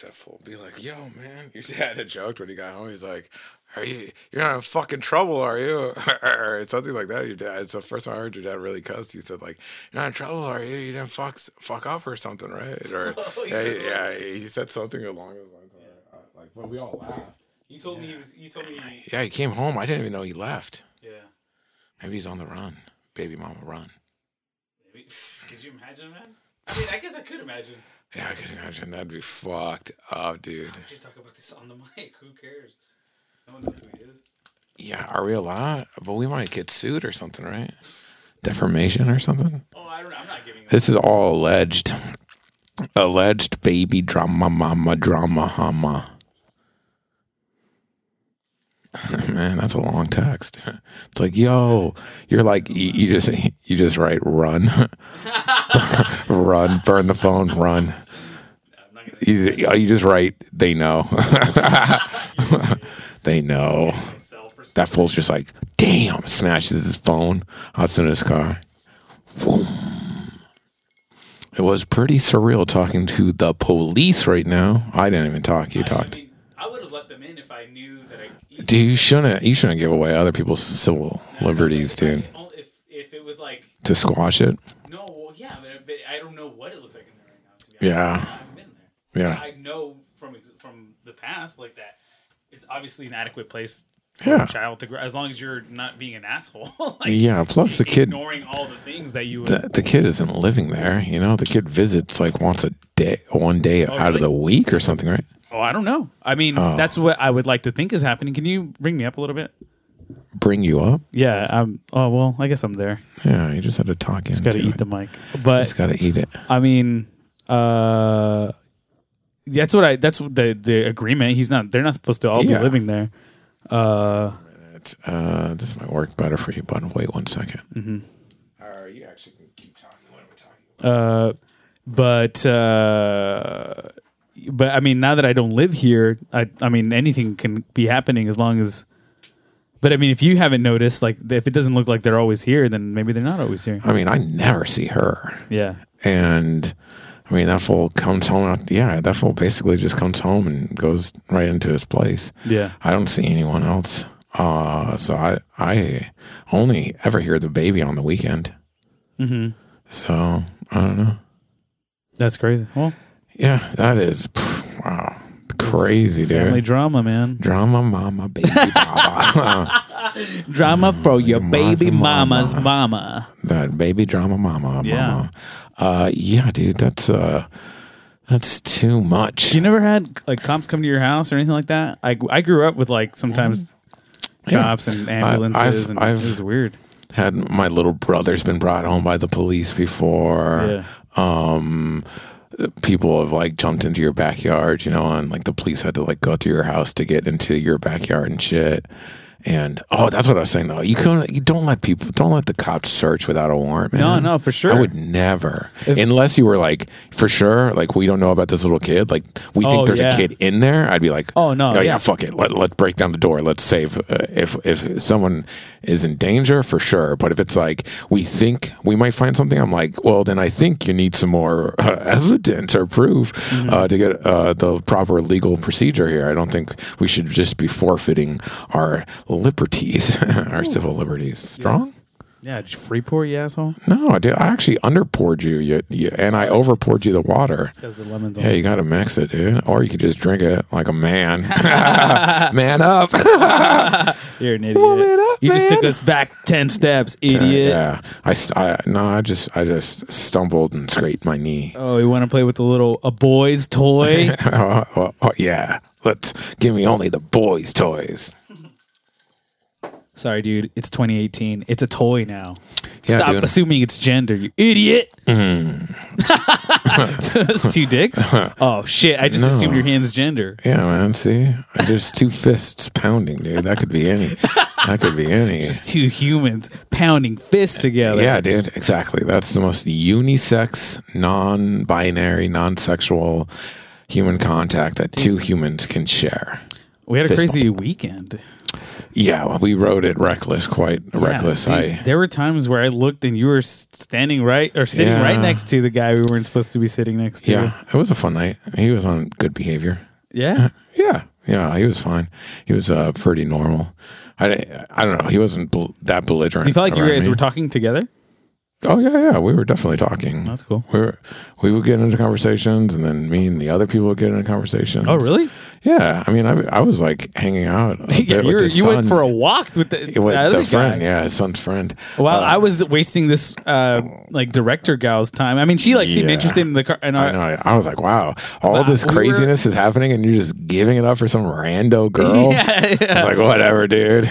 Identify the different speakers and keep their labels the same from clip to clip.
Speaker 1: text that fool. Be like, yo, man, your dad had joked when he got home. He's like, are you, you're not in fucking trouble, are you? or something like that. Your dad, it's the first time I heard your dad really cuss. He said, like, you're not in trouble, are you? You didn't fuck, fuck off or something, right? Or,
Speaker 2: Oh,
Speaker 1: yeah, he, yeah, he said something along those lines. Uh, Like, but we all laughed.
Speaker 2: You told me he was. You told me.
Speaker 1: Yeah, he came home. I didn't even know he left.
Speaker 2: Yeah.
Speaker 1: Maybe he's on the run. Baby mama run.
Speaker 2: Maybe. Could you imagine, man? I mean, I guess I could imagine.
Speaker 1: Yeah, I can imagine. That'd be fucked up, dude.
Speaker 2: We should talk about this on the mic. Who cares? No one knows who he is.
Speaker 1: Yeah, are we allowed? But we might get sued or something, right? Defamation or something?
Speaker 2: Oh, I don't know. I'm not giving.
Speaker 1: This is all alleged. Alleged baby drama, mama drama, hama. Man, that's a long text. It's like, yo, you're like, you, you just, you just write run, run, burn the phone, run.
Speaker 2: Not gonna.
Speaker 1: You, oh, you just write, they know, they know. That fool's just like, damn, smashes his phone, hops in his car. Boom. It was pretty surreal talking to the police right now. I didn't even talk. You talked.
Speaker 2: I would have let them in if I knew.
Speaker 1: Dude, you shouldn't. You shouldn't give away other people's civil liberties, dude.
Speaker 2: If if it was like
Speaker 1: To squash it.
Speaker 2: no, well, yeah, but, but I don't know what it looks like in there right now. To be honest.
Speaker 1: Yeah.
Speaker 2: I haven't been there.
Speaker 1: Yeah.
Speaker 2: I know from from the past like that. It's obviously an adequate place for
Speaker 1: Yeah.
Speaker 2: a child to grow as long as you're not being an asshole. like,
Speaker 1: Yeah. Plus, the kid,
Speaker 2: ignoring all the things that you would.
Speaker 1: the, the kid isn't living there. You know, the kid visits like once a day, one day oh, out of the week or something, right?
Speaker 2: Oh, I don't know. I mean, that's what I would like to think is happening. Can you bring me up a little bit?
Speaker 1: Bring you up.
Speaker 2: Yeah. I'm. Oh well, I guess I'm there.
Speaker 1: Yeah. You just had to talk into
Speaker 2: Got to
Speaker 1: it.
Speaker 2: eat the mic, but
Speaker 1: Just got to eat it.
Speaker 2: I mean, uh, that's what I. That's what the the agreement. He's not. They're not supposed to all
Speaker 1: Yeah.
Speaker 2: be living there. Uh,
Speaker 1: uh, this might work better for you, but wait one second.
Speaker 2: Mm-hmm.
Speaker 1: Or you actually can keep talking when we're talking.
Speaker 2: uh, but uh, but I mean, now that I don't live here, I I mean, anything can be happening as long as. But I mean, if you haven't noticed, like if it doesn't look like they're always here, then maybe they're not always here.
Speaker 1: I mean, I never see her,
Speaker 2: Yeah.
Speaker 1: and I mean that fool comes home. Yeah, that fool basically just comes home and goes right into his place.
Speaker 2: Yeah.
Speaker 1: I don't see anyone else. Uh, so I I only ever hear the baby on the weekend.
Speaker 2: Mm-hmm.
Speaker 1: So I don't know.
Speaker 2: That's crazy. Well,
Speaker 1: Yeah, that is pff, wow, crazy, dude.
Speaker 2: family drama, man.
Speaker 1: Drama, mama, baby, baba.
Speaker 2: Drama for your baby
Speaker 1: mama.
Speaker 2: mama's mama.
Speaker 1: that baby drama, mama,
Speaker 2: Yeah.
Speaker 1: mama. Uh, yeah, dude, that's uh, that's too much.
Speaker 2: You never had like cops come to your house or anything like that? I I grew up with like sometimes
Speaker 1: Yeah.
Speaker 2: cops and ambulances,
Speaker 1: I've-
Speaker 2: and
Speaker 1: I've-
Speaker 2: it was weird.
Speaker 1: had my little brother's been brought home by the police before.
Speaker 2: Yeah.
Speaker 1: Um, people have like jumped into your backyard, you know, and like the police had to like go through your house to get into your backyard and shit. And oh, that's what I was saying though. You can't, you don't let people, don't let the cops search without a warrant, man.
Speaker 2: No, no, for sure.
Speaker 1: I would never,
Speaker 2: If-
Speaker 1: unless you were like for sure, like we don't know about this little kid. Like we
Speaker 2: Oh,
Speaker 1: think there's
Speaker 2: yeah.
Speaker 1: a kid in there. I'd be like,
Speaker 2: Oh, no,
Speaker 1: yeah,
Speaker 2: yeah.
Speaker 1: fuck it. Let let's break down the door. Let's save uh, if if someone is in danger for sure. But if it's like we think we might find something, I'm like, well, then I think you need some more uh, evidence or proof
Speaker 2: Mm-hmm.
Speaker 1: uh, to get uh, the proper legal procedure here. I don't think we should just be forfeiting our liberties, our civil liberties. Strong.
Speaker 2: Yeah, did you free pour, you asshole?
Speaker 1: No, I did. I actually under poured you, you, you and I over poured you the water.
Speaker 2: Because the lemons. on
Speaker 1: Yeah, you got to mix it, dude. Or you could just drink it like a man. man up.
Speaker 2: You're an idiot.
Speaker 1: Woman up,
Speaker 2: you just took us back ten steps, idiot.
Speaker 1: Yeah. I, I no, I just I just stumbled and scraped my knee.
Speaker 2: Oh, you want to play with the little a boy's toy?
Speaker 1: oh, oh, oh, yeah. Let's give me only the boys' toys.
Speaker 2: Sorry, dude. It's 2018. It's a toy now.
Speaker 1: Yeah,
Speaker 2: Stop
Speaker 1: dude.
Speaker 2: assuming it's gender, you idiot.
Speaker 1: Mm.
Speaker 2: so that's two dicks. Oh shit! I just
Speaker 1: No.
Speaker 2: assumed your hand's gender.
Speaker 1: Yeah, man. See, there's two fists pounding, dude. That could be any. That could be any.
Speaker 2: It's two humans pounding fists together.
Speaker 1: Yeah, dude. Exactly. That's the most unisex, non-binary, non-sexual human contact that two humans can share.
Speaker 2: we had a
Speaker 1: Fist
Speaker 2: crazy weekend.
Speaker 1: Yeah, we rode it reckless, quite reckless.
Speaker 2: Dude,
Speaker 1: I
Speaker 2: there were times where I looked and you were standing right or sitting
Speaker 1: Yeah.
Speaker 2: right next to the guy we weren't supposed to be sitting next to.
Speaker 1: yeah, it was a fun night. He was on good behavior.
Speaker 2: Yeah.
Speaker 1: Yeah, yeah, he was fine. He was uh, pretty normal. I, I don't know. He wasn't bel- that belligerent.
Speaker 2: You felt like you guys
Speaker 1: me.
Speaker 2: were talking together?
Speaker 1: Oh yeah, yeah. We were definitely talking.
Speaker 2: That's cool.
Speaker 1: We were we would get into conversations, and then me and the other people would get into conversations.
Speaker 2: Oh, really?
Speaker 1: Yeah. I mean, I, I was like hanging out.
Speaker 2: Yeah, you, went for a walk with the,
Speaker 1: with
Speaker 2: the
Speaker 1: the friend. Yeah, his son's friend.
Speaker 2: Well,
Speaker 1: Uh,
Speaker 2: I was wasting this uh, like director gal's time. I mean, she like seemed
Speaker 1: Yeah.
Speaker 2: interested in the car. And
Speaker 1: I know. I, was like, wow, all
Speaker 2: Wow,
Speaker 1: this
Speaker 2: we were-
Speaker 1: craziness is happening, and you're just giving it up for some rando girl.
Speaker 2: yeah,
Speaker 1: I was
Speaker 2: yeah.
Speaker 1: like, whatever, dude.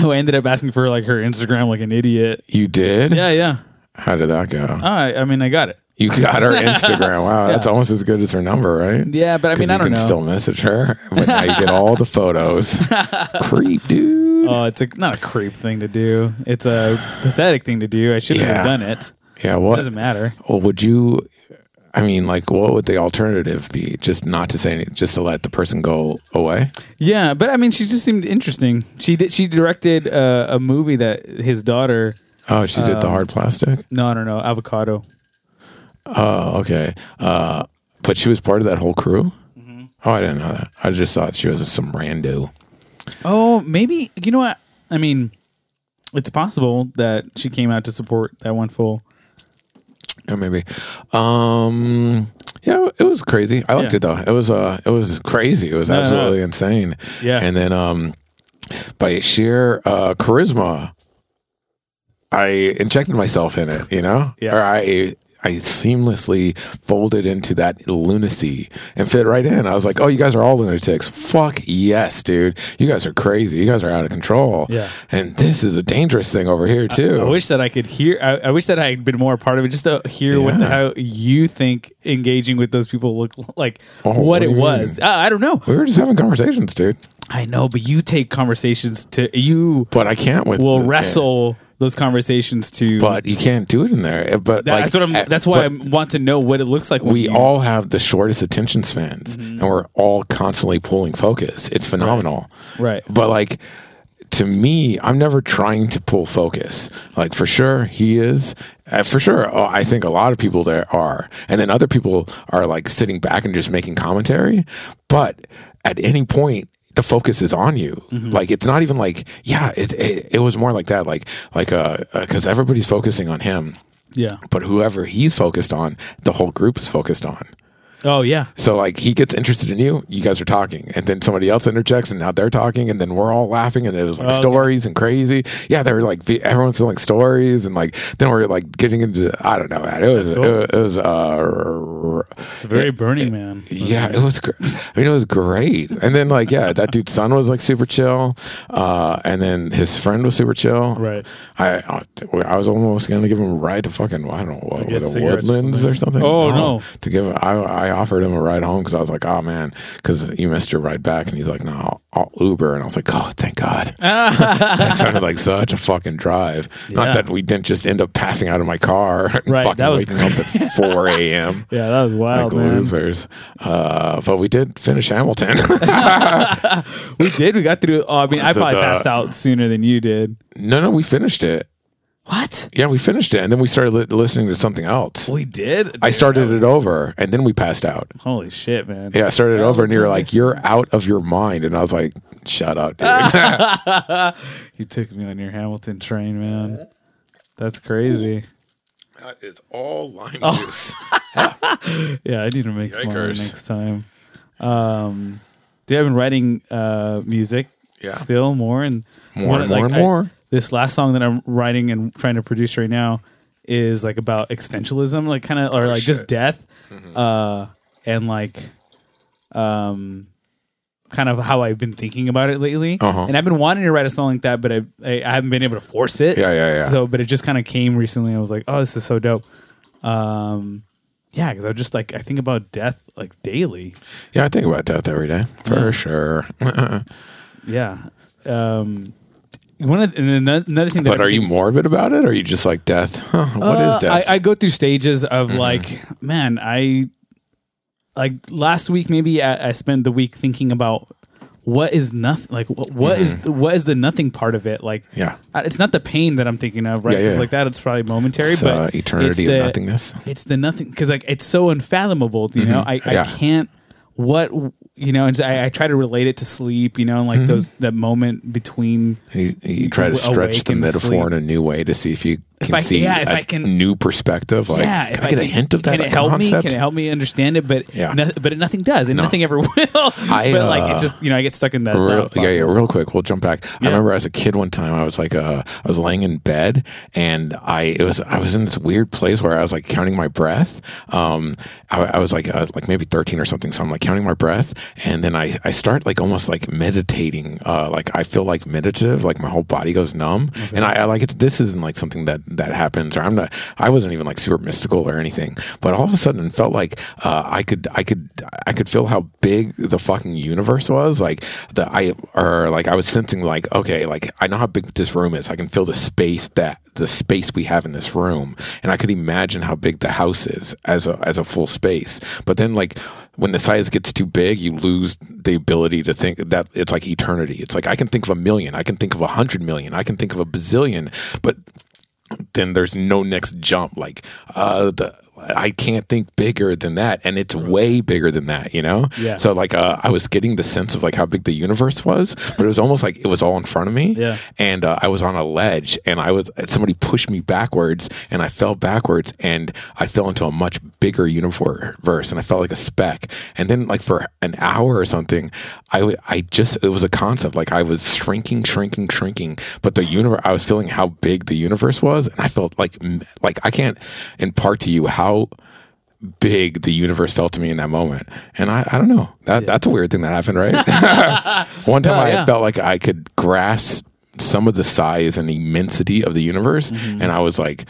Speaker 2: Who ended up asking for like her Instagram like an idiot.
Speaker 1: You did?
Speaker 2: Yeah, yeah.
Speaker 1: How did that go?
Speaker 2: All right. I mean, I got it.
Speaker 1: You got her Instagram. Wow, that's almost as good as her number, right?
Speaker 2: Yeah, but I
Speaker 1: 'Cause
Speaker 2: mean,
Speaker 1: you
Speaker 2: I don't
Speaker 1: can
Speaker 2: know.
Speaker 1: still message her, but now you get all the photos. Creep, dude.
Speaker 2: Oh, it's a, not a creep thing to do. It's a pathetic thing to do. I shouldn't have done it.
Speaker 1: yeah,
Speaker 2: It
Speaker 1: what?
Speaker 2: doesn't matter.
Speaker 1: Well, would you? I mean, like, what would the alternative be? Just not to say anything, just to let the person go away.
Speaker 2: Yeah, but I mean, she just seemed interesting. She did. She directed uh, a movie that his daughter.
Speaker 1: Oh, she did
Speaker 2: Um,
Speaker 1: the hard plastic.
Speaker 2: No, no, no. Avocado.
Speaker 1: Oh, okay. Uh, but she was part of that whole crew.
Speaker 2: Mm-hmm.
Speaker 1: Oh, I didn't know that. I just thought she was some rando.
Speaker 2: Oh, maybe you know what? I mean, it's possible that she came out to support that one full.
Speaker 1: Yeah, maybe. Um, yeah, it was crazy. I liked
Speaker 2: Yeah.
Speaker 1: it though. It was uh, it was crazy. It was
Speaker 2: No, no, no.
Speaker 1: absolutely insane.
Speaker 2: Yeah.
Speaker 1: And then um, by sheer uh, charisma, I injected myself in it. You know,
Speaker 2: Yeah.
Speaker 1: or I. I seamlessly folded into that lunacy and fit right in. I was like, "Oh, you guys are all lunatics. Fuck yes, dude. You guys are crazy. You guys are out of control.
Speaker 2: Yeah.
Speaker 1: And this is a dangerous thing over here too.
Speaker 2: I wish that I could hear. I, I wish that I had been more a part of it, just to hear what the, how you think engaging with those people look like.
Speaker 1: Oh,
Speaker 2: what,
Speaker 1: what
Speaker 2: it was. I, I don't know.
Speaker 1: we were just having conversations, dude.
Speaker 2: I know, but you take conversations to you
Speaker 1: But I can't with
Speaker 2: will
Speaker 1: the-
Speaker 2: wrestle those conversations to.
Speaker 1: but you can't do it in there. But
Speaker 2: That-
Speaker 1: like,
Speaker 2: that's what I'm.
Speaker 1: uh,
Speaker 2: That's why I want to know what it looks like.
Speaker 1: We
Speaker 2: you,
Speaker 1: all have the shortest attention spans,
Speaker 2: Mm-hmm.
Speaker 1: and we're all constantly pulling focus. It's phenomenal,
Speaker 2: right.
Speaker 1: But like to me, I'm never trying to pull focus. Like for sure, he is. Uh, for sure, oh, I think a lot of people there are, and then other people are like sitting back and just making commentary. But at any point, the focus is on you.
Speaker 2: Mm-hmm.
Speaker 1: Like it's not even like yeah, it, it it was more like that. Like like uh because everybody's focusing on him,
Speaker 2: Yeah.
Speaker 1: but whoever he's focused on, the whole group is focused on.
Speaker 2: Oh yeah.
Speaker 1: So like he gets interested in you, you guys are talking, and then somebody else interjects, and now they're talking, and then we're all laughing, and it was like
Speaker 2: Oh, okay.
Speaker 1: stories and crazy. Yeah, they were like everyone's telling stories, and like then we're like getting into I don't know, man. It was
Speaker 2: cool.
Speaker 1: it, was uh
Speaker 2: It's very Burning Man.
Speaker 1: yeah, it was. Gr- I mean, it was great. And then like yeah, that dude's son was like super chill, uh, and then his friend was super chill.
Speaker 2: Right.
Speaker 1: I I was almost gonna give him a ride to fucking I don't know what,
Speaker 2: get
Speaker 1: the
Speaker 2: cigarettes or
Speaker 1: woodlands or something.
Speaker 2: Oh, no.
Speaker 1: To give I I offered him a ride home because I was like, oh man, because you missed your ride back, and he's like, no, I'll, I'll Uber, and I was like, oh, thank God. that sounded like such a fucking drive.
Speaker 2: Yeah.
Speaker 1: Not that we didn't just end up passing out of my car and
Speaker 2: Right,
Speaker 1: fucking
Speaker 2: that was
Speaker 1: waking up at four a.m.
Speaker 2: Yeah, that was wild,
Speaker 1: Like
Speaker 2: man.
Speaker 1: losers, uh, but we did finish Hamilton.
Speaker 2: We did. We got through. Oh, I mean, I probably
Speaker 1: the-
Speaker 2: passed out sooner than you did.
Speaker 1: no, no, we finished it.
Speaker 2: What?
Speaker 1: Yeah, we finished it, and then we started li- listening to something else.
Speaker 2: We did.
Speaker 1: I started it over, and then we passed out.
Speaker 2: Holy shit, man!
Speaker 1: Yeah, I started it over, and
Speaker 2: you're
Speaker 1: like, "You're out of your mind," and I was like, "Shut up, dude."
Speaker 2: You took me on your Hamilton train, man. That's crazy.
Speaker 1: that is all lime
Speaker 2: Oh.
Speaker 1: juice.
Speaker 2: Yeah, I need to make some more
Speaker 1: Yikers.
Speaker 2: next time. Um, do you have been writing uh music?
Speaker 1: Yeah.
Speaker 2: Still more and
Speaker 1: More and more and
Speaker 2: I-
Speaker 1: more.
Speaker 2: This last song that I'm writing and trying to produce right now is like about existentialism, like kind of or like just
Speaker 1: Oh, shit.
Speaker 2: death, uh, and like, um, kind of how I've been thinking about it lately.
Speaker 1: Uh-huh.
Speaker 2: And I've been wanting to write a song like that, but I I, I haven't been able to force it.
Speaker 1: Yeah, yeah, yeah.
Speaker 2: So, but it just kind of came recently. I was like, oh, this is so dope. Um, yeah, because I just like I think about death like daily.
Speaker 1: Yeah, I think about death every day for
Speaker 2: Yeah.
Speaker 1: sure.
Speaker 2: Yeah. Um, one of, and ano- another thing that
Speaker 1: but are you morbid about it, or are you just like death? Huh, what is
Speaker 2: Uh,
Speaker 1: death? Mm-hmm.
Speaker 2: I, I go through stages of like, man, I like last week maybe I, I spent the week thinking about what is nothing? Like what, what is what is the nothing part of it? Like
Speaker 1: Mm-hmm. Yeah.
Speaker 2: it's not the pain that I'm thinking of, right?
Speaker 1: Yeah, yeah.
Speaker 2: Like that, it's probably momentary,
Speaker 1: It's,
Speaker 2: but
Speaker 1: uh, eternity of nothingness.
Speaker 2: It's the nothing because like it's so unfathomable. You know, I,
Speaker 1: Mm-hmm. Yeah.
Speaker 2: I can't. What you know, and so I, I try to relate it to sleep. You know, and like
Speaker 1: Mm-hmm.
Speaker 2: those that moment between.
Speaker 1: You, you try to stretch the metaphor
Speaker 2: sleep.
Speaker 1: in a new way to see if you can
Speaker 2: I-
Speaker 1: see
Speaker 2: yeah, if
Speaker 1: a
Speaker 2: I can-
Speaker 1: new perspective. Like,
Speaker 2: yeah,
Speaker 1: can
Speaker 2: if
Speaker 1: I get a hint of that
Speaker 2: Can it help
Speaker 1: concept?
Speaker 2: me? Can it help me understand it? But
Speaker 1: Yeah.
Speaker 2: no- but nothing does, and
Speaker 1: No.
Speaker 2: nothing ever will.
Speaker 1: I,
Speaker 2: but like
Speaker 1: uh,
Speaker 2: it just you know, I get stuck in that.
Speaker 1: Real, yeah, yeah. Real quick, we'll jump back. I remember as a kid one time, I was like, uh, I was laying in bed, and I it was I was in this weird place where I was like counting my breath. Um, I, I was like uh, like maybe thirteen or something, so I'm like counting my breath, and then I I start like almost like meditating. Uh, like I feel like meditative, like my whole body goes numb, and I, I like it's this isn't like something that that happens, or I'm not. I wasn't even like super mystical or anything, but all of a sudden it felt like uh, I could I could I could feel how big the fucking universe was. Like the I or like I was sensing like okay, like I know how big this room is. I can feel the space that the space we have in this room, and I could imagine how big the house is as a as a full space. But then like when the size gets too big, you lose the ability to think that it's like eternity. It's like I can think of a million, I can think of a hundred million, I can think of a bazillion, but then there's no next jump. Like uh, the I can't think bigger than that, and it's way bigger than that. You know.
Speaker 2: Yeah.
Speaker 1: So like uh, I was getting the sense of like how big the universe was, but it was almost like it was all in front of me.
Speaker 2: Yeah.
Speaker 1: And uh, I was on a ledge, and I was somebody pushed me backwards, and I fell backwards, and I fell into a much bigger universe, and I felt like a speck. And then like for an hour or something, I would I just it was a concept like I was shrinking, shrinking, shrinking, but the universe I was feeling how big the universe was, and I felt like like I can't impart to you how big the universe felt to me in that moment. And I, I don't know. That that's a weird thing that happened, right? One time
Speaker 2: Yeah,
Speaker 1: I
Speaker 2: yeah.
Speaker 1: felt like I could grasp some of the size and immensity of the universe
Speaker 2: Mm-hmm.
Speaker 1: and I was like,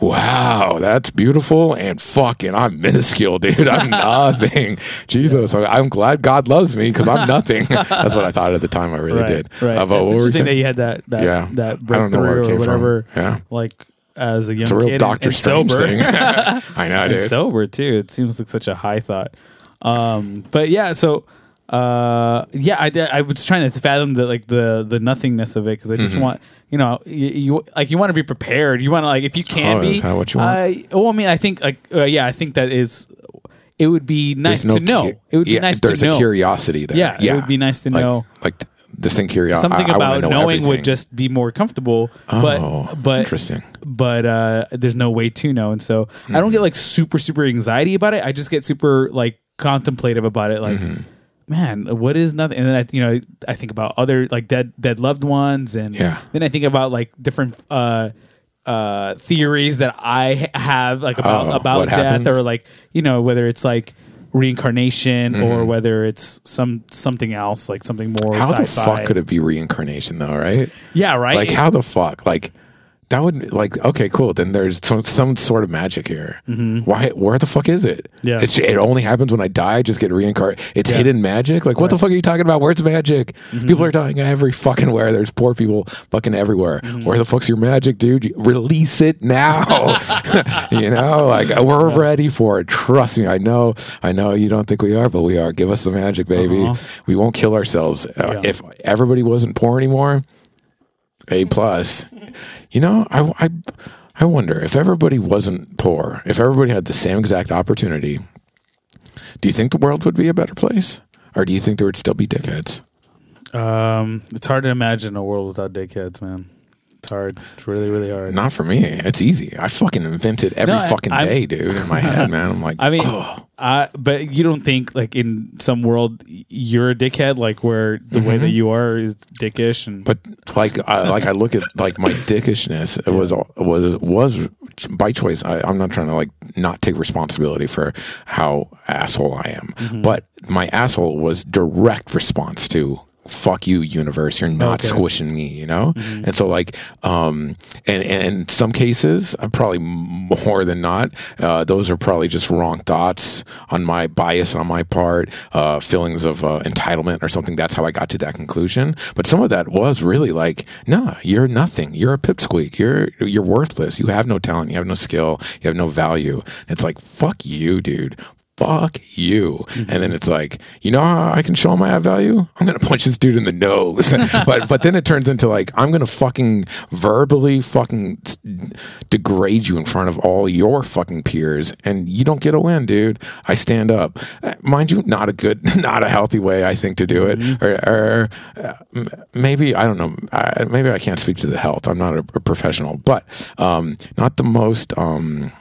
Speaker 1: Wow, that's beautiful and fucking I'm minuscule, dude. I'm nothing. Jesus. I'm glad God loves me because I'm nothing. that's what I thought at the time I really
Speaker 2: right,
Speaker 1: did.
Speaker 2: Right.
Speaker 1: Uh, but
Speaker 2: it's
Speaker 1: what were
Speaker 2: interesting that you had that that
Speaker 1: Yeah.
Speaker 2: that
Speaker 1: I don't know where it
Speaker 2: breakthrough
Speaker 1: came
Speaker 2: or whatever.
Speaker 1: from. Yeah.
Speaker 2: Like as a young
Speaker 1: It's a real Doctor Strange
Speaker 2: sober.
Speaker 1: thing. I know, dude.
Speaker 2: sober too. It seems like such a high thought. Um, but yeah, so uh, yeah, I, I was trying to fathom the like the the nothingness of it because I
Speaker 1: Mm-hmm.
Speaker 2: just want you know you, you like you want to be prepared. You want to like if you can
Speaker 1: Oh,
Speaker 2: be.
Speaker 1: that what you want?
Speaker 2: I, well, I mean, I think like uh, yeah, I think that is. It would be nice
Speaker 1: There's
Speaker 2: to know.
Speaker 1: cu-
Speaker 2: it would
Speaker 1: yeah,
Speaker 2: be nice
Speaker 1: There's
Speaker 2: to
Speaker 1: a
Speaker 2: know.
Speaker 1: curiosity there.
Speaker 2: Yeah, it would be nice to
Speaker 1: Like-
Speaker 2: know.
Speaker 1: Like this thing curiosity.
Speaker 2: Something
Speaker 1: I, I
Speaker 2: about
Speaker 1: know
Speaker 2: knowing would just be more comfortable.
Speaker 1: Oh,
Speaker 2: but but
Speaker 1: interesting.
Speaker 2: but uh, there's no way to know, and so I don't get like super super anxiety about it. I just get super like contemplative about it. Like,
Speaker 1: Mm-hmm.
Speaker 2: man, what is nothing? And then I you know I think about other like dead dead loved ones, and
Speaker 1: Yeah.
Speaker 2: then I think about like different uh uh theories that I have like about
Speaker 1: Oh,
Speaker 2: about death
Speaker 1: happens?
Speaker 2: or like you know whether it's like reincarnation
Speaker 1: Mm-hmm.
Speaker 2: or whether it's some something else like something more
Speaker 1: How the
Speaker 2: sci-fi.
Speaker 1: fuck could it be reincarnation though? Right?
Speaker 2: yeah right
Speaker 1: Like how the fuck? Like that would like okay, cool. Then there's some some sort of magic here. Why? Where the fuck is it?
Speaker 2: Mm-hmm. Yeah.
Speaker 1: It's, it only happens when I die. I just get reincarnated. It's
Speaker 2: Yeah.
Speaker 1: hidden magic. Like what the fuck are you talking about? Where's magic?
Speaker 2: Mm-hmm.
Speaker 1: People are dying every fucking where. There's poor people fucking everywhere.
Speaker 2: Mm-hmm.
Speaker 1: Where the fuck's your magic, dude? Release it now. you know, like we're ready for it. Trust me. I know. I know you don't think we are, but we are. Give us the magic, baby.
Speaker 2: Uh-huh.
Speaker 1: We won't kill ourselves. Uh,
Speaker 2: Yeah.
Speaker 1: If everybody wasn't poor anymore, a plus. You know, I, I, I wonder if everybody wasn't poor, if everybody had the same exact opportunity, do you think the world would be a better place? Or do you think there would still be dickheads?
Speaker 2: Um, it's hard to imagine a world without dickheads, man. It's hard. It's really, really hard.
Speaker 1: Not for me. It's easy. I fucking invented every
Speaker 2: No, I-
Speaker 1: fucking
Speaker 2: I'm-
Speaker 1: day, dude, in my head, man. I'm like,
Speaker 2: I mean,
Speaker 1: oh.
Speaker 2: I but you don't think like in some world y- you're a dickhead, like where the way that you are is dickish and
Speaker 1: But like, I, like I look at like my dickishness. It was all- was was by choice. I, I'm not trying to like not take responsibility for how asshole I am,
Speaker 2: Mm-hmm.
Speaker 1: but my asshole was direct response to fuck you universe. You're not
Speaker 2: Okay. Mm-hmm.
Speaker 1: squishing me you know? And so like um and, and in some cases uh, probably more than not uh, those are probably just wrong thoughts on my bias on my part uh feelings of uh, entitlement or something. That's how i got to that conclusion. But some of that was really like nah you're nothing. You're a pipsqueak. You're you're worthless. You have no talent. You have no skill. You have no value. It's like fuck you dude fuck you. And then it's like, you know how I can show him I have value? I'm gonna punch this dude in the nose. but but then it turns into like I'm gonna fucking verbally fucking degrade you in front of all your fucking peers, and you don't get a win, dude. I stand up, Uh, mind you, not a good, not a healthy way, I think, to do it. Or, or uh, maybe I don't know. I, maybe I can't speak to the health. I'm not a, a professional, but um, not the most. Um,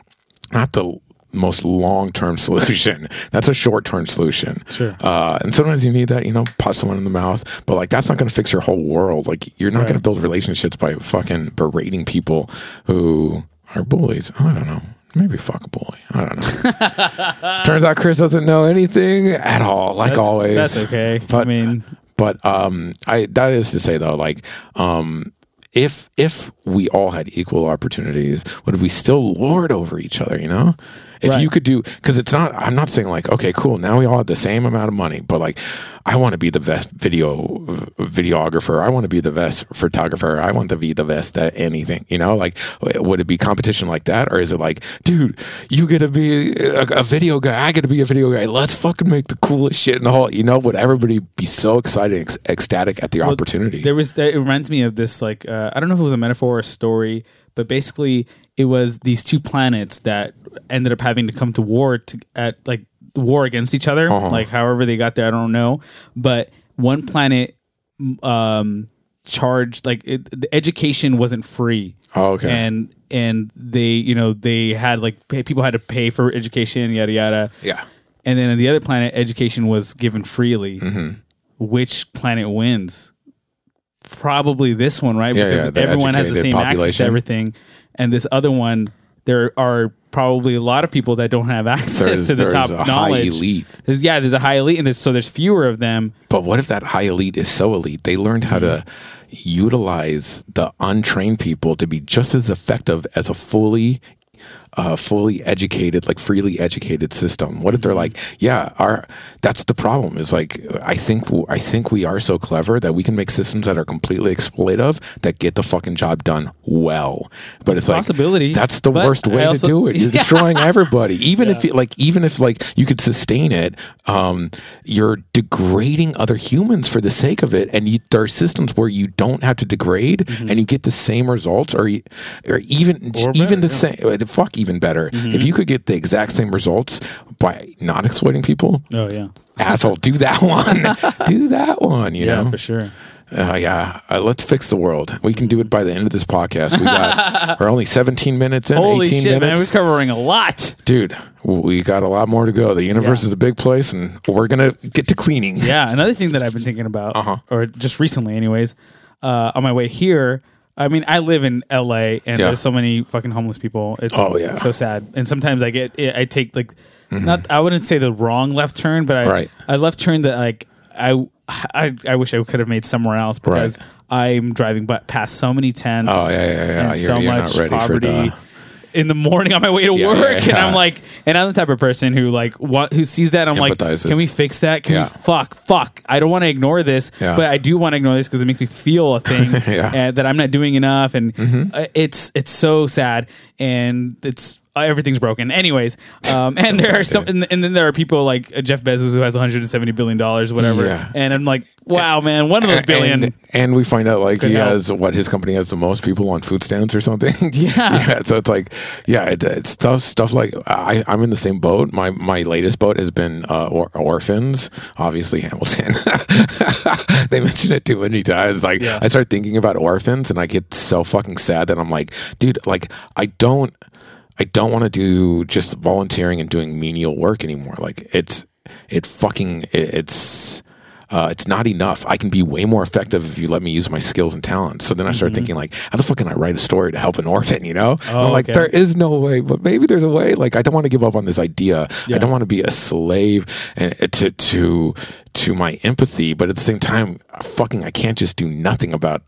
Speaker 1: not the most long term solution. That's a short term solution.
Speaker 2: Sure.
Speaker 1: Uh, and sometimes you need that, you know, punch someone in the mouth. But like, that's not going to fix your whole world. Like, you're not
Speaker 2: Right.
Speaker 1: going to build relationships by fucking berating people who are bullies. I don't know. Maybe fuck a bully. I don't know. Turns out Chris doesn't know anything at all, like
Speaker 2: That's-
Speaker 1: always.
Speaker 2: That's okay. I mean,
Speaker 1: But um, I that is to say though, like um, if if we all had equal opportunities, would we still lord over each other? You know, if
Speaker 2: Right.
Speaker 1: you could do because it's not. I'm not saying like okay, cool. Now we all have the same amount of money, but like I want to be the best video videographer. I want to be the best photographer. I want to be the best at anything. You know, like would it be competition like that, or is it like, dude, you get to be a, a video guy, I get to be a video guy. Let's fucking make the coolest shit in the whole. You know, would everybody be so excited, ex- ecstatic at the opportunity?
Speaker 2: There was it reminds me of this like uh, I don't know if it was a metaphor or a story, but basically it was these two planets that ended up having to come to war to at like war against each other.
Speaker 1: Uh-huh.
Speaker 2: Like however they got there, I don't know. But one planet um charged like it, the education wasn't free.
Speaker 1: Oh, okay.
Speaker 2: And and they you know they had like pay, people had to pay for education yada yada.
Speaker 1: yeah.
Speaker 2: And then on the other planet, education was given freely.
Speaker 1: Mm-hmm.
Speaker 2: Which planet wins? Probably this one, right?
Speaker 1: Yeah,
Speaker 2: because
Speaker 1: yeah,
Speaker 2: everyone has the same access to everything. And this other one, there are probably a lot of people that don't have access
Speaker 1: There's-
Speaker 2: to the top
Speaker 1: a high
Speaker 2: knowledge.
Speaker 1: elite.
Speaker 2: There's, yeah, there's a high elite, and there's, so there's fewer of them.
Speaker 1: But what if that high elite is so elite they learned how to mm-hmm. utilize the untrained people to be just as effective as a fully uh, fully educated, like freely educated system. What if they're like, yeah, our that's the problem. Is like I think I think we are so clever that we can make systems that are completely exploitive that get the fucking job done well. But it's,
Speaker 2: a
Speaker 1: like
Speaker 2: possibility,
Speaker 1: that's the worst way
Speaker 2: also-
Speaker 1: to do it. You're
Speaker 2: Yeah.
Speaker 1: destroying everybody. Even if you, like even if like you could sustain it, um, you're degrading other humans for the sake of it. And you, there are systems where you don't have to degrade and you get the same results, or you, or even
Speaker 2: Mm-hmm. Or
Speaker 1: even the
Speaker 2: yeah.
Speaker 1: same. Fuck, even better.
Speaker 2: Mm-hmm.
Speaker 1: If you could get the exact same results by not exploiting people,
Speaker 2: Oh yeah,
Speaker 1: asshole, do that one. do that one. You
Speaker 2: yeah,
Speaker 1: know.
Speaker 2: for sure.
Speaker 1: Uh, yeah, uh, let's fix the world. We can do it by the end of this podcast. We got we're only 17 minutes in,
Speaker 2: Holy
Speaker 1: 18
Speaker 2: shit, man, we're covering a lot.
Speaker 1: Dude, we got a lot more to go. The universe
Speaker 2: Yeah.
Speaker 1: is a big place, and we're gonna get to cleaning.
Speaker 2: Yeah, another thing that I've been thinking about,
Speaker 1: Uh-huh.
Speaker 2: or just recently, anyways, uh, on my way here. I mean, I live in LA, and
Speaker 1: Yeah.
Speaker 2: there's so many fucking homeless people. It's
Speaker 1: Oh, yeah. Mm-hmm.
Speaker 2: so sad. And sometimes I get, I take like, not, I wouldn't say the wrong left turn, but I,
Speaker 1: Right.
Speaker 2: I left turn that like I, I, I wish I could have made somewhere else because
Speaker 1: Right.
Speaker 2: I'm driving but past so many tents.
Speaker 1: Oh, yeah, yeah, yeah.
Speaker 2: And
Speaker 1: You're-
Speaker 2: so
Speaker 1: you're not
Speaker 2: much
Speaker 1: ready for
Speaker 2: poverty.
Speaker 1: the-
Speaker 2: In the morning on my way to
Speaker 1: Yeah,
Speaker 2: work,
Speaker 1: yeah,
Speaker 2: and
Speaker 1: yeah.
Speaker 2: I'm like, and I'm the type of person who like what who sees that. And I'm like, can we fix that? Can
Speaker 1: Yeah.
Speaker 2: we fuck, fuck. I don't want to ignore this,
Speaker 1: Yeah.
Speaker 2: but I do want to ignore this because it makes me feel a thing
Speaker 1: Yeah. Mm-hmm.
Speaker 2: and that I'm not doing enough, and uh, it's it's so sad, and it's uh, everything's broken. Anyways, um, and there are some, and, and then there are people like uh, Jeff Bezos who has 170 billion dollars, whatever,
Speaker 1: Yeah.
Speaker 2: and I'm like, wow, man, one of those billion.
Speaker 1: And, and we find out like he
Speaker 2: help.
Speaker 1: has what his company has the most people on food stamps or something.
Speaker 2: Yeah.
Speaker 1: So it's like, yeah, it, it's stuff stuff like I, I'm in the same boat. My my latest boat has been uh, or, orphans. Obviously Hamilton. they mention it too many times. Like
Speaker 2: Yeah.
Speaker 1: I start thinking about orphans and I get so fucking sad that I'm like, dude, like I don't I don't want to do just volunteering and doing menial work anymore. Like it's it fucking it, it's uh, it's not enough. I can be way more effective if you let me use my skills and talents. So then I start thinking like, how the fuck can I write a story to help an orphan? You know,
Speaker 2: Mm-hmm. Oh,
Speaker 1: I'm like,
Speaker 2: okay.
Speaker 1: there is no way, but maybe there's a way. Like, I don't want to give up on this idea.
Speaker 2: Yeah.
Speaker 1: I don't want to be a slave and to to to my empathy, but at the same time, fucking, I can't just do nothing about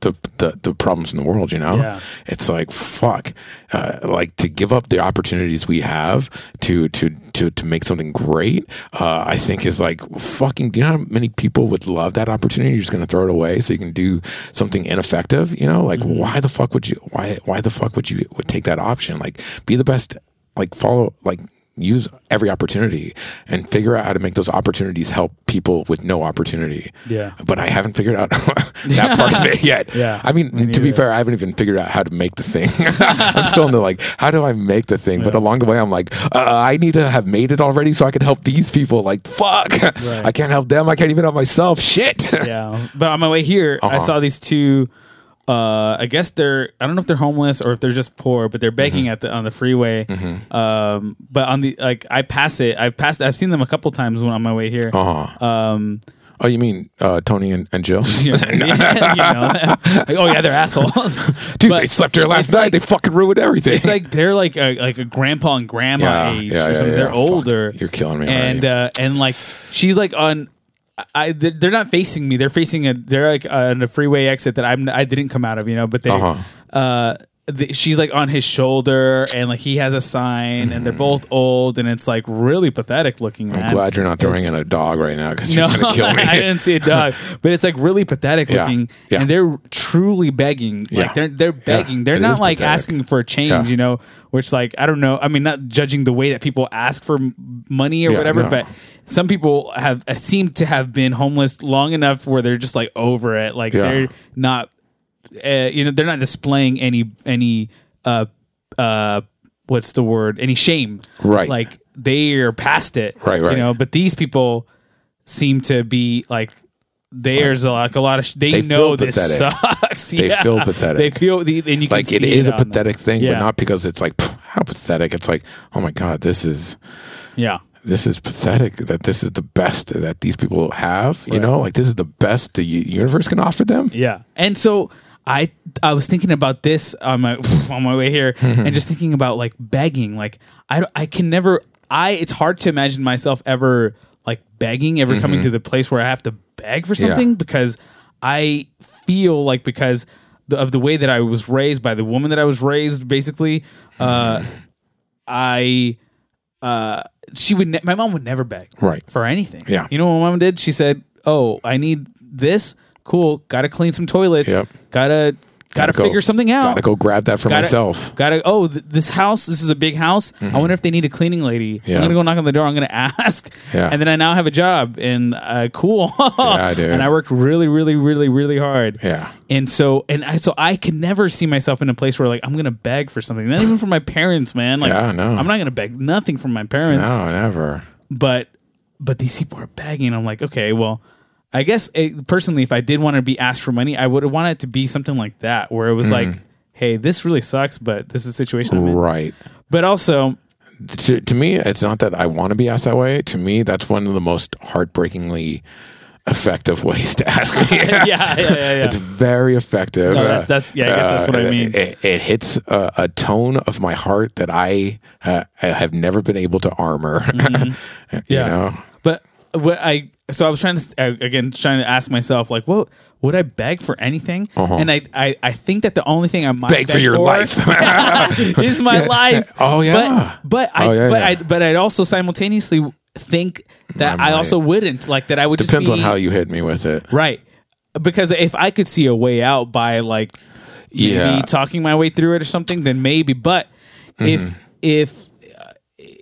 Speaker 1: the, the the problems in the world you know?
Speaker 2: Yeah.
Speaker 1: it's like fuck uh, like to give up the opportunities we have to to to to make something great uh, i think is like fucking do you know how many people would love that opportunity? You're just going to throw it away so you can do something ineffective you know? Like why the fuck would you why why the fuck would you would take that option? Like be the best like follow like use every opportunity and figure out how to make those opportunities help people with no opportunity.
Speaker 2: Yeah.
Speaker 1: But I haven't figured out that part of it yet.
Speaker 2: Yeah,
Speaker 1: I mean,
Speaker 2: me
Speaker 1: to be fair, I haven't even figured out how to make the thing. I'm still in the like, how do I make the thing? But along the way, I'm like, uh, I need to have made it already so I can help these people. Like, fuck, I can't help them. I can't even help myself. Shit.
Speaker 2: yeah. But on my way here, I
Speaker 1: Uh-huh.
Speaker 2: saw these two. Uh, I guess they're. I don't know if they're homeless or if they're just poor, but they're begging
Speaker 1: Mm-hmm.
Speaker 2: at the on the freeway. Um, but on the like, I pass it. I've passed. I've seen them a couple times when on my way here.
Speaker 1: Uh-huh.
Speaker 2: Um,
Speaker 1: Oh, you mean uh, Tony and, and Jill?
Speaker 2: you know, like, oh yeah, they're assholes.
Speaker 1: Dude,
Speaker 2: But
Speaker 1: they slept here last night.
Speaker 2: like-
Speaker 1: they fucking ruined everything.
Speaker 2: It's like they're like a like a grandpa and grandma
Speaker 1: Yeah,
Speaker 2: age
Speaker 1: yeah,
Speaker 2: or
Speaker 1: yeah.
Speaker 2: They're
Speaker 1: Fuck,
Speaker 2: older.
Speaker 1: you're killing me
Speaker 2: And uh, and like she's like on. I they're not facing me. They're facing a. They're like on a freeway exit that I'm. I didn't come out of. You know, but they.
Speaker 1: Uh-huh.
Speaker 2: uh the, she's like on his shoulder and like he has a sign and they're both old and it's like really pathetic looking
Speaker 1: I'm glad you're not throwing
Speaker 2: It's-
Speaker 1: in a dog right now because
Speaker 2: no,
Speaker 1: you're gonna kill me.
Speaker 2: I didn't see a dog, but it's like really pathetic
Speaker 1: Yeah,
Speaker 2: looking,
Speaker 1: yeah.
Speaker 2: and they're truly begging.
Speaker 1: Yeah.
Speaker 2: Like they're they're begging. they're
Speaker 1: it
Speaker 2: not like
Speaker 1: pathetic.
Speaker 2: asking for a change, you know. Which like I don't know. I mean, not judging the way that people ask for money or whatever,
Speaker 1: no.
Speaker 2: but some people have uh, seem to have been homeless long enough where they're just like over it. Like they're not, uh, you know, they're not displaying any any uh uh what's the word any shame
Speaker 1: Right.
Speaker 2: like they are past it
Speaker 1: Right, right.
Speaker 2: you know but these people seem to be like there's like a lot of sh- they,
Speaker 1: They
Speaker 2: know this
Speaker 1: pathetic.
Speaker 2: sucks
Speaker 1: They feel pathetic.
Speaker 2: they feel the and you can
Speaker 1: like it is a
Speaker 2: on them.
Speaker 1: pathetic thing,
Speaker 2: Yeah.
Speaker 1: but not because it's like "Pff, how pathetic. It's like, oh my god, this is
Speaker 2: yeah
Speaker 1: this is pathetic. That this is the best that these people have. You know, like this is the best the universe can offer them.
Speaker 2: Yeah. And so I I was thinking about this on my on my way here and just thinking about like begging. Like I I can never I it's hard to imagine myself ever like begging ever coming to the place where I have to beg for something because I feel like because the, of the way that I was raised by the woman that I was raised basically uh I uh she would ne- my mom would never beg
Speaker 1: Right.
Speaker 2: for anything.
Speaker 1: Yeah.
Speaker 2: You know what my mom did? She said, "Oh, I need this. Cool. Got to clean some toilets.
Speaker 1: Yep.
Speaker 2: Gotta gotta,
Speaker 1: go-
Speaker 2: figure something out.
Speaker 1: Gotta go grab that for
Speaker 2: Gotta-
Speaker 1: myself.
Speaker 2: Gotta. Oh, th- this house. This is a big house. I wonder if they need a cleaning lady.
Speaker 1: Yeah.
Speaker 2: I'm gonna go knock on the door. I'm gonna ask.
Speaker 1: Yeah.
Speaker 2: And then I now have a job and uh, cool.
Speaker 1: Yeah, dude.
Speaker 2: And I worked really, really, really, really hard.
Speaker 1: Yeah.
Speaker 2: And so, and I, so I can never see myself in a place where like I'm gonna beg for something, not even from my parents, man. Like,
Speaker 1: Yeah, no.
Speaker 2: I'm not gonna beg nothing from my parents
Speaker 1: No, never.
Speaker 2: but but these people are begging. I'm like, okay, well, I guess it, personally, if I did want to be asked for money, I would want it to be something like that, where it was like, hey, this really sucks, but this is a situation I'm in.
Speaker 1: Right.
Speaker 2: But also,
Speaker 1: to, to me, it's not that I want to be asked that way. To me, that's one of the most heartbreakingly effective ways to ask me.
Speaker 2: yeah, yeah, yeah, yeah.
Speaker 1: It's very effective.
Speaker 2: No, that's- that's- yeah, I guess that's what I
Speaker 1: Uh,
Speaker 2: mean.
Speaker 1: It, it hits a, a tone of my heart that I, uh, I have never been able to armor. you
Speaker 2: Mm-hmm. Yeah.
Speaker 1: know,
Speaker 2: But what I so I was trying to uh, again trying to ask myself like, what would I beg for anything? And I, I I think that the only thing I might
Speaker 1: Uh-huh. Beg for your life.
Speaker 2: is my life.
Speaker 1: Oh, yeah.
Speaker 2: But but I
Speaker 1: Oh, yeah,
Speaker 2: but
Speaker 1: yeah.
Speaker 2: I but I'd also simultaneously think that
Speaker 1: I
Speaker 2: I, also wouldn't like that I would
Speaker 1: depends on how you hit me with it.
Speaker 2: right because if I could see a way out by like
Speaker 1: Yeah.
Speaker 2: talking my way through it or something, then maybe. But
Speaker 1: Mm-hmm.
Speaker 2: if if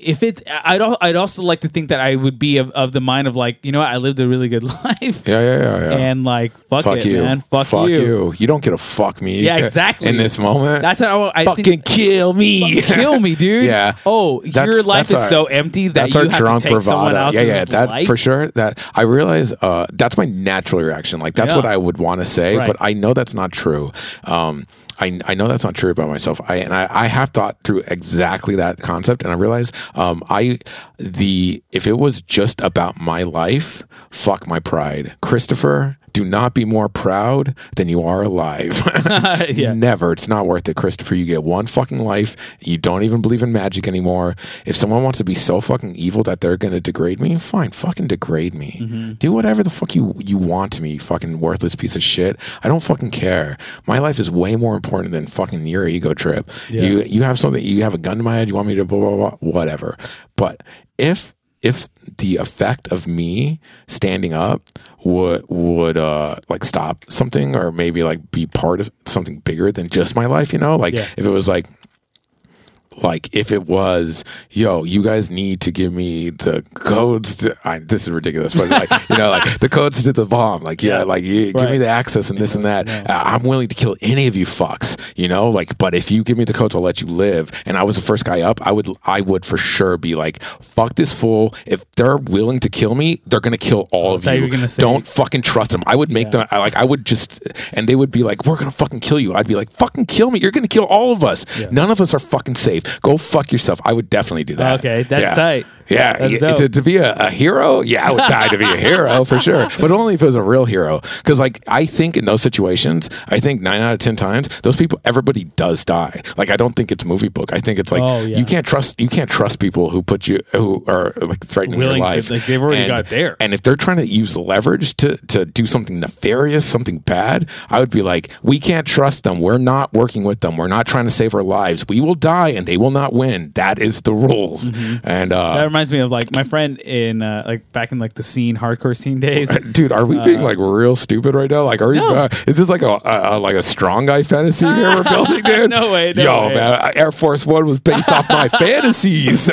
Speaker 2: if it, I'd al- I'd also like to think that I would be of, of the mind of like, you know, what, I lived a really good life,
Speaker 1: Yeah, yeah, yeah, yeah.
Speaker 2: and like, fuck,
Speaker 1: fuck
Speaker 2: it,
Speaker 1: you,
Speaker 2: man, fuck,
Speaker 1: fuck
Speaker 2: you.
Speaker 1: you. You don't get to fuck me.
Speaker 2: Yeah, exactly.
Speaker 1: In this moment,
Speaker 2: That's how I
Speaker 1: fucking
Speaker 2: think.
Speaker 1: kill me.
Speaker 2: Kill me, dude.
Speaker 1: Yeah.
Speaker 2: Oh,
Speaker 1: That's-
Speaker 2: your life
Speaker 1: that's
Speaker 2: is
Speaker 1: our-
Speaker 2: so empty that
Speaker 1: that's
Speaker 2: you
Speaker 1: our
Speaker 2: have
Speaker 1: drunk
Speaker 2: to take someone
Speaker 1: bravado.
Speaker 2: else's
Speaker 1: Yeah, yeah, that
Speaker 2: life.
Speaker 1: for sure. That I realize uh, that's my natural reaction. Like that's
Speaker 2: Yeah.
Speaker 1: what I would want to say,
Speaker 2: Right.
Speaker 1: but I know that's not true. Um, I, I know that's not true about myself. I and I, I have thought through exactly that concept, and I realize um, I the if it was just about my life, fuck my pride, Christopher. Do not be more proud than you are alive.
Speaker 2: Yeah.
Speaker 1: Never. It's not worth it, Christopher. You get one fucking life. You don't even believe in magic anymore. If someone wants to be so fucking evil that they're gonna degrade me, fine, fucking degrade me.
Speaker 2: Mm-hmm.
Speaker 1: Do whatever the fuck you you want to me, you fucking worthless piece of shit. I don't fucking care. My life is way more important than fucking your ego trip. You you have something. You have a gun to my head. You want me to blah blah blah. Whatever. But if if the effect of me standing up would would uh like stop something or maybe like be part of something bigger than just my life, you know, like
Speaker 2: Yeah.
Speaker 1: if it was like like if it was, yo, you guys need to give me the codes. To, I, this is ridiculous, but like you know, like the codes to the bomb. Like yeah,
Speaker 2: Yeah.
Speaker 1: like you, give me the access and this and that. I'm willing to kill any of you fucks. You know, like but if you give me the codes, I'll let you live. And I was the first guy up. I would I would for sure be like, fuck this fool. If they're willing to kill me, they're gonna kill all of
Speaker 2: you
Speaker 1: you.
Speaker 2: were gonna say-
Speaker 1: Don't fucking trust them. I would make them I, like I would just and they would be like, We're gonna fucking kill you. I'd be like, fucking kill me. You're gonna kill all of us.
Speaker 2: Yeah.
Speaker 1: None of us are fucking safe. Go fuck yourself. I would definitely do that.
Speaker 2: Okay, that's
Speaker 1: yeah.
Speaker 2: tight.
Speaker 1: Yeah, yeah, to, to be a, a hero, yeah, I would die to be a hero for sure, but only if it was a real hero. Because, like, I think in those situations, I think nine out of ten times, those people, everybody does die. Like, I don't think it's movie book. I think it's like
Speaker 2: Oh, yeah.
Speaker 1: you can't trust you can't trust people who put you who are like threatening
Speaker 2: Willing
Speaker 1: your
Speaker 2: to-
Speaker 1: life.
Speaker 2: like, they've already
Speaker 1: and,
Speaker 2: got there.
Speaker 1: And if they're trying to use leverage to to do something nefarious, something bad, I would be like, we can't trust them. We're not working with them. We're not trying to save our lives. We will die, and they will not win. That is the rules.
Speaker 2: Mm-hmm.
Speaker 1: And uh,
Speaker 2: reminds me of like my friend in uh, like back in like the scene hardcore scene days.
Speaker 1: Dude, are we being like real stupid right now? Like, are?
Speaker 2: Uh, No.
Speaker 1: Uh, is this like a, a, a like a strong guy fantasy here we're building, dude?
Speaker 2: No way, no
Speaker 1: Yo,
Speaker 2: way.
Speaker 1: man, Air Force One was based off my fantasies.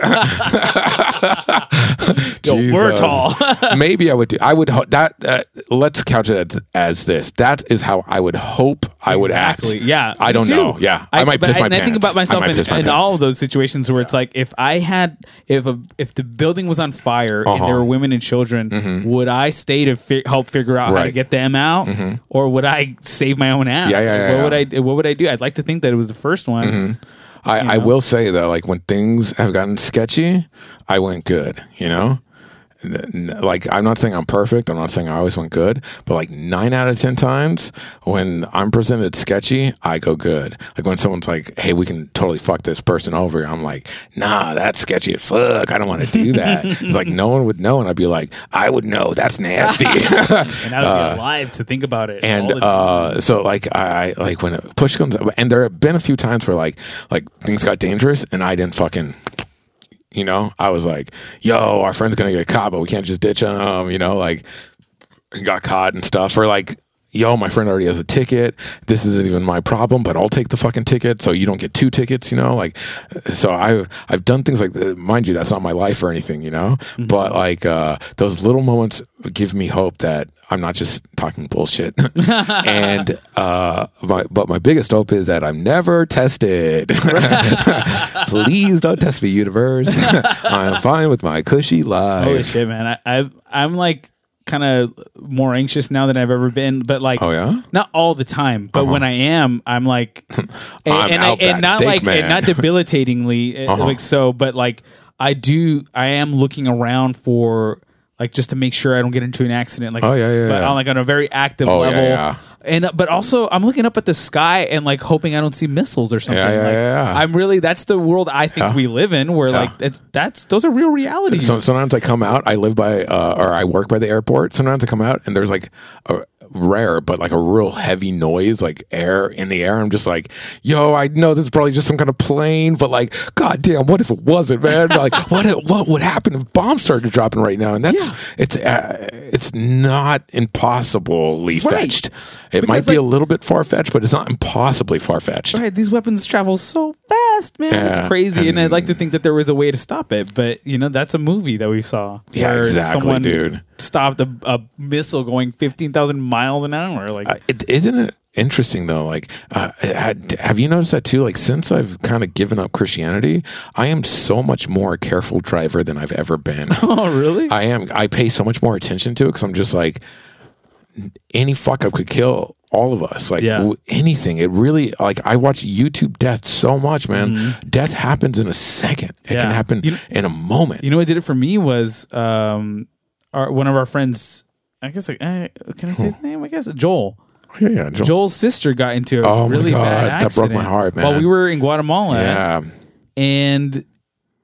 Speaker 2: Yo, we're tall.
Speaker 1: Maybe I would do. I would ho- that. Uh, let's couch it as, as this. That is how I would hope I would act.
Speaker 2: Yeah.
Speaker 1: I don't
Speaker 2: too.
Speaker 1: know. Yeah, I, might
Speaker 2: but
Speaker 1: piss my
Speaker 2: and
Speaker 1: pants.
Speaker 2: I think about myself in, in all of those situations where it's like if I had if a, if the building was on fire and
Speaker 1: Uh-huh.
Speaker 2: there were women and children, mm-hmm. would I stay to fi- help figure out how to get them out, mm-hmm. or would I save my own ass?
Speaker 1: Yeah, yeah,
Speaker 2: Like,
Speaker 1: yeah,
Speaker 2: what would. I what would I do? I'd like to think that it was the first one. Mm-hmm.
Speaker 1: I, I will say that like when things have gotten sketchy, I went good. You know, like I'm not saying I'm perfect. I'm not saying I always went good, but like nine out of ten times when I'm presented sketchy, I go good. Like when someone's like, "Hey, we can totally fuck this person over," I'm like, "Nah, that's sketchy as fuck. I don't want to do that." it's like no one would know, and I'd be like, "I would know. That's nasty."
Speaker 2: And I would be alive to think about it.
Speaker 1: and uh, so like I I- like when a push comes up, and there have been a few times where like like things got dangerous, and I didn't fucking. You know, I was like, "Yo, our friend's gonna get caught, but we can't just ditch him." You know, like got caught and stuff, or like, "Yo, my friend already has a ticket. This isn't even my problem, but I'll take the fucking ticket, so you don't get two tickets." You know, like, so I've, I've done things like that. Mind you, that's not my life or anything. You know, but like uh, those little moments give me hope that I'm not just talking bullshit. and uh, my but my biggest hope is that I'm never tested. Please don't test me, universe. I'm fine with my cushy life.
Speaker 2: Holy shit, man! I, I I'm like kind of more anxious now than I've ever been, but like,
Speaker 1: Oh, yeah?
Speaker 2: not all the time, but when I am, I'm like, and,
Speaker 1: I'm
Speaker 2: and, I, and not
Speaker 1: steak
Speaker 2: like,
Speaker 1: man.
Speaker 2: and not debilitatingly, uh,
Speaker 1: Uh-huh.
Speaker 2: like so, but like, I do, I am looking around for like just to make sure I don't get into an accident, like,
Speaker 1: Oh, yeah, yeah,
Speaker 2: but
Speaker 1: yeah.
Speaker 2: on like on a very active
Speaker 1: Oh, yeah,
Speaker 2: level.
Speaker 1: yeah.
Speaker 2: And uh, but also I'm looking up at the sky and like hoping I don't see missiles or something.
Speaker 1: Yeah, yeah,
Speaker 2: like,
Speaker 1: yeah, yeah.
Speaker 2: I'm really that's the world I think
Speaker 1: Yeah.
Speaker 2: we live in, where like it's that's those are real realities.
Speaker 1: So sometimes I come out. I live by, uh, or I work by the airport. Sometimes I come out and there's like a rare, but like a real heavy noise, like air in the air. I'm just like, yo, I know this is probably just some kind of plane, but like, goddamn, what if it wasn't, man? like, what if- what would happen if bombs started dropping right now? And that's
Speaker 2: Yeah.
Speaker 1: it's uh, it's not impossibly
Speaker 2: Right.
Speaker 1: fetched. It might
Speaker 2: Because,
Speaker 1: be a little bit far fetched, but it's not impossibly far fetched.
Speaker 2: Right, these weapons travel so fast, man.
Speaker 1: Yeah,
Speaker 2: it's crazy, and,
Speaker 1: and-
Speaker 2: I'd like to think that there was a way to stop it, but you know that's a movie that we saw.
Speaker 1: Yeah, exactly,
Speaker 2: someone
Speaker 1: dude.
Speaker 2: Stopped a, a missile going fifteen thousand miles an hour. Like,
Speaker 1: Uh, it, isn't it interesting though? Like, uh, had- have you noticed that too? Like, since I've kind of given up Christianity, I am so much more a careful driver than I've ever been.
Speaker 2: oh, really?
Speaker 1: I am. I pay so much more attention to it because I'm just like, any fuck up could kill all of us. Like
Speaker 2: Yeah.
Speaker 1: w- anything. It really like I watch YouTube death so much, man. Death happens in a second. It
Speaker 2: Mm-hmm. Yeah.
Speaker 1: can happen
Speaker 2: You-
Speaker 1: in a moment.
Speaker 2: you know what did it for me was um, our one of our friends. I guess like, eh, can I say his name? I guess Joel.
Speaker 1: yeah, yeah. Joel.
Speaker 2: Joel's sister got into a
Speaker 1: Oh my
Speaker 2: really
Speaker 1: God,
Speaker 2: bad
Speaker 1: that
Speaker 2: accident
Speaker 1: broke my heart,
Speaker 2: While we were in Guatemala,
Speaker 1: yeah.
Speaker 2: and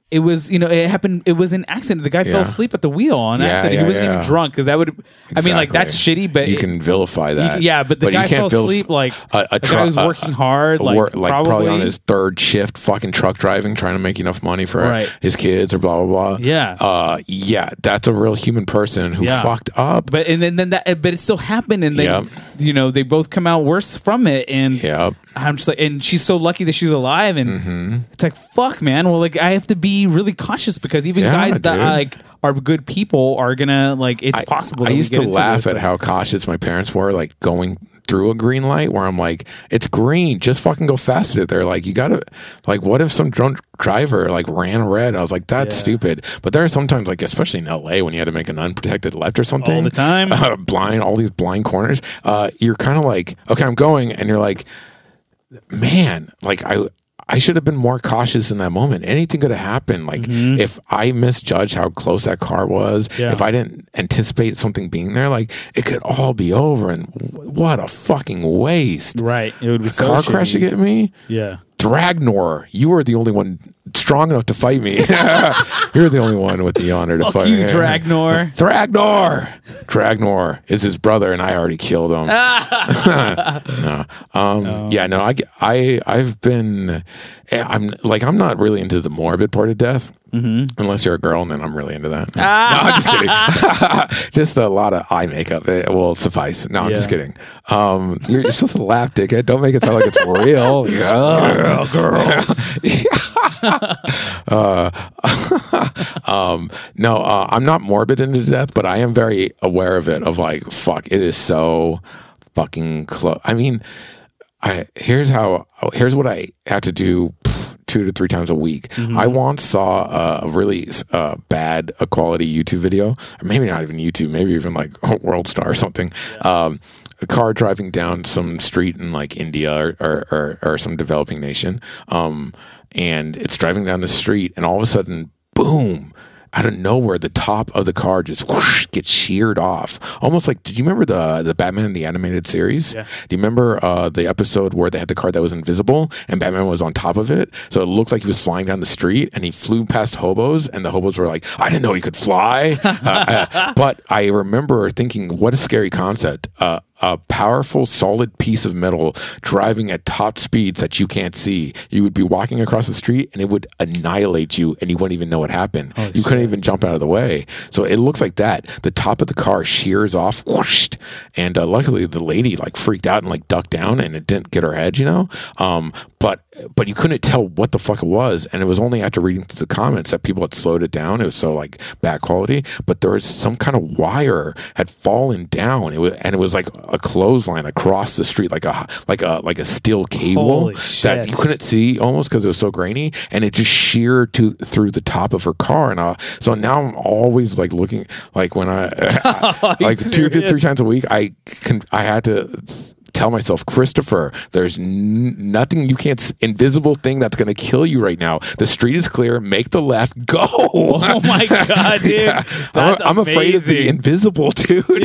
Speaker 2: it was you know it happened. It was an accident. The guy
Speaker 1: Yeah.
Speaker 2: fell asleep at the wheel on
Speaker 1: Yeah,
Speaker 2: accident.
Speaker 1: yeah,
Speaker 2: he wasn't even drunk because that would. I mean, like that's shitty, but
Speaker 1: you
Speaker 2: it-
Speaker 1: can vilify
Speaker 2: you-
Speaker 1: that.
Speaker 2: yeah, but the
Speaker 1: you
Speaker 2: guy fell asleep like
Speaker 1: a, a,
Speaker 2: a guy
Speaker 1: truck- a-
Speaker 2: working hard,
Speaker 1: a
Speaker 2: like,
Speaker 1: wor- like
Speaker 2: probably,
Speaker 1: on his third shift, fucking truck driving, trying to make enough money for
Speaker 2: Right.
Speaker 1: his kids or blah blah blah.
Speaker 2: Yeah.
Speaker 1: uh, yeah, that's a real human person who fucked up.
Speaker 2: But and then, then that, but it still happened, and they,
Speaker 1: Yep.
Speaker 2: you know, they both come out worse from it, and
Speaker 1: Yep.
Speaker 2: I'm just like, and she's so lucky that she's alive, and
Speaker 1: Mm-hmm.
Speaker 2: it's like, fuck, man. Well, like I have to be really cautious because even
Speaker 1: Yeah,
Speaker 2: guys that
Speaker 1: dude.
Speaker 2: like are good people are gonna like it's possible.
Speaker 1: I
Speaker 2: that
Speaker 1: used to laugh
Speaker 2: this.
Speaker 1: at how cautious my parents were, like going through a green light. Where I'm like, it's green, just fucking go faster. They're like, you gotta, like, what if some drunk driver like ran red? I was like, that's
Speaker 2: Yeah.
Speaker 1: stupid. But there are sometimes, like, especially in LA, when you had to make an unprotected left or something
Speaker 2: all the time.
Speaker 1: uh, blind, all these blind corners. Uh, you're kind of like, okay, I'm going, and you're like, man, like I. I should have been more cautious in that moment. Anything could have happened. Like if I misjudged how close that car was,
Speaker 2: Mm-hmm. Yeah.
Speaker 1: if I didn't anticipate something being there, like it could all be over. And w- what a fucking waste!
Speaker 2: right. It would be so
Speaker 1: Car crash to get me.
Speaker 2: Yeah.
Speaker 1: Dragnor, you are the only one strong enough to fight me. You're the only one with the honor to
Speaker 2: Fuck
Speaker 1: fight
Speaker 2: you,
Speaker 1: me.
Speaker 2: Dragnor.
Speaker 1: Dragnor. Dragnor is his brother, and I already killed him. no, um, yeah, no, I, I, I've been, eh, I'm like, I'm not really into the morbid part of death, unless you're a girl, and then I'm really into that. No, I'm just kidding. just a lot of eye makeup. It will suffice. No, I'm just kidding. Um, you're, supposed to laugh, dickhead. Don't make it sound like it's real. Yeah, girls. um, no, uh, I'm not morbid into death, but I am very aware of it. Of like, fuck, it is so fucking close. I mean, I here's how here's what I had to do two to three times a week. I once saw a really uh, bad quality YouTube video, or maybe not even YouTube, maybe even like World Star or something. Um, a car driving down some street in like India or or, or, or some developing nation, um, and it's driving down the street, and all of a sudden, boom out of nowhere, the top of the car just whoosh, gets sheared off. Almost like, did you remember the the Batman in the animated series?
Speaker 2: Yeah.
Speaker 1: Do you remember uh, the episode where they had the car that was invisible and Batman was on top of it? So it looked like he was flying down the street and he flew past hobos and the hobos were like, I didn't know he could fly. uh, uh, but I remember thinking, what a scary concept. Uh, a powerful, solid piece of metal driving at top speeds that you can't see. You would be walking across the street and it would annihilate you and you wouldn't even know what happened. you couldn't even jump out of the way. So it looks like that. The top of the car shears off, whoosh, and uh, luckily the lady like freaked out and like ducked down and it didn't get her head, you know. Um, but but you couldn't tell what the fuck it was, and it was only after reading through the comments that people had slowed it down. It was so like bad quality, but there was some kind of wire had fallen down. It was and it was like a clothesline across the street, like a like a like a steel cable that you couldn't see almost because it was so grainy, and it just sheared to through the top of her car. And uh, so now I'm always like looking like when I like two to three times a week, I can I had to tell myself, Christopher, there's n- nothing you can't invisible thing that's gonna kill you right now. The street is clear. Make the left. Go.
Speaker 2: Oh my god, dude!
Speaker 1: Yeah. I'm, I'm afraid of the invisible dude.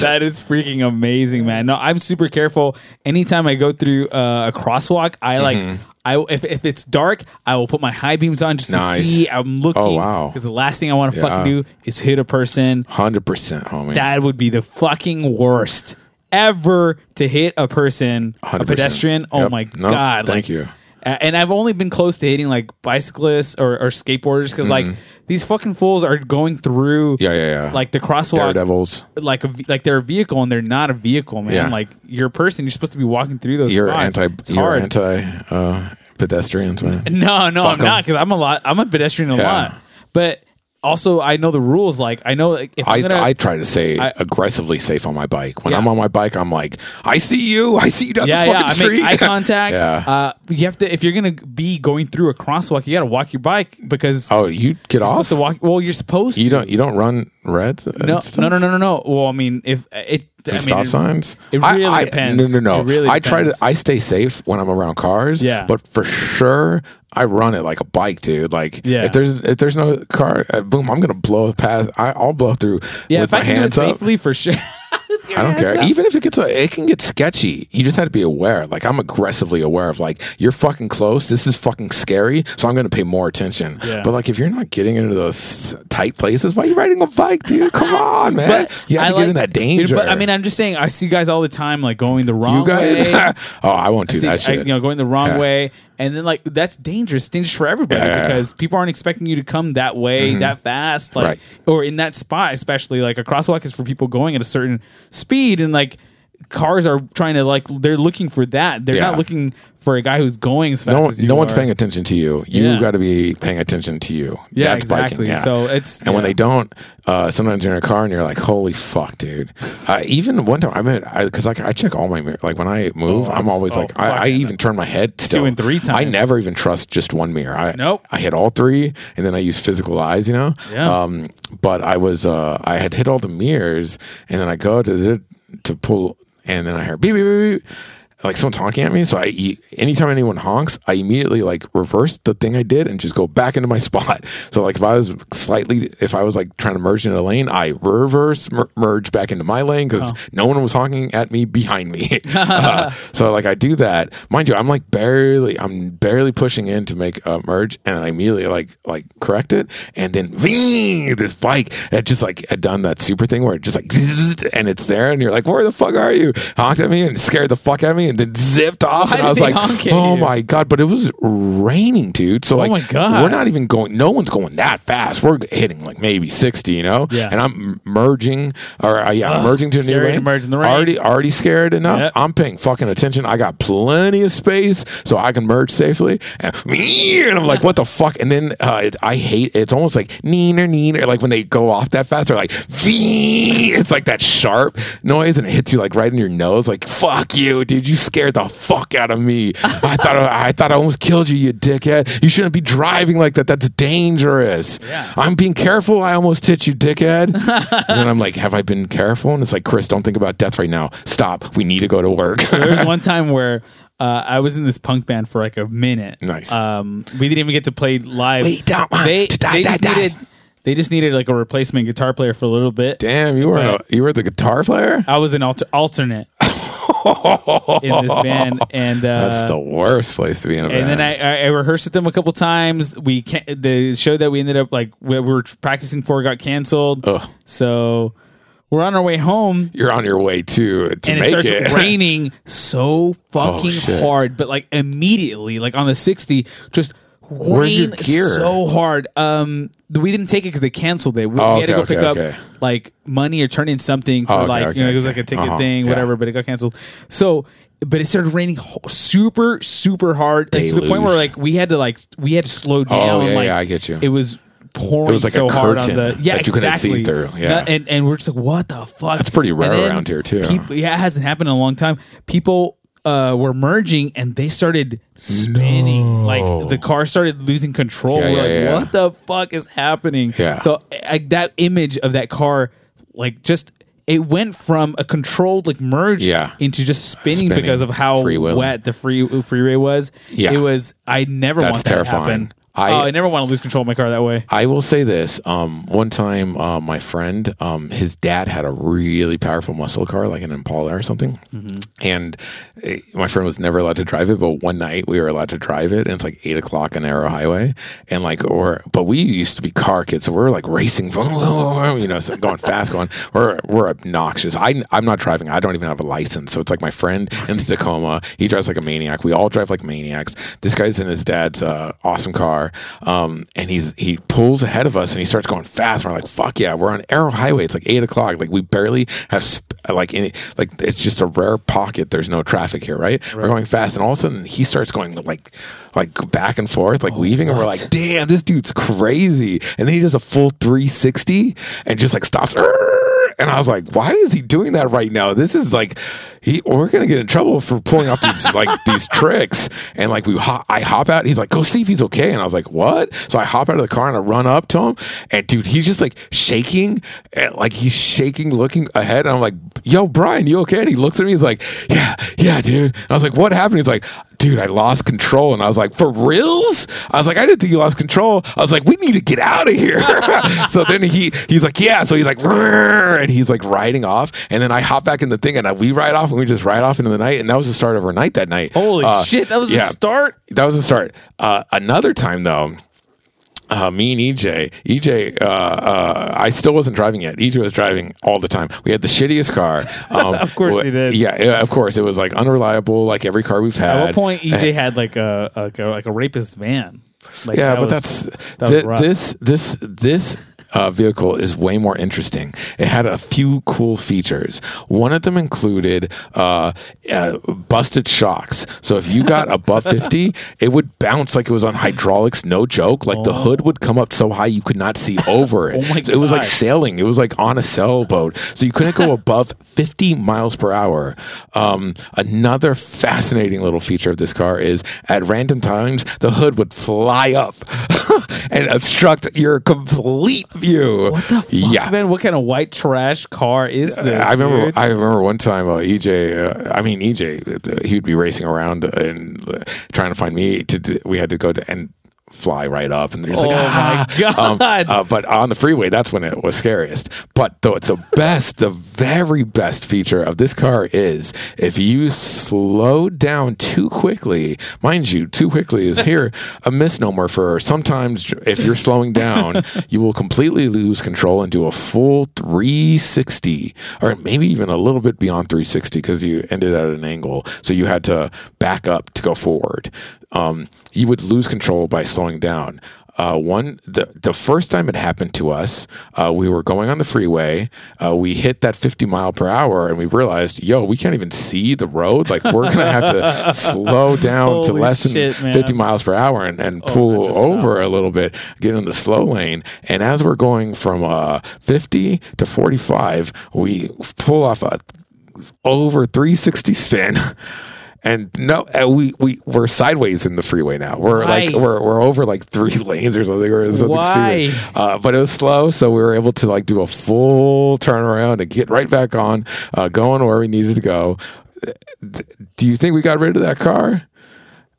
Speaker 2: that is freaking amazing, man. No, I'm super careful. Anytime I go through uh, a crosswalk, I like. I if, if it's dark, I will put my high beams on just
Speaker 1: Nice.
Speaker 2: to see. I'm looking.
Speaker 1: Oh, wow.
Speaker 2: Because the last thing I want to
Speaker 1: Yeah.
Speaker 2: fucking do is hit a person.
Speaker 1: Hundred percent, homie.
Speaker 2: That would be the fucking worst ever to hit a person, a
Speaker 1: 100%.
Speaker 2: pedestrian. Oh
Speaker 1: Yep.
Speaker 2: my
Speaker 1: No,
Speaker 2: god!
Speaker 1: thank
Speaker 2: like-
Speaker 1: you.
Speaker 2: A- And I've only been close to hitting like bicyclists or, or skateboarders because like these fucking fools are going through
Speaker 1: Mm-hmm. Yeah, yeah, yeah.
Speaker 2: like the crosswalk
Speaker 1: Daredevils.
Speaker 2: like a like they're a vehicle and they're not a vehicle, man.
Speaker 1: Yeah.
Speaker 2: Like you're a person. You're supposed to be walking through those.
Speaker 1: You're
Speaker 2: spots.
Speaker 1: anti.
Speaker 2: It's
Speaker 1: You're
Speaker 2: hard.
Speaker 1: anti uh, pedestrians, man.
Speaker 2: No, no,
Speaker 1: Fuck
Speaker 2: I'm
Speaker 1: 'em.
Speaker 2: not because I'm a lot. I'm a pedestrian a
Speaker 1: Yeah.
Speaker 2: lot, but also I know the rules. Like I know like, if
Speaker 1: I,
Speaker 2: gonna,
Speaker 1: I try to say
Speaker 2: I-
Speaker 1: aggressively safe on my bike. When
Speaker 2: Yeah.
Speaker 1: I'm on my bike, I'm like, I see you. I see you down
Speaker 2: yeah,
Speaker 1: the
Speaker 2: yeah,
Speaker 1: fucking
Speaker 2: I
Speaker 1: street.
Speaker 2: make eye contact.
Speaker 1: Yeah.
Speaker 2: uh, you have to if you're gonna be going through a crosswalk, you got to walk your bike because
Speaker 1: oh, you get
Speaker 2: you're
Speaker 1: off.
Speaker 2: supposed to walk. Well, you're supposed
Speaker 1: You
Speaker 2: to.
Speaker 1: don't. You don't run reds. and
Speaker 2: No, no, no, no, no, no. Well, I mean, if it, I mean,
Speaker 1: stop signs.
Speaker 2: it really
Speaker 1: I,
Speaker 2: depends.
Speaker 1: No, no, no.
Speaker 2: Really
Speaker 1: I try to. I stay safe when I'm around cars.
Speaker 2: Yeah.
Speaker 1: But for sure, I run it like a bike, dude. Like,
Speaker 2: Yeah.
Speaker 1: if there's if there's no car, uh, boom, I'm gonna blow past. I, I'll blow through.
Speaker 2: Yeah,
Speaker 1: with
Speaker 2: if I can do it
Speaker 1: up.
Speaker 2: safely, for sure.
Speaker 1: I don't care. Even if it gets, a, it can get sketchy. You just have to be aware. Like I'm aggressively aware of like you're fucking close. This is fucking scary. So I'm going to pay more attention.
Speaker 2: Yeah.
Speaker 1: But like if you're not getting into those tight places, why are you riding a bike, dude? Come on, man. you have
Speaker 2: I
Speaker 1: to get in
Speaker 2: like-
Speaker 1: that danger.
Speaker 2: But I mean, I'm just saying, I see guys all the time like going the wrong
Speaker 1: you guys.
Speaker 2: way.
Speaker 1: oh, I won't do
Speaker 2: See,
Speaker 1: that
Speaker 2: I-
Speaker 1: shit.
Speaker 2: you know, going the wrong
Speaker 1: Yeah.
Speaker 2: way, and then like that's dangerous, dangerous for everybody
Speaker 1: Yeah,
Speaker 2: because people aren't expecting you to come that way mm-hmm. that fast, like
Speaker 1: Right.
Speaker 2: or in that spot, especially like a crosswalk is for people going at a certain speed, and like cars are trying to like they're looking for that. They're
Speaker 1: Yeah.
Speaker 2: not looking for a guy who's going as fast
Speaker 1: no,
Speaker 2: as you
Speaker 1: no one's
Speaker 2: are.
Speaker 1: paying attention to you. You
Speaker 2: Yeah.
Speaker 1: got to be paying attention to you.
Speaker 2: Yeah,
Speaker 1: That's biking,
Speaker 2: exactly.
Speaker 1: yeah.
Speaker 2: So it's
Speaker 1: And when
Speaker 2: yeah.
Speaker 1: they don't, uh, sometimes you're in a car and you're like, "Holy fuck, dude!" Uh, even one time, I mean, because like I check all my mirror. Like when I move,
Speaker 2: Oh,
Speaker 1: I'm always
Speaker 2: oh,
Speaker 1: like, I, I even turn my head still.
Speaker 2: and three times.
Speaker 1: I
Speaker 2: times.
Speaker 1: never even trust just one mirror. I
Speaker 2: Nope.
Speaker 1: I hit all three, and then I use physical eyes. You know.
Speaker 2: Yeah.
Speaker 1: Um, but I was, uh, I had hit all the mirrors, and then I go to the, to pull, and then I hear beep beep beep. beep like someone's honking at me. So I, anytime anyone honks, I immediately like reverse the thing I did and just go back into my spot. So like if I was slightly, if I was like trying to merge into a lane, I reverse mer- merge back into my lane because no one was honking at me behind me. Uh, so like I do that, mind you, I'm like barely, I'm barely pushing in to make a merge, and I immediately like like correct it, and then ving, this bike had just like had done that super thing where it just like and it's there, and you're like, where the fuck are you? Honked at me and scared the fuck out of me, and then zipped off,
Speaker 2: Why
Speaker 1: and I was like, oh
Speaker 2: you?
Speaker 1: my god! But it was raining, dude. So like,
Speaker 2: my God.
Speaker 1: we're not even going. No one's going that fast. We're hitting like maybe sixty, you know.
Speaker 2: Yeah.
Speaker 1: And I'm merging, or uh, yeah, merging to a new
Speaker 2: merge in the rain.
Speaker 1: Already, already scared enough.
Speaker 2: Yep.
Speaker 1: I'm paying fucking attention. I got plenty of space so I can merge safely. And, and I'm like, what the fuck? And then uh, it, I hate. It's almost like neener neener. Like when they go off that fast, they're like vee. It's like that sharp noise, and it hits you like right in your nose. Like fuck you, dude. You scared the fuck out of me. I thought I, I thought I almost killed you, you dickhead. You shouldn't be driving like that. That's dangerous.
Speaker 2: Yeah.
Speaker 1: I'm being careful. I almost hit you, dickhead. and then I'm like, have I been careful? And it's like, Chris, don't think about death right now. Stop. We need to go to work.
Speaker 2: there was one time where uh, I was in this punk band for like a minute.
Speaker 1: Nice.
Speaker 2: Um, we didn't even get to play live.
Speaker 1: Don't want
Speaker 2: they,
Speaker 1: to die,
Speaker 2: they
Speaker 1: die,
Speaker 2: just
Speaker 1: die.
Speaker 2: needed they just needed like a replacement guitar player for a little bit.
Speaker 1: Damn, you were a, you were the guitar player.
Speaker 2: I was an alter- alternate in this band, and uh,
Speaker 1: That's the worst place to be in a band.
Speaker 2: and then I, I, rehearsed with them a couple times. We can the show that we ended up like we we were practicing for got canceled.
Speaker 1: Ugh.
Speaker 2: So we're on our way home,
Speaker 1: you're on your way to to
Speaker 2: and it starts
Speaker 1: it.
Speaker 2: raining so fucking
Speaker 1: shit.
Speaker 2: hard, but like immediately, like on the sixty, just.
Speaker 1: Where's your gear?
Speaker 2: So hard. Um, we didn't take it because they canceled it. We,
Speaker 1: Oh,
Speaker 2: we had to
Speaker 1: okay,
Speaker 2: go pick
Speaker 1: okay,
Speaker 2: up like money or turn in something for
Speaker 1: Oh, okay,
Speaker 2: like
Speaker 1: okay,
Speaker 2: you know it was like a ticket
Speaker 1: Uh-huh,
Speaker 2: thing,
Speaker 1: yeah.
Speaker 2: whatever. But it got canceled. So, but it started raining super super hard to the point where like we had to like we had to slow down.
Speaker 1: Oh, yeah,
Speaker 2: like,
Speaker 1: yeah, I get you.
Speaker 2: It was pouring
Speaker 1: It was like a
Speaker 2: so hard on the yeah
Speaker 1: that you couldn't see
Speaker 2: exactly.
Speaker 1: through, yeah.
Speaker 2: and and we're just like what the fuck.
Speaker 1: That's pretty rare around here, too.
Speaker 2: People, yeah, it hasn't happened in a long time. People uh, were merging and they started spinning. Like the car started losing control.
Speaker 1: Yeah,
Speaker 2: we're
Speaker 1: yeah,
Speaker 2: like,
Speaker 1: yeah.
Speaker 2: what the fuck is happening?
Speaker 1: Yeah.
Speaker 2: So like that image of that car, like just. It went from a controlled like merge
Speaker 1: Yeah.
Speaker 2: into just spinning,
Speaker 1: Spinning,
Speaker 2: because of how wet the free freeway was.
Speaker 1: Yeah.
Speaker 2: it was. I never
Speaker 1: That's
Speaker 2: want that
Speaker 1: terrifying.
Speaker 2: to happen.
Speaker 1: I-
Speaker 2: oh, I never want to lose control of my car that way.
Speaker 1: I will say this. Um, one time, uh, my friend, um, his dad had a really powerful muscle car, like an Impala or something. And eh, my friend was never allowed to drive it, but one night we were allowed to drive it, and it's like eight o'clock on Arrow Highway, and like, or but we used to be car kids, so we're like racing, you know, so going fast, going. We're we're obnoxious. I I'm not driving. I don't even have a license, so it's like my friend in Tacoma. He drives like a maniac. We all drive like maniacs. This guy's in his dad's uh, awesome car, um, and he's he pulls ahead of us, and he starts going fast. We're like, fuck yeah, we're on Arrow Highway. It's like eight o'clock. Like we barely have sp- like any like it's just a rare pocket. There's no traffic here, right? We're going fast, and all of a sudden he starts going like like back and forth, like weaving, and we're like, damn, this dude's crazy. And then he does a full 360 and just like stops. "Arr!" And I was like, why is he doing that right now? This is like, he we're gonna get in trouble for pulling off these like these tricks. And like we, hop, I hop out. He's like, go see if he's okay. And I was like, what? So I hop out of the car and I run up to him. And dude, he's just like shaking, and, like he's shaking, looking ahead. And I'm like, yo, Brian, you okay? And he looks at me. He's like, yeah, yeah, dude. And I was like, what happened? He's like, dude, I lost control. And I was like, for reals? I was like, I didn't think you lost control. I was like, we need to get out of here. so then he he's like, yeah. So he's like, and he's like riding off. And then I hop back in the thing and I, we ride off and we just ride off into the night. And that was the start of our night that night.
Speaker 2: Holy
Speaker 1: Uh,
Speaker 2: shit, that was
Speaker 1: yeah.
Speaker 2: the start.
Speaker 1: That was the start. Uh, another time though, uh, me and EJ, EJ, uh, uh, I still wasn't driving yet. EJ was driving all the time. We had the shittiest car. Um,
Speaker 2: Of course
Speaker 1: w-
Speaker 2: you did.
Speaker 1: Yeah, of course. It was like unreliable, like every car we've had.
Speaker 2: At what point EJ had like a, a like a rapist van? Like,
Speaker 1: yeah, but
Speaker 2: was-
Speaker 1: that's
Speaker 2: that rough.
Speaker 1: this this this uh, vehicle is way more interesting. It had a few cool features. One of them included uh, uh, busted shocks. So if you got above fifty, it would bounce like it was on hydraulics. No joke. Like the hood would come up so high you could not see over it.
Speaker 2: Oh
Speaker 1: So it was like sailing. It was like on a sailboat. So you couldn't go above 50 miles per hour. Um, another fascinating little feature of this car is at random times, the hood would fly up and obstruct your complete view.
Speaker 2: What the fuck,
Speaker 1: Yeah.
Speaker 2: man? What kind of white trash car is this?
Speaker 1: I remember.
Speaker 2: dude?
Speaker 1: I remember one time uh, EJ. Uh, I mean EJ. uh, He would be racing around and uh, trying to find me. To do, we had to go to and fly right up, and they're just like,
Speaker 2: Oh
Speaker 1: ah.
Speaker 2: my God.
Speaker 1: uh, but on the freeway, that's when it was scariest. But though it's the best, the very best feature of this car is if you slow down too quickly. Mind you, too quickly is here a misnomer for sometimes if you're slowing down, you will completely lose control and do a full 360 or maybe even a little bit beyond 360 because you ended at an angle. So you had to back up to go forward. Um, you would lose control by slowing down. Uh, one the the first time it happened to us, uh, we were going on the freeway. Uh, we hit that 50 mile per hour, and we realized, yo, we can't even see the road. Like we're gonna have to slow down to less
Speaker 2: shit,
Speaker 1: than
Speaker 2: man.
Speaker 1: 50 miles per hour and, and
Speaker 2: Oh,
Speaker 1: pull over a little bit, get in the slow lane. And as we're going from uh, 50 to 45, we pull off a over 360 spin. And no, uh, we we we're sideways in the freeway now. We're like we're we're over like three lanes or something or something
Speaker 2: Why?
Speaker 1: stupid. Uh, but it was slow, so we were able to like do a full turnaround and get right back on, uh, going where we needed to go. Do you think we got rid of that car?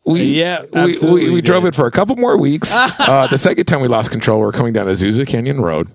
Speaker 1: We,
Speaker 2: Yeah,
Speaker 1: we, we, we
Speaker 2: we
Speaker 1: drove it for a couple more weeks. uh, the second time we lost control, we were coming down Azusa Canyon Road.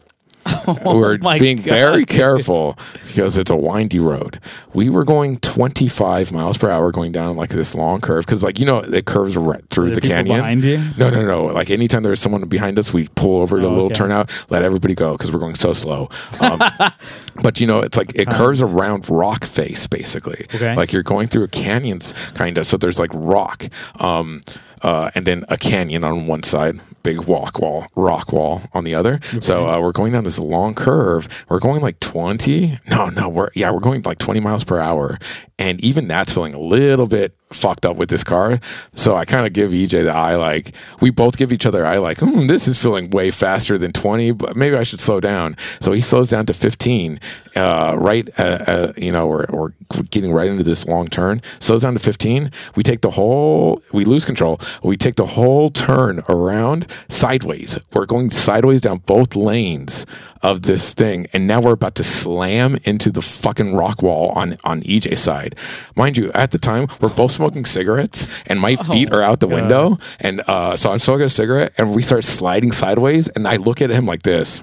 Speaker 1: were
Speaker 2: Oh my
Speaker 1: being
Speaker 2: God.
Speaker 1: very careful because it's a windy road. We were going 25 miles per hour going down like this long curve because, like, you know, it curves right through the canyon.
Speaker 2: behind you?
Speaker 1: No, no, no. Like, anytime there's someone behind us, we pull over to a
Speaker 2: Oh,
Speaker 1: little
Speaker 2: okay.
Speaker 1: turnout, let everybody go because we're going so slow. Um, but, you know, it's like it curves around rock face, basically.
Speaker 2: Okay.
Speaker 1: Like, you're going through a canyons, kind of. So there's like rock. Um, uh, and then a canyon on one side, big walk wall, rock wall on the other. So uh, we're going down this long curve. We're going like 20. No, no, we're yeah, we're going like 20 miles per hour, and even that's feeling a little bit fucked up with this car. So I kind of give EJ the eye, like we both give each other eye, like hmm, this is feeling way faster than 20, but maybe I should slow down. So he slows down to 15. Uh, right, uh, uh, you know, we're, we're getting right into this long turn. Slows down to 15. We take the whole, we lose control. We take the whole turn around sideways. We're going sideways down both lanes of this thing, and now we're about to slam into the fucking rock wall on on EJ's side. Mind you, at the time we're both smoking cigarettes, and my feet are out the window, and uh, so I'm smoking a cigarette, and we start sliding sideways, and I look at him like this.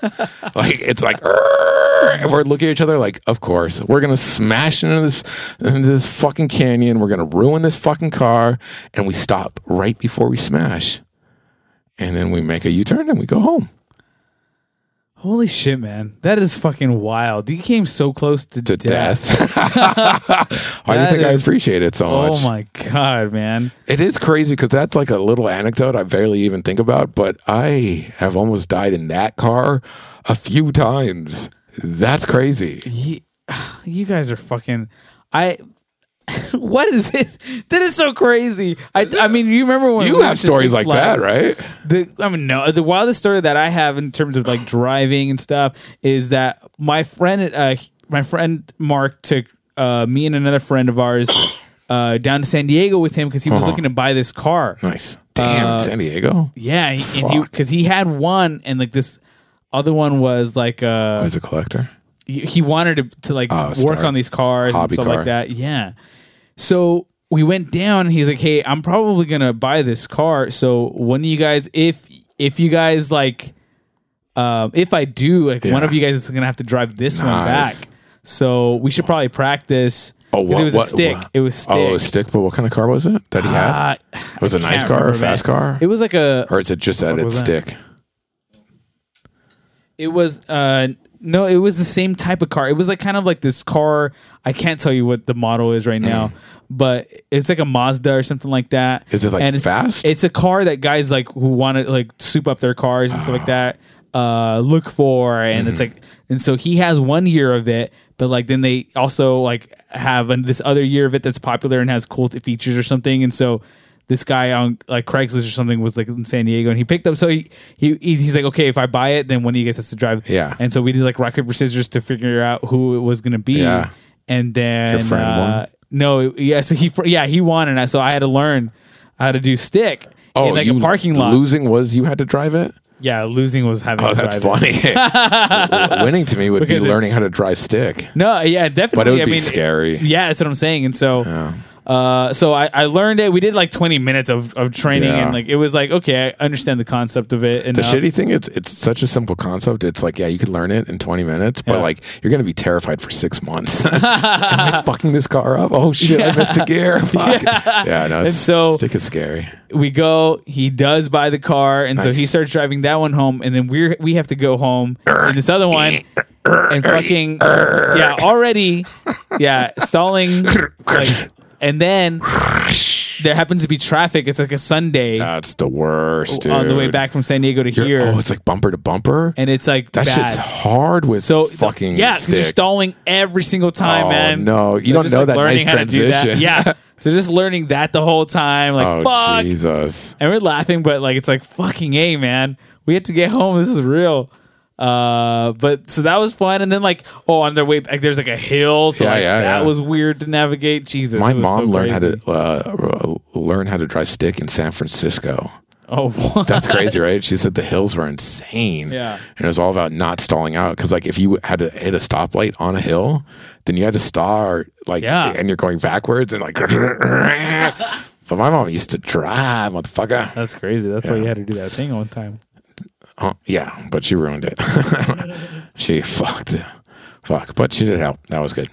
Speaker 1: like it's like and we're looking at each other like of course. We're gonna smash into this into this fucking canyon. We're gonna ruin this fucking car and we stop right before we smash. And then we make a u-turn and we go home
Speaker 2: Holy shit, man. That is fucking wild. You came so close to,
Speaker 1: to
Speaker 2: death.
Speaker 1: death, why do you think i appreciate it so
Speaker 2: oh
Speaker 1: much?
Speaker 2: Oh my god, man.
Speaker 1: it is crazy because that's like a little anecdote i barely even think about but i have almost died in that car a few times that's crazy
Speaker 2: You, you guys are fucking I what is it? That is so crazy. I I mean, you remember when
Speaker 1: you
Speaker 2: we
Speaker 1: have stories like that right
Speaker 2: The I mean, no, the wildest story that I have in terms of like driving and stuff is that my friend, uh, my friend Mark took uh, me and another friend of ours uh, down to San Diego with him because he was
Speaker 1: Uh-huh.
Speaker 2: looking to buy this car.
Speaker 1: Nice. Damn,
Speaker 2: Uh,
Speaker 1: San Diego.
Speaker 2: Yeah, he, he because he had one and like this other one was like uh
Speaker 1: As a collector.
Speaker 2: he, he wanted to, to like
Speaker 1: Oh,
Speaker 2: work on these cars and stuff
Speaker 1: car.
Speaker 2: like that. Yeah. So we went down. And he's like, "Hey, I'm probably gonna buy this car. So when you guys, if if you guys like, um, if I do, like one of you guys is gonna have to drive this one back. So we should probably practice.
Speaker 1: Oh, what?
Speaker 2: It was a stick.
Speaker 1: what-
Speaker 2: It was stick.
Speaker 1: Oh, was stick. But what kind of car was it that he had?
Speaker 2: Uh,
Speaker 1: was it a
Speaker 2: I
Speaker 1: nice car or a fast
Speaker 2: man.
Speaker 1: car?
Speaker 2: It was like a.
Speaker 1: or is it just that it's
Speaker 2: was that?
Speaker 1: stick?
Speaker 2: It was uh no, it was the same type of car. It was like kind of like this car. I can't tell you what the model is right now, but it's like a Mazda or something like that.
Speaker 1: Is it, like,
Speaker 2: it's-
Speaker 1: fast?
Speaker 2: It's a car that guys like who want to like soup up their cars and stuff like that. Uh, look for and it's
Speaker 1: Mm-hmm.
Speaker 2: like and so he has one year of it, but like then they also like have an, this other year of it that's popular and has cool th- features or something, and so this guy on like Craigslist or something was like in San Diego and he picked up so he, he he's like okay if I buy it then one of you guys has to drive
Speaker 1: Yeah.
Speaker 2: and so we did like rock paper scissors to figure out who it was gonna be
Speaker 1: Yeah.
Speaker 2: and then
Speaker 1: Your friend
Speaker 2: uh,
Speaker 1: won?
Speaker 2: no yeah so he yeah he won and I, so I had to learn how to do stick
Speaker 1: Oh,
Speaker 2: in like a parking lot
Speaker 1: Losing was you had to drive it.
Speaker 2: yeah losing was having
Speaker 1: Oh,
Speaker 2: to
Speaker 1: that's
Speaker 2: drive it.
Speaker 1: funny. Winning to me would
Speaker 2: Because
Speaker 1: be learning how to drive stick.
Speaker 2: no yeah definitely
Speaker 1: But it would
Speaker 2: I
Speaker 1: be
Speaker 2: mean,
Speaker 1: scary.
Speaker 2: yeah that's what I'm saying and so uh, so I, I learned it. We did like 20 minutes of, of training,
Speaker 1: Yeah.
Speaker 2: and like it was like okay, I understand the concept of it. And
Speaker 1: The shitty thing is, it's such a simple concept. It's like, yeah, you could learn it in 20 minutes, but
Speaker 2: Yeah.
Speaker 1: like, you're going to be terrified for six months. Am I fucking this car up? Oh shit, I missed a gear. Fuck. Yeah, no, it's,
Speaker 2: so-
Speaker 1: stick is scary.
Speaker 2: we go. He does buy the car, and so he starts driving that one home, and then we are we have to go home in this other one, and fucking yeah, already yeah, stalling like, and then there happens to be traffic. It's like a Sunday
Speaker 1: That's the worst, dude.
Speaker 2: on the way back from San Diego to
Speaker 1: You're-
Speaker 2: here,
Speaker 1: Oh, it's like bumper to bumper.
Speaker 2: and it's like
Speaker 1: that
Speaker 2: bad.
Speaker 1: shit's hard with
Speaker 2: So
Speaker 1: fucking
Speaker 2: yeah, because you're stalling every single time,
Speaker 1: Oh,
Speaker 2: man.
Speaker 1: no. You don't
Speaker 2: just,
Speaker 1: know that
Speaker 2: learning
Speaker 1: nice
Speaker 2: how to do that.
Speaker 1: transition.
Speaker 2: Yeah, so just learning that the whole time, like
Speaker 1: oh
Speaker 2: fuck,
Speaker 1: Jesus!
Speaker 2: and we're laughing, but like it's like fucking a man. We had to get home. This is real. Uh, but so that was fun, and then like oh, on their way back, there's like a hill, so
Speaker 1: Yeah,
Speaker 2: like,
Speaker 1: yeah,
Speaker 2: that
Speaker 1: yeah.
Speaker 2: was weird to navigate. Jesus,
Speaker 1: My mom
Speaker 2: so
Speaker 1: learned how to uh, learn how to drive stick in San Francisco.
Speaker 2: Oh, what?
Speaker 1: That's crazy, right? She said the hills were insane.
Speaker 2: Yeah.
Speaker 1: And it was all about not stalling out. Because, like, if you had to hit a stoplight on a hill, then you had to start, like,
Speaker 2: Yeah.
Speaker 1: and you're going backwards and, like, but my mom used to drive, motherfucker.
Speaker 2: That's crazy. That's why you had to do that thing one time.
Speaker 1: Oh, yeah, but she ruined it. she fucked. Fuck. But she did help. That was good.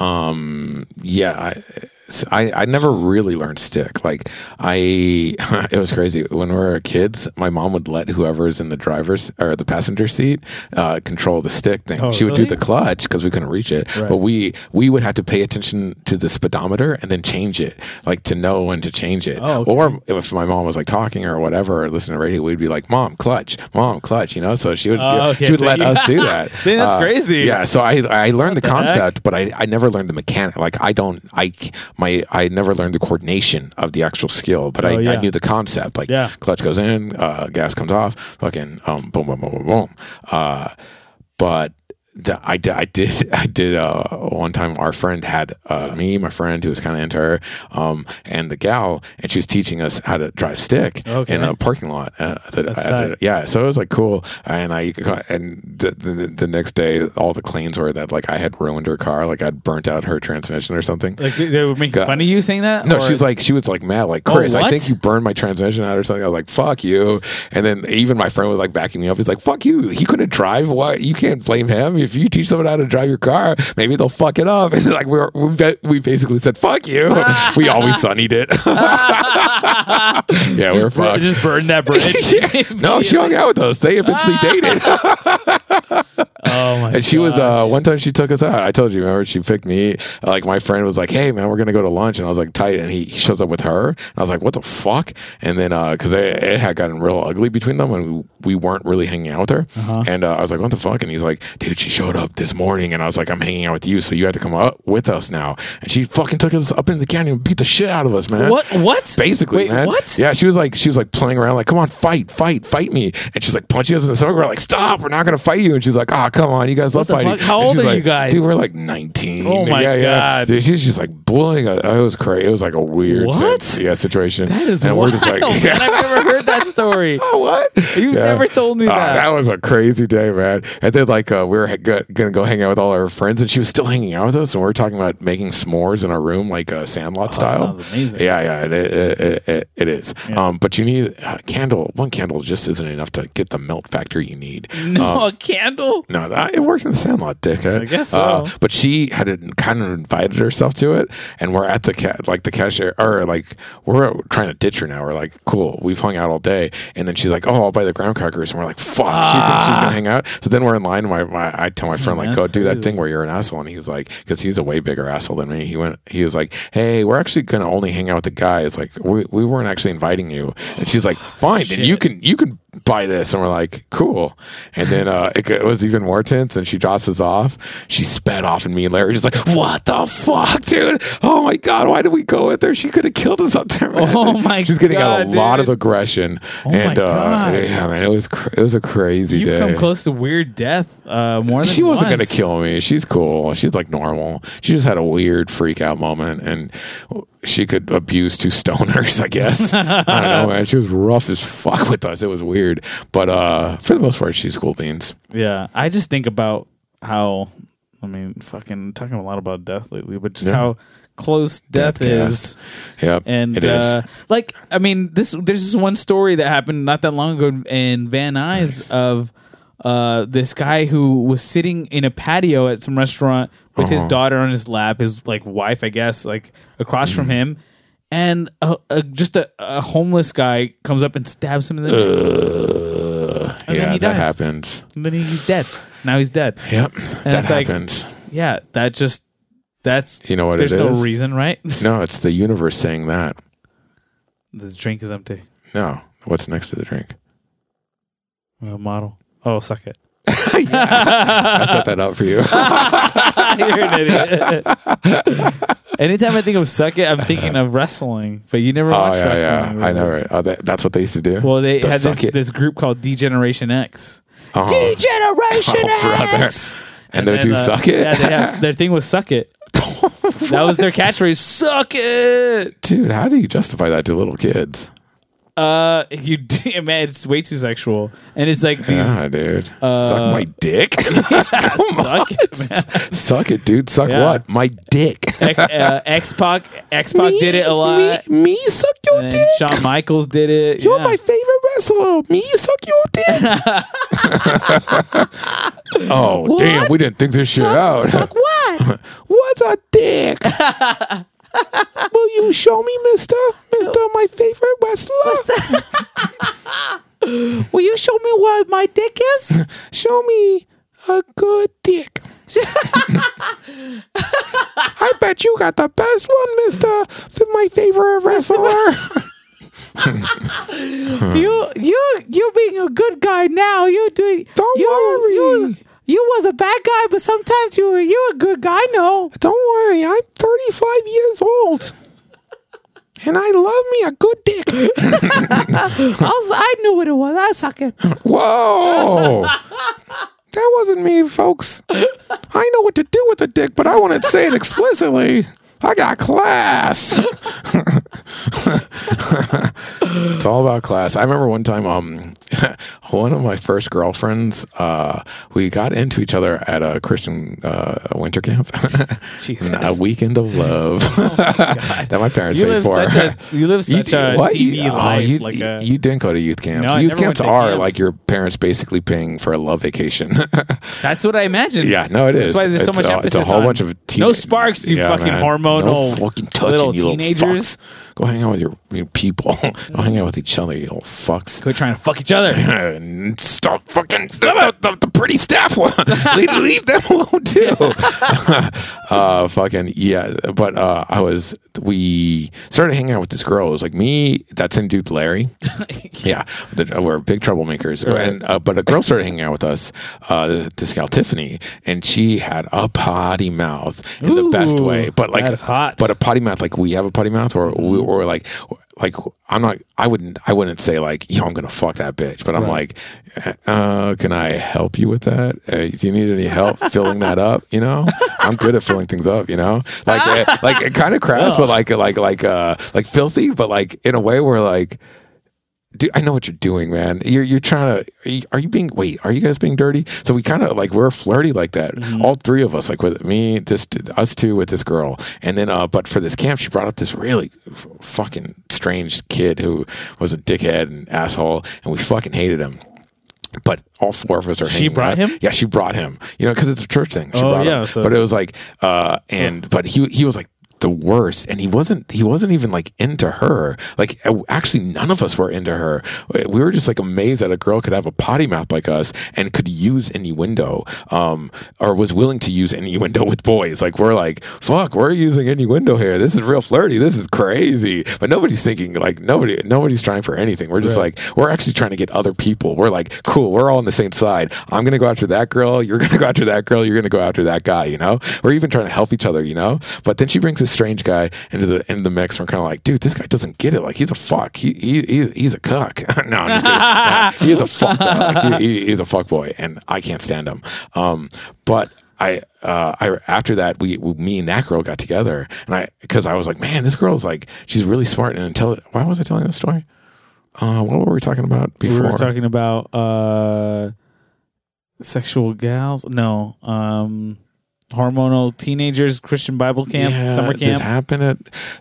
Speaker 1: Um, yeah, I, I, I never really learned stick. Like I, it was crazy when we were kids. My mom would let whoever's in the driver's or the passenger seat uh, control the stick thing.
Speaker 2: Oh,
Speaker 1: she would do the clutch because we couldn't reach it.
Speaker 2: Right.
Speaker 1: But we we would have to pay attention to the speedometer and then change it, like to know when to change it.
Speaker 2: Oh, okay.
Speaker 1: Or if my mom was like talking or whatever, or listening to radio, we'd be like, "Mom, clutch, mom, clutch," you know. So she would give-
Speaker 2: okay,
Speaker 1: she would
Speaker 2: so
Speaker 1: let
Speaker 2: you-
Speaker 1: us do that.
Speaker 2: See, that's
Speaker 1: Uh,
Speaker 2: crazy.
Speaker 1: Yeah, so I I learned the,
Speaker 2: the heck?
Speaker 1: concept, but I, I never learned the mechanic. Like I don't I my I never learned the coordination of the actual skill, but I,
Speaker 2: Oh, yeah.
Speaker 1: I knew the concept. Like
Speaker 2: Yeah.
Speaker 1: clutch goes in, uh, gas comes off, fucking um, boom, boom, boom, boom, boom. Uh, but the, I, did- I did I did uh, one time our friend had uh, me my friend who was kind of into her um, and the gal and she was teaching us how to drive stick
Speaker 2: Okay.
Speaker 1: in a parking lot uh, that I- I- yeah so it was like cool and I and the, the, the next day all the claims were that like I had ruined her car like I'd burnt out her transmission or something
Speaker 2: Like they make
Speaker 1: God.
Speaker 2: fun of you saying that.
Speaker 1: no,
Speaker 2: Or-
Speaker 1: she's like, she was like mad, like
Speaker 2: Oh,
Speaker 1: Chris. I think you burned my transmission out or something. I was like, fuck you. And then even my friend was like backing me up. He's like, fuck you. He couldn't drive. Why? You can't blame him. If you teach someone how to drive your car, maybe they'll fuck it up. And like we were, we, basically said, fuck you. we always sunnied it. yeah, we were fucked.
Speaker 2: just burn that bridge.
Speaker 1: Yeah. No, she hung out with us. They eventually dated.
Speaker 2: Oh my!
Speaker 1: And she was uh, one time she took us out. I told you, remember? She picked me. Like my friend was like, "Hey man, we're gonna go to lunch," and I was like, "Tight." And he shows up with her, and I was like, "What the fuck?" And then because it, it had gotten real ugly between them, and we, we weren't really hanging out with her.
Speaker 2: Uh-huh.
Speaker 1: And uh, I was like, "What the fuck?" And he's like, "Dude, she showed up this morning," and I was like, "I'm hanging out with you, so you had to come up with us now." And she fucking took us up in the canyon and beat the shit out of us, man.
Speaker 2: What? What?
Speaker 1: Basically,
Speaker 2: Wait,
Speaker 1: man.
Speaker 2: What?
Speaker 1: Yeah, she was like, she was like playing around, like, "Come on, fight, fight, fight me!" And she's like punching us in the stomach. We're like, "Stop! We're not gonna fight you!" And she's like, "Ah, come on, you guys love fighting.
Speaker 2: fuck? How old are you guys?
Speaker 1: Dude, we're like 19.
Speaker 2: Oh my
Speaker 1: yeah,
Speaker 2: God.
Speaker 1: Yeah. Dude, she's just like bullying us. It was crazy. It was like a weird
Speaker 2: What?
Speaker 1: sense, yeah, situation.
Speaker 2: That is
Speaker 1: and
Speaker 2: wild.
Speaker 1: we're just like,
Speaker 2: man, I've never heard that story.
Speaker 1: what?
Speaker 2: You've never told me
Speaker 1: Ah,
Speaker 2: that.
Speaker 1: that was a crazy day, man. And then like uh, we were g- gonna go hang out with all our friends, and she was still hanging out with us, and we were talking about making s'mores in our room, like uh, Sandlot style.
Speaker 2: Oh, sounds amazing.
Speaker 1: Yeah, yeah, it it, it, it, is. Um, but you need a candle. One candle just isn't enough to get the melt factor you need.
Speaker 2: No, a candle.
Speaker 1: No, that, it worked in the Sandlot, dickhead.
Speaker 2: I guess
Speaker 1: Uh,
Speaker 2: so.
Speaker 1: but she had kind of invited herself to it, and we're at the cat, like the cashier, or like we're trying to ditch her now. We're like, cool, we've hung out all day, and then she's like, oh, I'll buy the graham crackers, and we're like, fuck, she thinks she's gonna hang out. So then we're in line. My, my I tell my friend like, go do that thing where you're an asshole, and he's like, because he's a way bigger asshole than me. He went, he was like, hey, we're actually gonna only hang out with the guys. Like, we, we weren't actually inviting you, and she's like, fine, then you can you can buy this and we're like cool and then uh it, it was even more tense and she drops us off she sped off and me and larry just like what the fuck dude oh my god why did we go with her she could have killed us up there man.
Speaker 2: Oh my god.
Speaker 1: she's getting out a
Speaker 2: God,
Speaker 1: lot of aggression
Speaker 2: Oh
Speaker 1: and
Speaker 2: my
Speaker 1: uh
Speaker 2: God.
Speaker 1: yeah man it was cr- it was a crazy
Speaker 2: You've
Speaker 1: day
Speaker 2: come close to weird death uh, more than
Speaker 1: she wasn't gonna kill me. She's cool. She's like normal. She just had a weird freak out moment, and she could abuse two stoners. I guess I don't know, man. She was rough as fuck with us. It was weird, but uh, for the most part, she's cool beans.
Speaker 2: Yeah, I just think about how I mean, fucking talking a lot about death lately, but just
Speaker 1: Yeah.
Speaker 2: how close death, is.
Speaker 1: Yep,
Speaker 2: And
Speaker 1: it is.
Speaker 2: uh, like, I mean, this there's this one story that happened not that long ago in Van Nuys of uh, this guy who was sitting in a patio at some restaurant with his
Speaker 1: Uh-huh.
Speaker 2: daughter on his lap, his like wife, I guess, like across from
Speaker 1: Mm-hmm.
Speaker 2: him, and a, a, just a, a homeless guy comes up and stabs him in the
Speaker 1: Uh,
Speaker 2: then
Speaker 1: yeah,
Speaker 2: he
Speaker 1: that
Speaker 2: dies.
Speaker 1: happens.
Speaker 2: and then he's dead. Now he's dead.
Speaker 1: Yep, that
Speaker 2: it's like-
Speaker 1: happens.
Speaker 2: Yeah, that just that's
Speaker 1: you know what
Speaker 2: there's
Speaker 1: it
Speaker 2: no
Speaker 1: is?
Speaker 2: reason, right?
Speaker 1: No, it's the universe saying that.
Speaker 2: the drink is empty.
Speaker 1: No, what's next to the drink?
Speaker 2: Uh, model. Oh, suck it.
Speaker 1: I set that up for you.
Speaker 2: You're an idiot. Anytime I think of suck it, I'm thinking of wrestling. But you never
Speaker 1: oh
Speaker 2: watched
Speaker 1: yeah,
Speaker 2: wrestling.
Speaker 1: yeah. I never. Oh, that, that's what they used to do.
Speaker 2: Well, they
Speaker 1: The
Speaker 2: had this, this group called Degeneration X.
Speaker 1: Uh-huh.
Speaker 2: Degeneration
Speaker 1: Oh, brother.
Speaker 2: X.
Speaker 1: And they do
Speaker 2: uh,
Speaker 1: suck it.
Speaker 2: Yeah, they have, their thing was suck it. that was their catchphrase. Suck it.
Speaker 1: Dude, how do you justify that to little kids?
Speaker 2: Uh, you man, it's way too sexual, and it's like these.
Speaker 1: Yeah, dude.
Speaker 2: uh,
Speaker 1: Suck my dick.
Speaker 2: suck it, man.
Speaker 1: Suck it, dude. Suck
Speaker 2: Yeah.
Speaker 1: what? My dick.
Speaker 2: X, uh, Pac, X Pac did it a lot.
Speaker 1: Me, me suck your
Speaker 2: And
Speaker 1: dick.
Speaker 2: Shawn Michaels did it.
Speaker 1: You're
Speaker 2: yeah.
Speaker 1: my favorite wrestler. Me suck your dick. oh, damn. We didn't think this shit out.
Speaker 2: Suck what?
Speaker 1: What's a dick? Will you show me, mister? Mister, my favorite wrestler?
Speaker 2: Will you show me what my dick is?
Speaker 1: Show me a good dick. I bet you got the best one, mister. For my favorite wrestler.
Speaker 2: you you you being a good guy now. You doing
Speaker 1: Don't
Speaker 2: you,
Speaker 1: worry.
Speaker 2: You, you was a bad guy, but sometimes you were you a good guy. No,
Speaker 1: Don't worry, I'm 35 years old. And I love me a good dick.
Speaker 2: I was, I knew what it was. I suck it.
Speaker 1: Whoa. That wasn't me, folks. I know what to do with a dick, but I want to say it explicitly. I got class. it's all about class. I remember one time, um, one of my first girlfriends, uh, we got into each other at a Christian uh, winter camp.
Speaker 2: Jesus.
Speaker 1: a weekend of love that my parents
Speaker 2: You
Speaker 1: paid
Speaker 2: live
Speaker 1: for.
Speaker 2: such a you live such a
Speaker 1: what?
Speaker 2: TV
Speaker 1: You- oh,
Speaker 2: life.
Speaker 1: you,
Speaker 2: like a,
Speaker 1: you didn't go to youth camps.
Speaker 2: No,
Speaker 1: youth camps are
Speaker 2: camps.
Speaker 1: like your parents basically paying for a love vacation.
Speaker 2: that's what I imagine.
Speaker 1: yeah, no, it is.
Speaker 2: That's why there's so
Speaker 1: It's
Speaker 2: much
Speaker 1: a,
Speaker 2: emphasis
Speaker 1: It's a whole
Speaker 2: on
Speaker 1: bunch of teen-
Speaker 2: no sparks, you fucking
Speaker 1: man.
Speaker 2: hormonal
Speaker 1: no fucking touching,
Speaker 2: little
Speaker 1: you
Speaker 2: teenagers.
Speaker 1: Little. Go hang out with your, your people. Go hang out with each other, you little fucks.
Speaker 2: Quit trying to fuck each other.
Speaker 1: Stop fucking stop the, the pretty staff leave, leave them alone too. uh, fucking yeah. But uh, I was we started hanging out with this girl. It was like me, that same dude, Larry. yeah, the, we're big troublemakers.
Speaker 2: Right.
Speaker 1: And uh, but a girl started hanging out with us. Uh, this gal Tiffany, and she had a potty mouth in the best way. But like
Speaker 2: hot.
Speaker 1: But a potty mouth, like we have a potty mouth, or we or like like I'm not I wouldn't I wouldn't say like yo I'm gonna fuck that bitch, but I'm
Speaker 2: Right.
Speaker 1: like, uh, can I help you with that? Uh, do you need any help filling that up? You know, I'm good at filling things up. You know, like uh, like it kind of crass, but like like like uh like filthy, but like in a way where like. Dude, I know what you're doing, man. You're you're trying to. Are you, are you being? Wait, are you guys being dirty? So we kind of like we're flirty like that. All three of us, like with me, this us two with this girl, and then uh, but for this camp, she brought up this really f- fucking strange kid who was a dickhead and asshole, and we fucking hated him. But all four of us are.
Speaker 2: She brought
Speaker 1: out.
Speaker 2: him?
Speaker 1: Yeah, she brought him. You know, because it's a church thing. She
Speaker 2: Oh,
Speaker 1: brought
Speaker 2: yeah,
Speaker 1: him.
Speaker 2: so-
Speaker 1: but it was like, uh, and but he he was like the worst, and he wasn't he wasn't even like into her. Like actually, none of us were into her. We were just like amazed that a girl could have a potty mouth like us and could use innuendo, um, or was willing to use innuendo with boys. Like we're like, fuck, we're using innuendo here. This is real flirty. This is crazy. But nobody's thinking like nobody nobody's trying for anything. We're just
Speaker 2: Right.
Speaker 1: like we're actually trying to get other people. We're like, cool, we're all on the same side. I'm gonna go after that girl, you're gonna go after that girl, you're gonna go after that guy, you know? We're even trying to help each other, you know? But then she brings this strange guy into the into the mix, and we're kinda like, dude, this guy doesn't get it. Like he's a fuck. He, he, he he's a cuck. no, I'm just kidding. Nah, he is a fuck. Like, he, he- he's a fuck boy, and I can't stand him. Um, but I, uh, I after that we, we me and that girl got together, and I because I was like, man, this girl's like she's really smart and intelligent. Why was I telling this story? Uh, what were we talking about before?
Speaker 2: We were talking about uh, sexual gals. No, um, hormonal teenagers, Christian Bible camp,
Speaker 1: yeah,
Speaker 2: summer
Speaker 1: This
Speaker 2: camp.
Speaker 1: happened at,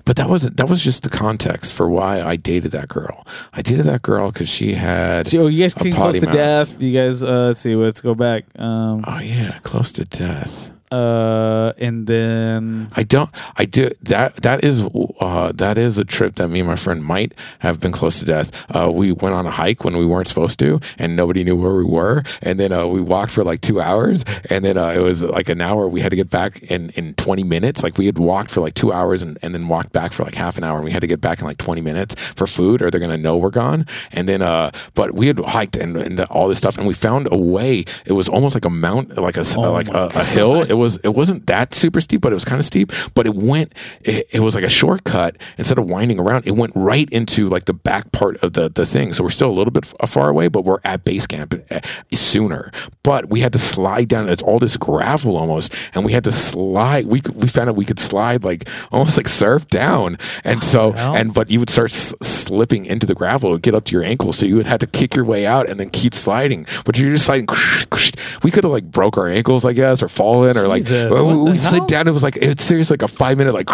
Speaker 1: but that wasn't. That was just the context for why I dated that girl. I dated that girl because she had.
Speaker 2: Oh, you guys came close to death. You guys, uh, let's see, let's go back. Um,
Speaker 1: Oh yeah, close to death.
Speaker 2: Uh, and then
Speaker 1: I don't. I do that. That is. Uh, that is a trip that me and my friend might have been close to death. Uh, we went on a hike when we weren't supposed to, and nobody knew where we were. And then uh, we walked for like two hours, and then uh, it was like an hour. We had to get back in in twenty minutes. Like we had walked for like two hours, and, and then walked back for like half an hour. And we had to get back in like twenty minutes for food, or they're gonna know we're gone. And then, uh, but we had hiked and, and all this stuff, and we found a way. It was almost like a mount, like a
Speaker 2: Oh
Speaker 1: like a, a hill. It was it wasn't that super steep, but it was kind of steep. But it went it, it was like a shortcut instead of winding around. It went right into like the back part of the the thing. So we're still a little bit far away, but we're at base camp uh, sooner. But we had to slide down. It's all this gravel almost, and we had to slide. We we found out we could slide like almost like surf down, and so and but you would start s- slipping into the gravel, get up to your ankles, so you would have to kick your way out and then keep sliding. But you're just sliding. We could have like broke our ankles, I guess, or fallen, or like we,
Speaker 2: what
Speaker 1: we
Speaker 2: the
Speaker 1: slid
Speaker 2: hell?
Speaker 1: down. It was like it's seriously like a five minute like,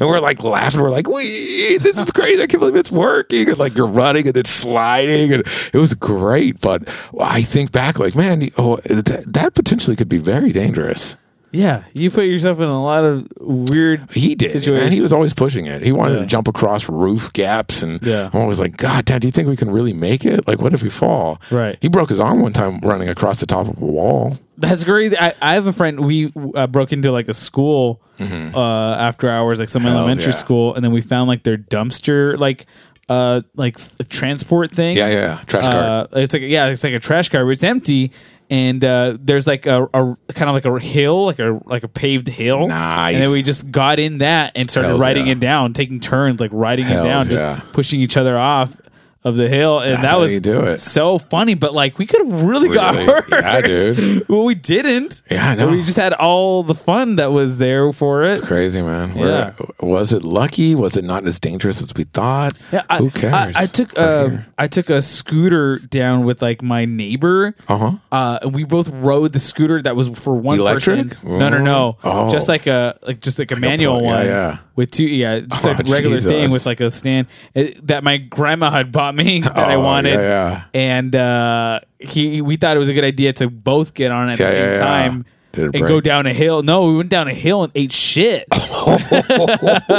Speaker 1: and we're like laughing. We're like, wait, this is crazy! I can't believe it's working. And like you're running and then sliding, and it was great. But I think back, like, man, oh, that, that potentially could be very dangerous.
Speaker 2: Yeah, you put yourself in a lot of weird.
Speaker 1: He did, and he was always pushing it. He wanted
Speaker 2: Yeah.
Speaker 1: to jump across roof gaps, and
Speaker 2: Yeah.
Speaker 1: I'm always like, God, Dad, do you think we can really make it? Like, what if we fall?
Speaker 2: Right.
Speaker 1: He broke his arm one time running across the top of a wall.
Speaker 2: That's crazy. I, I have a friend. We uh, broke into like a school uh, after hours, like some
Speaker 1: Hells
Speaker 2: elementary
Speaker 1: yeah.
Speaker 2: school, and then we found like their dumpster, like uh, like a transport thing.
Speaker 1: Yeah, yeah, yeah. trash cart.
Speaker 2: Uh, it's like yeah, it's like a trash car, but it's empty. And uh, there's like a, a kind of like a hill, like a like a paved hill.
Speaker 1: Nice.
Speaker 2: And then we just got in that and started
Speaker 1: Hells
Speaker 2: writing
Speaker 1: yeah.
Speaker 2: it down, taking turns, like writing
Speaker 1: Hells
Speaker 2: it down, just pushing each other off of the hill. And
Speaker 1: That's
Speaker 2: that was
Speaker 1: do it.
Speaker 2: so funny. But like we could have really, got hurt.
Speaker 1: Yeah, dude.
Speaker 2: well, we didn't.
Speaker 1: Yeah, I know.
Speaker 2: We just had all the fun that was there for it.
Speaker 1: It's crazy man. We're-
Speaker 2: Yeah.
Speaker 1: Was it lucky? Was it not as dangerous as we thought?
Speaker 2: Yeah, I,
Speaker 1: Who cares?
Speaker 2: I, I took uh. I took a scooter down with like my neighbor.
Speaker 1: Uh-huh.
Speaker 2: Uh, and we both rode the scooter that was for one
Speaker 1: Electric?
Speaker 2: person. No, no, no.
Speaker 1: Oh.
Speaker 2: Just like a like just like a
Speaker 1: a
Speaker 2: manual
Speaker 1: yeah,
Speaker 2: one.
Speaker 1: yeah.
Speaker 2: With two, yeah, just
Speaker 1: Oh,
Speaker 2: a regular thing with like a stand it, that my grandma had bought me that I
Speaker 1: Oh,
Speaker 2: wanted.
Speaker 1: yeah, yeah.
Speaker 2: And uh, he, we thought it was a good idea to both get on at the same time And go down a hill. No, we went down a hill and ate shit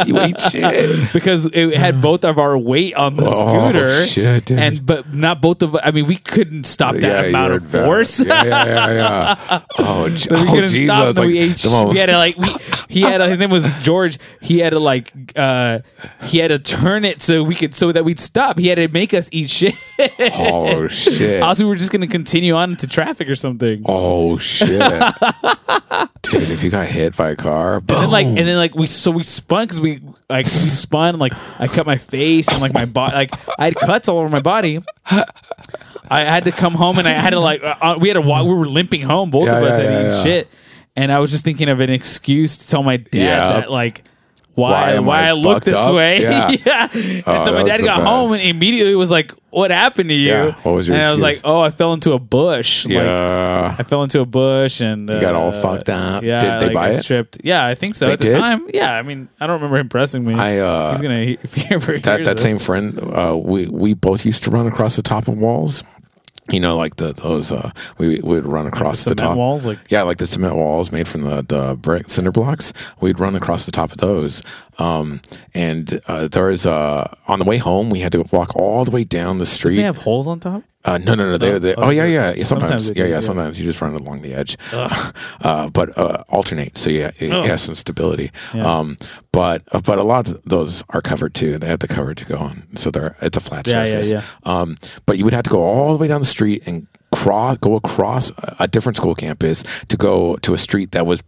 Speaker 1: you ate shit.
Speaker 2: because it had both of our weight on the
Speaker 1: Oh,
Speaker 2: scooter.
Speaker 1: shit, dude.
Speaker 2: And but not both of. I mean, we couldn't stop that
Speaker 1: Yeah,
Speaker 2: amount of force.
Speaker 1: Yeah, yeah, yeah, yeah. Oh,
Speaker 2: we
Speaker 1: oh
Speaker 2: couldn't
Speaker 1: Jesus!
Speaker 2: stop.
Speaker 1: Like,
Speaker 2: we ate.
Speaker 1: moment-
Speaker 2: We had to like. We, he had. A, his name was George. He had to like. uh He had to turn it so we could so that we'd stop. He had to make us eat shit.
Speaker 1: oh shit!
Speaker 2: Else we were just gonna continue on into traffic or something.
Speaker 1: Oh shit! Dude, if you got hit by a car,
Speaker 2: And then, like, and then like we so we spun because we like we spun like I cut my face and like my body like I had cuts all over my body. I had to come home and I had to like uh, uh, we had to walk. We were limping home. Both
Speaker 1: Yeah,
Speaker 2: of us
Speaker 1: yeah,
Speaker 2: had
Speaker 1: yeah,
Speaker 2: eaten
Speaker 1: yeah.
Speaker 2: shit, and I was just thinking of an excuse to tell my dad
Speaker 1: Yeah.
Speaker 2: that like.
Speaker 1: Why
Speaker 2: Why, why
Speaker 1: I
Speaker 2: I, look this
Speaker 1: up?
Speaker 2: way?
Speaker 1: Yeah.
Speaker 2: Yeah. And
Speaker 1: Oh,
Speaker 2: so my dad got
Speaker 1: best.
Speaker 2: home and immediately was like, "What happened to you?"
Speaker 1: Yeah. What was your
Speaker 2: And I was like, "Oh, I fell into a bush." Like,
Speaker 1: yeah.
Speaker 2: I fell into a bush and
Speaker 1: You got all
Speaker 2: uh,
Speaker 1: fucked up.
Speaker 2: Yeah,
Speaker 1: Did they
Speaker 2: like,
Speaker 1: buy
Speaker 2: I
Speaker 1: it?
Speaker 2: Tripped. Yeah, I think so
Speaker 1: They
Speaker 2: at the
Speaker 1: did?
Speaker 2: time. Yeah, I mean, I don't remember him pressing me.
Speaker 1: I, uh,
Speaker 2: He's gonna he- if he ever
Speaker 1: that that
Speaker 2: this.
Speaker 1: same friend, uh, we we both used to run across the top of walls. You know, like the those uh, we would run across the,
Speaker 2: cement
Speaker 1: top
Speaker 2: walls, like-
Speaker 1: yeah, like the cement walls made from the the brick cinder blocks. We'd run across the top of those. Um, and uh, there was uh, on the way home, we had to walk all the way down the street.
Speaker 2: they have holes on top.
Speaker 1: Uh, no, no, no. They,
Speaker 2: Oh,
Speaker 1: they,
Speaker 2: oh,
Speaker 1: oh, yeah, yeah. yeah sometimes,
Speaker 2: sometimes
Speaker 1: yeah, yeah,
Speaker 2: yeah.
Speaker 1: Sometimes you just run along the edge, uh, but uh, alternate. So yeah, it, has some stability.
Speaker 2: Yeah.
Speaker 1: Um, but uh, but a lot of those are covered too. They have the cover to go on, so they're it's a flat
Speaker 2: Yeah, yeah,
Speaker 1: surface.
Speaker 2: yeah.
Speaker 1: Um, but you would have to go all the way down the street and cross, go across a different school campus to go to a street that was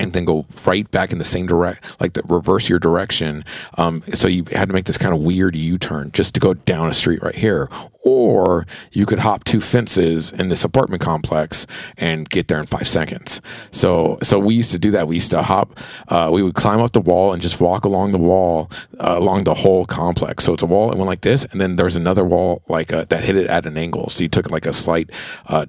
Speaker 1: and then go right back in the same direct, like the reverse your direction. Um, so you had to make this kind of weird U turn just to go down a street right here, or you could hop two fences in this apartment complex and get there in five seconds. So, so we used to do that. We used to hop. Uh, we would climb up the wall and just walk along the wall, uh, along the whole complex. So it's a wall. It went like this, and then there's another wall like uh, that hit it at an angle. So you took like a slight uh,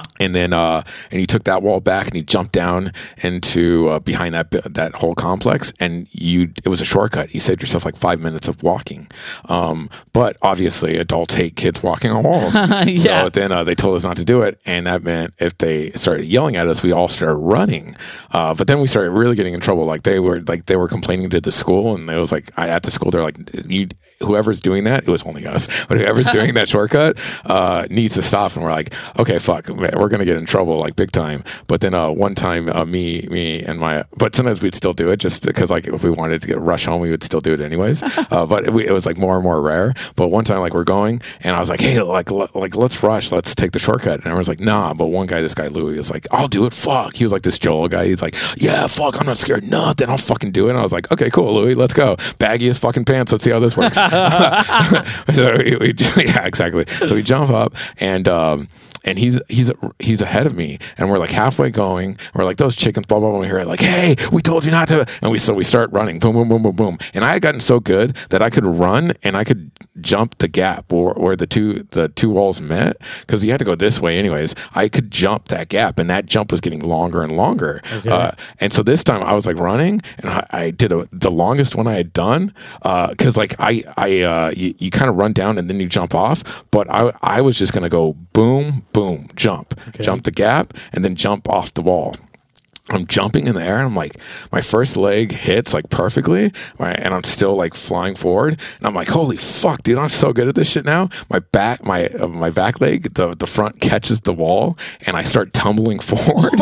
Speaker 1: turn and then uh, and he took that wall back and he jumped down into uh, behind that that whole complex and you it was a shortcut. You saved yourself like five minutes of walking. Um, but obviously, adults hate kids walking on walls.
Speaker 2: Yeah.
Speaker 1: So then uh, they told us not to do it, and that meant if they started yelling at us, we all started running. Uh, but then we started really getting in trouble. Like they were like they were complaining to the school, and it was like I, at the school they're like you whoever's doing that it was only us, but whoever's doing that shortcut uh, needs to stop. And we're like, okay, fuck, man, we're gonna get in trouble like big time. But then uh, one time, uh, me, me, and my, but sometimes we'd still do it just because like if we wanted to get rush home, we would still do it anyways. uh, but it, we, it was like more and more rare. But one time, like we're going, and I was like, hey, like l- like let's rush, let's take the shortcut. And everyone's like, nah. But one guy, this guy Louis, was like, I'll do it. Fuck. He was like this Joel guy. He's like, yeah, fuck, I'm not scared. Nothing. I'll fucking do it. And I was like, okay, cool, Louis, let's go. Baggy as fucking pants. Let's see how this works. so we, we, yeah, exactly. So we jump up and. um and he's he's he's ahead of me, and we're like halfway going. We're like those chickens, blah blah blah. We hear it like, "Hey, we told you not to." And we so we start running, boom boom boom boom boom. And I had gotten so good that I could run and I could jump the gap where, where the two the two walls met because you had to go this way anyways. I could jump that gap, and that jump was getting longer and longer. Uh, and so this time I was like running, and I, I did a, the longest one I had done because like I I uh, you, you kind of run down and then you jump off, but I I was just gonna go boom boom jump jump the gap and then jump off the wall. I'm jumping in the air and I'm like, my first leg hits like perfectly, right? And I'm still like flying forward. And I'm like, holy fuck, dude, I'm so good at this shit now. My back, my uh, my back leg, the the front catches the wall, and I start tumbling forward.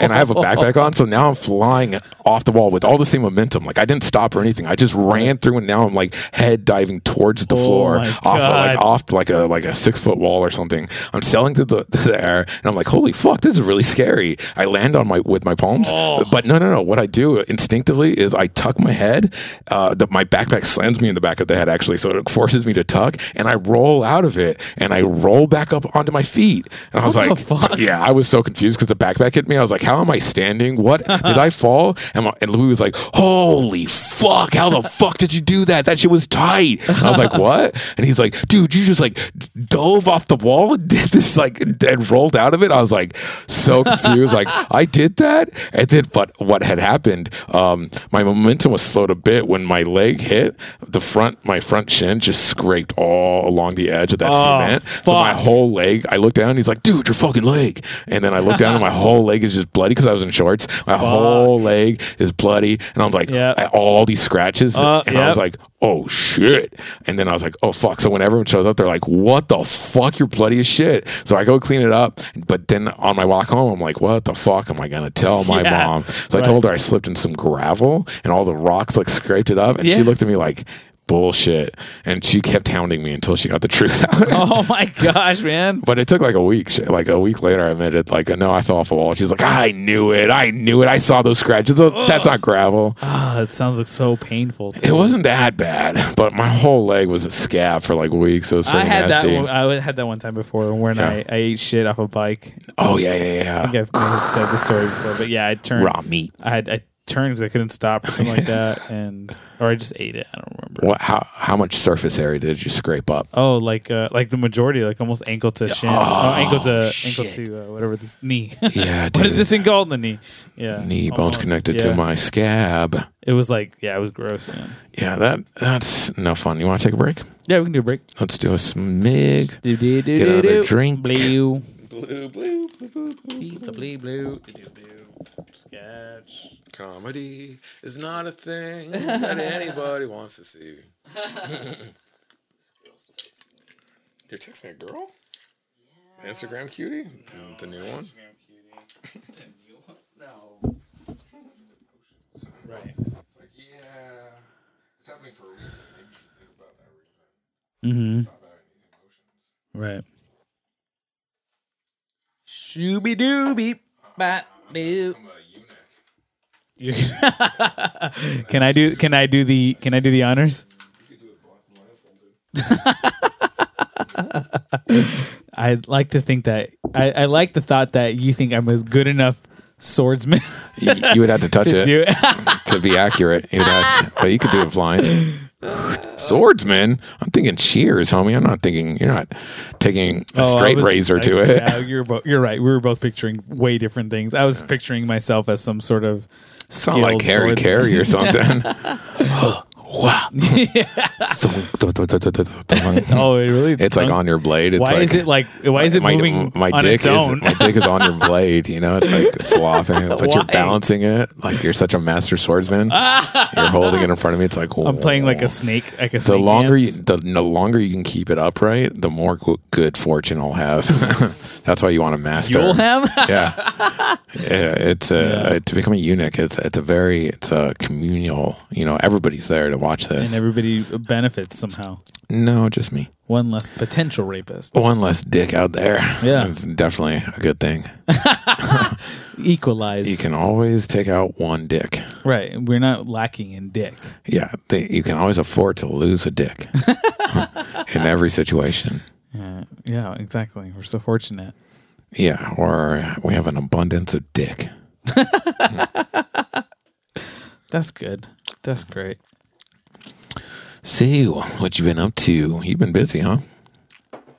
Speaker 1: and I have a backpack on, so now I'm flying off the wall with all the same momentum. Like I didn't stop or anything. I just ran through, and now I'm like head diving towards the
Speaker 2: Oh
Speaker 1: floor, off of, like off like a like a six foot wall or something. I'm sailing through the, the air, and I'm like, holy fuck, this is really scary. I land on my with my
Speaker 2: Oh.
Speaker 1: but no, no, no. What I do instinctively is I tuck my head. Uh, the, my backpack slams me in the back of the head actually, so it forces me to tuck, and I roll out of it, and I roll back up onto my feet. And I was
Speaker 2: What
Speaker 1: like,
Speaker 2: fuck?
Speaker 1: yeah, I was so confused because the backpack hit me. I was like, how am I standing? What did I fall? And, my, and Louis was like, holy fuck, how the fuck did you do that? That shit was tight. And I was like, what? And he's like, dude, you just like dove off the wall and did this like and rolled out of it. I was like so confused. like I did that, and did, but what had happened? Um, my momentum was slowed a bit when my leg hit the front. My front shin just scraped all along the edge of that
Speaker 2: Oh,
Speaker 1: cement. So my whole leg. I looked down. He's like, dude, your fucking leg. And then I looked down, and my whole leg is just bloody because I was in shorts. My whole leg is bloody, and I'm like,
Speaker 2: Yep.
Speaker 1: All these scratches,
Speaker 2: Uh,
Speaker 1: and I was like, oh shit. And then I was like, oh fuck. So when everyone shows up, they're like, what the fuck? You're bloody as shit. So I go clean it up. But then on my walk home, I'm like, what the fuck am I gonna tell my
Speaker 2: Yeah,
Speaker 1: mom? So I told her I slipped in some gravel and all the rocks like scraped it up, and she looked at me like. Bullshit. And she kept hounding me until she got the truth out.
Speaker 2: Oh my gosh, man.
Speaker 1: But it took like a week. She- Like a week later, I admitted, like, no, I fell off a wall. She's like, I knew it. I knew it. I saw those scratches. Those- That's not gravel.
Speaker 2: Ah, it sounds like so painful.
Speaker 1: It wasn't that bad, but my whole leg was a scab for like weeks. It was so
Speaker 2: I had
Speaker 1: nasty.
Speaker 2: that. One, I had that one time before when
Speaker 1: Yeah.
Speaker 2: I, I ate shit off a bike.
Speaker 1: oh yeah, yeah, yeah.
Speaker 2: I think I've, said the story before, but yeah, I turned.
Speaker 1: Raw meat.
Speaker 2: I had I turned because I couldn't stop or something like that, and or I just ate it. I don't remember.
Speaker 1: What? How? How much surface area did you scrape up?
Speaker 2: Oh, like uh, like the majority, like almost ankle to shin,
Speaker 1: Oh,
Speaker 2: oh, ankle to
Speaker 1: shit.
Speaker 2: ankle to uh, whatever this knee.
Speaker 1: Yeah,
Speaker 2: what is this thing called? The knee. Yeah,
Speaker 1: Knee bones connected
Speaker 2: Yeah.
Speaker 1: to my scab.
Speaker 2: It was like yeah, it was gross, man.
Speaker 1: Yeah, that that's no fun. You want to take a break?
Speaker 2: Yeah, we can do a break.
Speaker 1: Let's do a smig.
Speaker 2: Do, do, do,
Speaker 1: Get
Speaker 2: do,
Speaker 1: another drink.
Speaker 2: Blue.
Speaker 1: Blue, blue, blue, blue,
Speaker 2: Blue, blue, blue. Do, do, do. Sketch.
Speaker 1: Comedy is not a thing that anybody wants to see. You're texting a girl? Instagram cutie? The new one?
Speaker 2: no. Right.
Speaker 1: It's like, yeah, it's happening for a reason. Maybe you should think about that reason.
Speaker 2: Mm-hmm.
Speaker 1: Stop having these emotions.
Speaker 2: Right. Shooby dooby bat doo.
Speaker 1: I'm a eunuch.
Speaker 2: You're- can I do can I do the can I do the honors?
Speaker 1: You could do it blindfolded.
Speaker 2: I'd like to think that I, I like the thought that you think I'm a good enough swordsman
Speaker 1: you, you would have to touch
Speaker 2: to
Speaker 1: it
Speaker 2: do
Speaker 1: to be accurate. You'd have to- but you could do it blind. Swordsman? I'm thinking Cheers, homie. I'm not thinking, you're not taking a
Speaker 2: Oh,
Speaker 1: straight
Speaker 2: was-
Speaker 1: razor
Speaker 2: I-
Speaker 1: to it.
Speaker 2: Yeah, you're both, you're right. We were both picturing way different things. I was picturing myself as some sort of
Speaker 1: Not like Harry. Carey or something. wow.
Speaker 2: Oh, it really?
Speaker 1: It's like on your blade. It's
Speaker 2: Why
Speaker 1: like,
Speaker 2: is it like? Why is it
Speaker 1: my,
Speaker 2: moving
Speaker 1: my
Speaker 2: on
Speaker 1: dick
Speaker 2: its own?
Speaker 1: is my dick is on your blade. You know, it's like flopping, but you're balancing it like you're such a master swordsman. you're holding it in front of me. It's like
Speaker 2: I'm playing like a snake, like a
Speaker 1: The
Speaker 2: snake
Speaker 1: longer you, the, the longer you can keep it upright, the more go- good fortune I'll have. That's why you want to master.
Speaker 2: You'll have.
Speaker 1: yeah. yeah, it's a,
Speaker 2: Yeah.
Speaker 1: to become a eunuch. It's it's a very it's a communal. You know, everybody's there to watch this.
Speaker 2: and everybody benefits somehow.
Speaker 1: no, just me.
Speaker 2: One less potential rapist.
Speaker 1: One less dick out there.
Speaker 2: Yeah.
Speaker 1: it's definitely a good thing.
Speaker 2: Equalize.
Speaker 1: You can always take out one dick.
Speaker 2: right. We're not lacking in dick.
Speaker 1: Yeah, they, you can always afford to lose a dick in every situation.
Speaker 2: Yeah. Yeah. Exactly. We're so fortunate.
Speaker 1: Yeah, or we have an abundance of dick.
Speaker 2: That's good. That's great.
Speaker 1: See what you been up to? You've been busy, huh?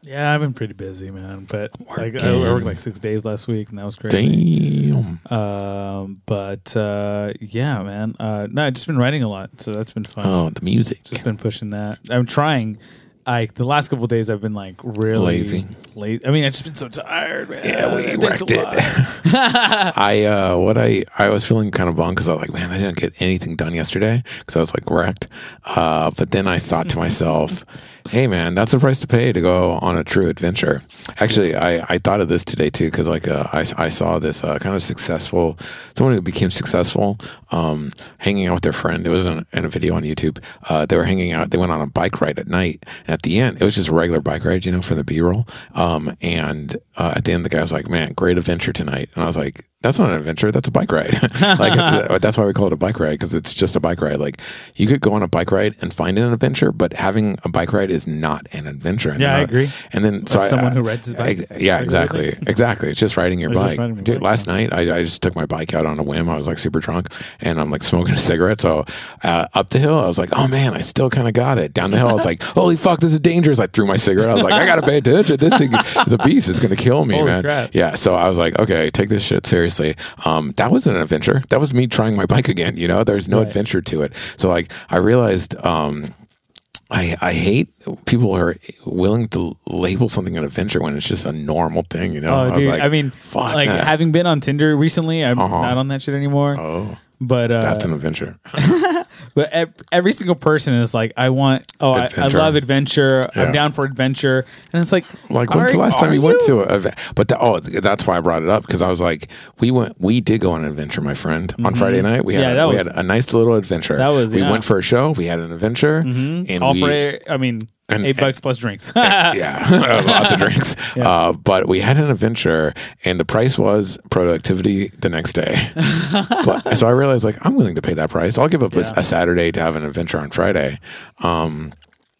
Speaker 2: Yeah, I've been pretty busy, man. But like, I, I worked like six days last week, and that was great.
Speaker 1: Damn.
Speaker 2: Um, but uh, yeah, man. Uh, no, I've just been writing a lot, so that's been fun.
Speaker 1: Oh, the music.
Speaker 2: Just been pushing that. I'm trying. I the last couple of days I've been like really
Speaker 1: Lazy.
Speaker 2: Late. I mean, I've just been so tired, man.
Speaker 1: Yeah, we
Speaker 2: It
Speaker 1: wrecked it. I uh, what I I was feeling kind of bummed because I was like, man, I didn't get anything done yesterday because I was like wrecked. Uh, but then I thought to myself, hey, man, that's the price to pay to go on a true adventure. Actually, I, I thought of this today too because like uh, I I saw this uh, kind of successful someone who became successful um, hanging out with their friend. It was in, in a video on YouTube. Uh, they were hanging out. They went on a bike ride at night. And at the end, it was just a regular bike ride, you know, for the B roll. Um, and uh, at the end, the guy was like, "Man, great adventure tonight." And I was like, "That's not an adventure. That's a bike ride." like uh, that's why we call it a bike ride because it's just a bike ride. Like you could go on a bike ride and find an adventure, but having a bike ride is not an adventure. And
Speaker 2: Yeah,
Speaker 1: they're
Speaker 2: I agree.
Speaker 1: And then so I-
Speaker 2: someone
Speaker 1: I-
Speaker 2: who rides his bike
Speaker 1: ex- yeah, exactly, exactly. It's just riding your
Speaker 2: I
Speaker 1: bike.
Speaker 2: riding
Speaker 1: Dude,
Speaker 2: bike,
Speaker 1: last night I, I just took my bike out on a whim. I was like super drunk and I'm like smoking a cigarette. So uh, up the hill, I was like, oh man, I still kind of got it. Down the hill, I was like, holy fuck, this is dangerous. I threw my cigarette. I was like, I gotta pay attention. This thing is a beast. It's gonna kill me,
Speaker 2: Holy
Speaker 1: man.
Speaker 2: crap.
Speaker 1: Yeah. So I was like, okay, take this shit seriously. Um, that wasn't an adventure. That was me trying my bike again. You know, there's no
Speaker 2: Right.
Speaker 1: adventure to it. So like, I realized. Um, I, I hate people who are willing to label something an adventure when it's just a normal thing, you know.
Speaker 2: Oh,
Speaker 1: I was
Speaker 2: dude.
Speaker 1: like,
Speaker 2: I mean, like
Speaker 1: that.
Speaker 2: having been on Tinder recently, I'm
Speaker 1: Uh-huh.
Speaker 2: not on that shit anymore.
Speaker 1: oh,
Speaker 2: but uh,
Speaker 1: That's an adventure.
Speaker 2: but every single person is like, I want. Oh, I, I love adventure.
Speaker 1: Yeah.
Speaker 2: I'm down for adventure, and it's like,
Speaker 1: Like when's the last time you went to a? But the, oh, that's why I brought it up because I was like, we went, we did go on an adventure, my friend, on Friday night. We had,
Speaker 2: Mm-hmm. Yeah,
Speaker 1: a,
Speaker 2: that
Speaker 1: we
Speaker 2: was-
Speaker 1: had a nice little adventure.
Speaker 2: That was-
Speaker 1: we
Speaker 2: yeah.
Speaker 1: went for a show. We had an adventure, and
Speaker 2: all
Speaker 1: we,
Speaker 2: for I mean,
Speaker 1: and-
Speaker 2: eight bucks plus drinks.
Speaker 1: yeah, lots of drinks. Uh, but we had an adventure, and the price was productivity the next day. but, so I realized, like, I'm willing to pay that price. I'll give up a-
Speaker 2: Yeah.
Speaker 1: a, Saturday to have an adventure on Friday. Um,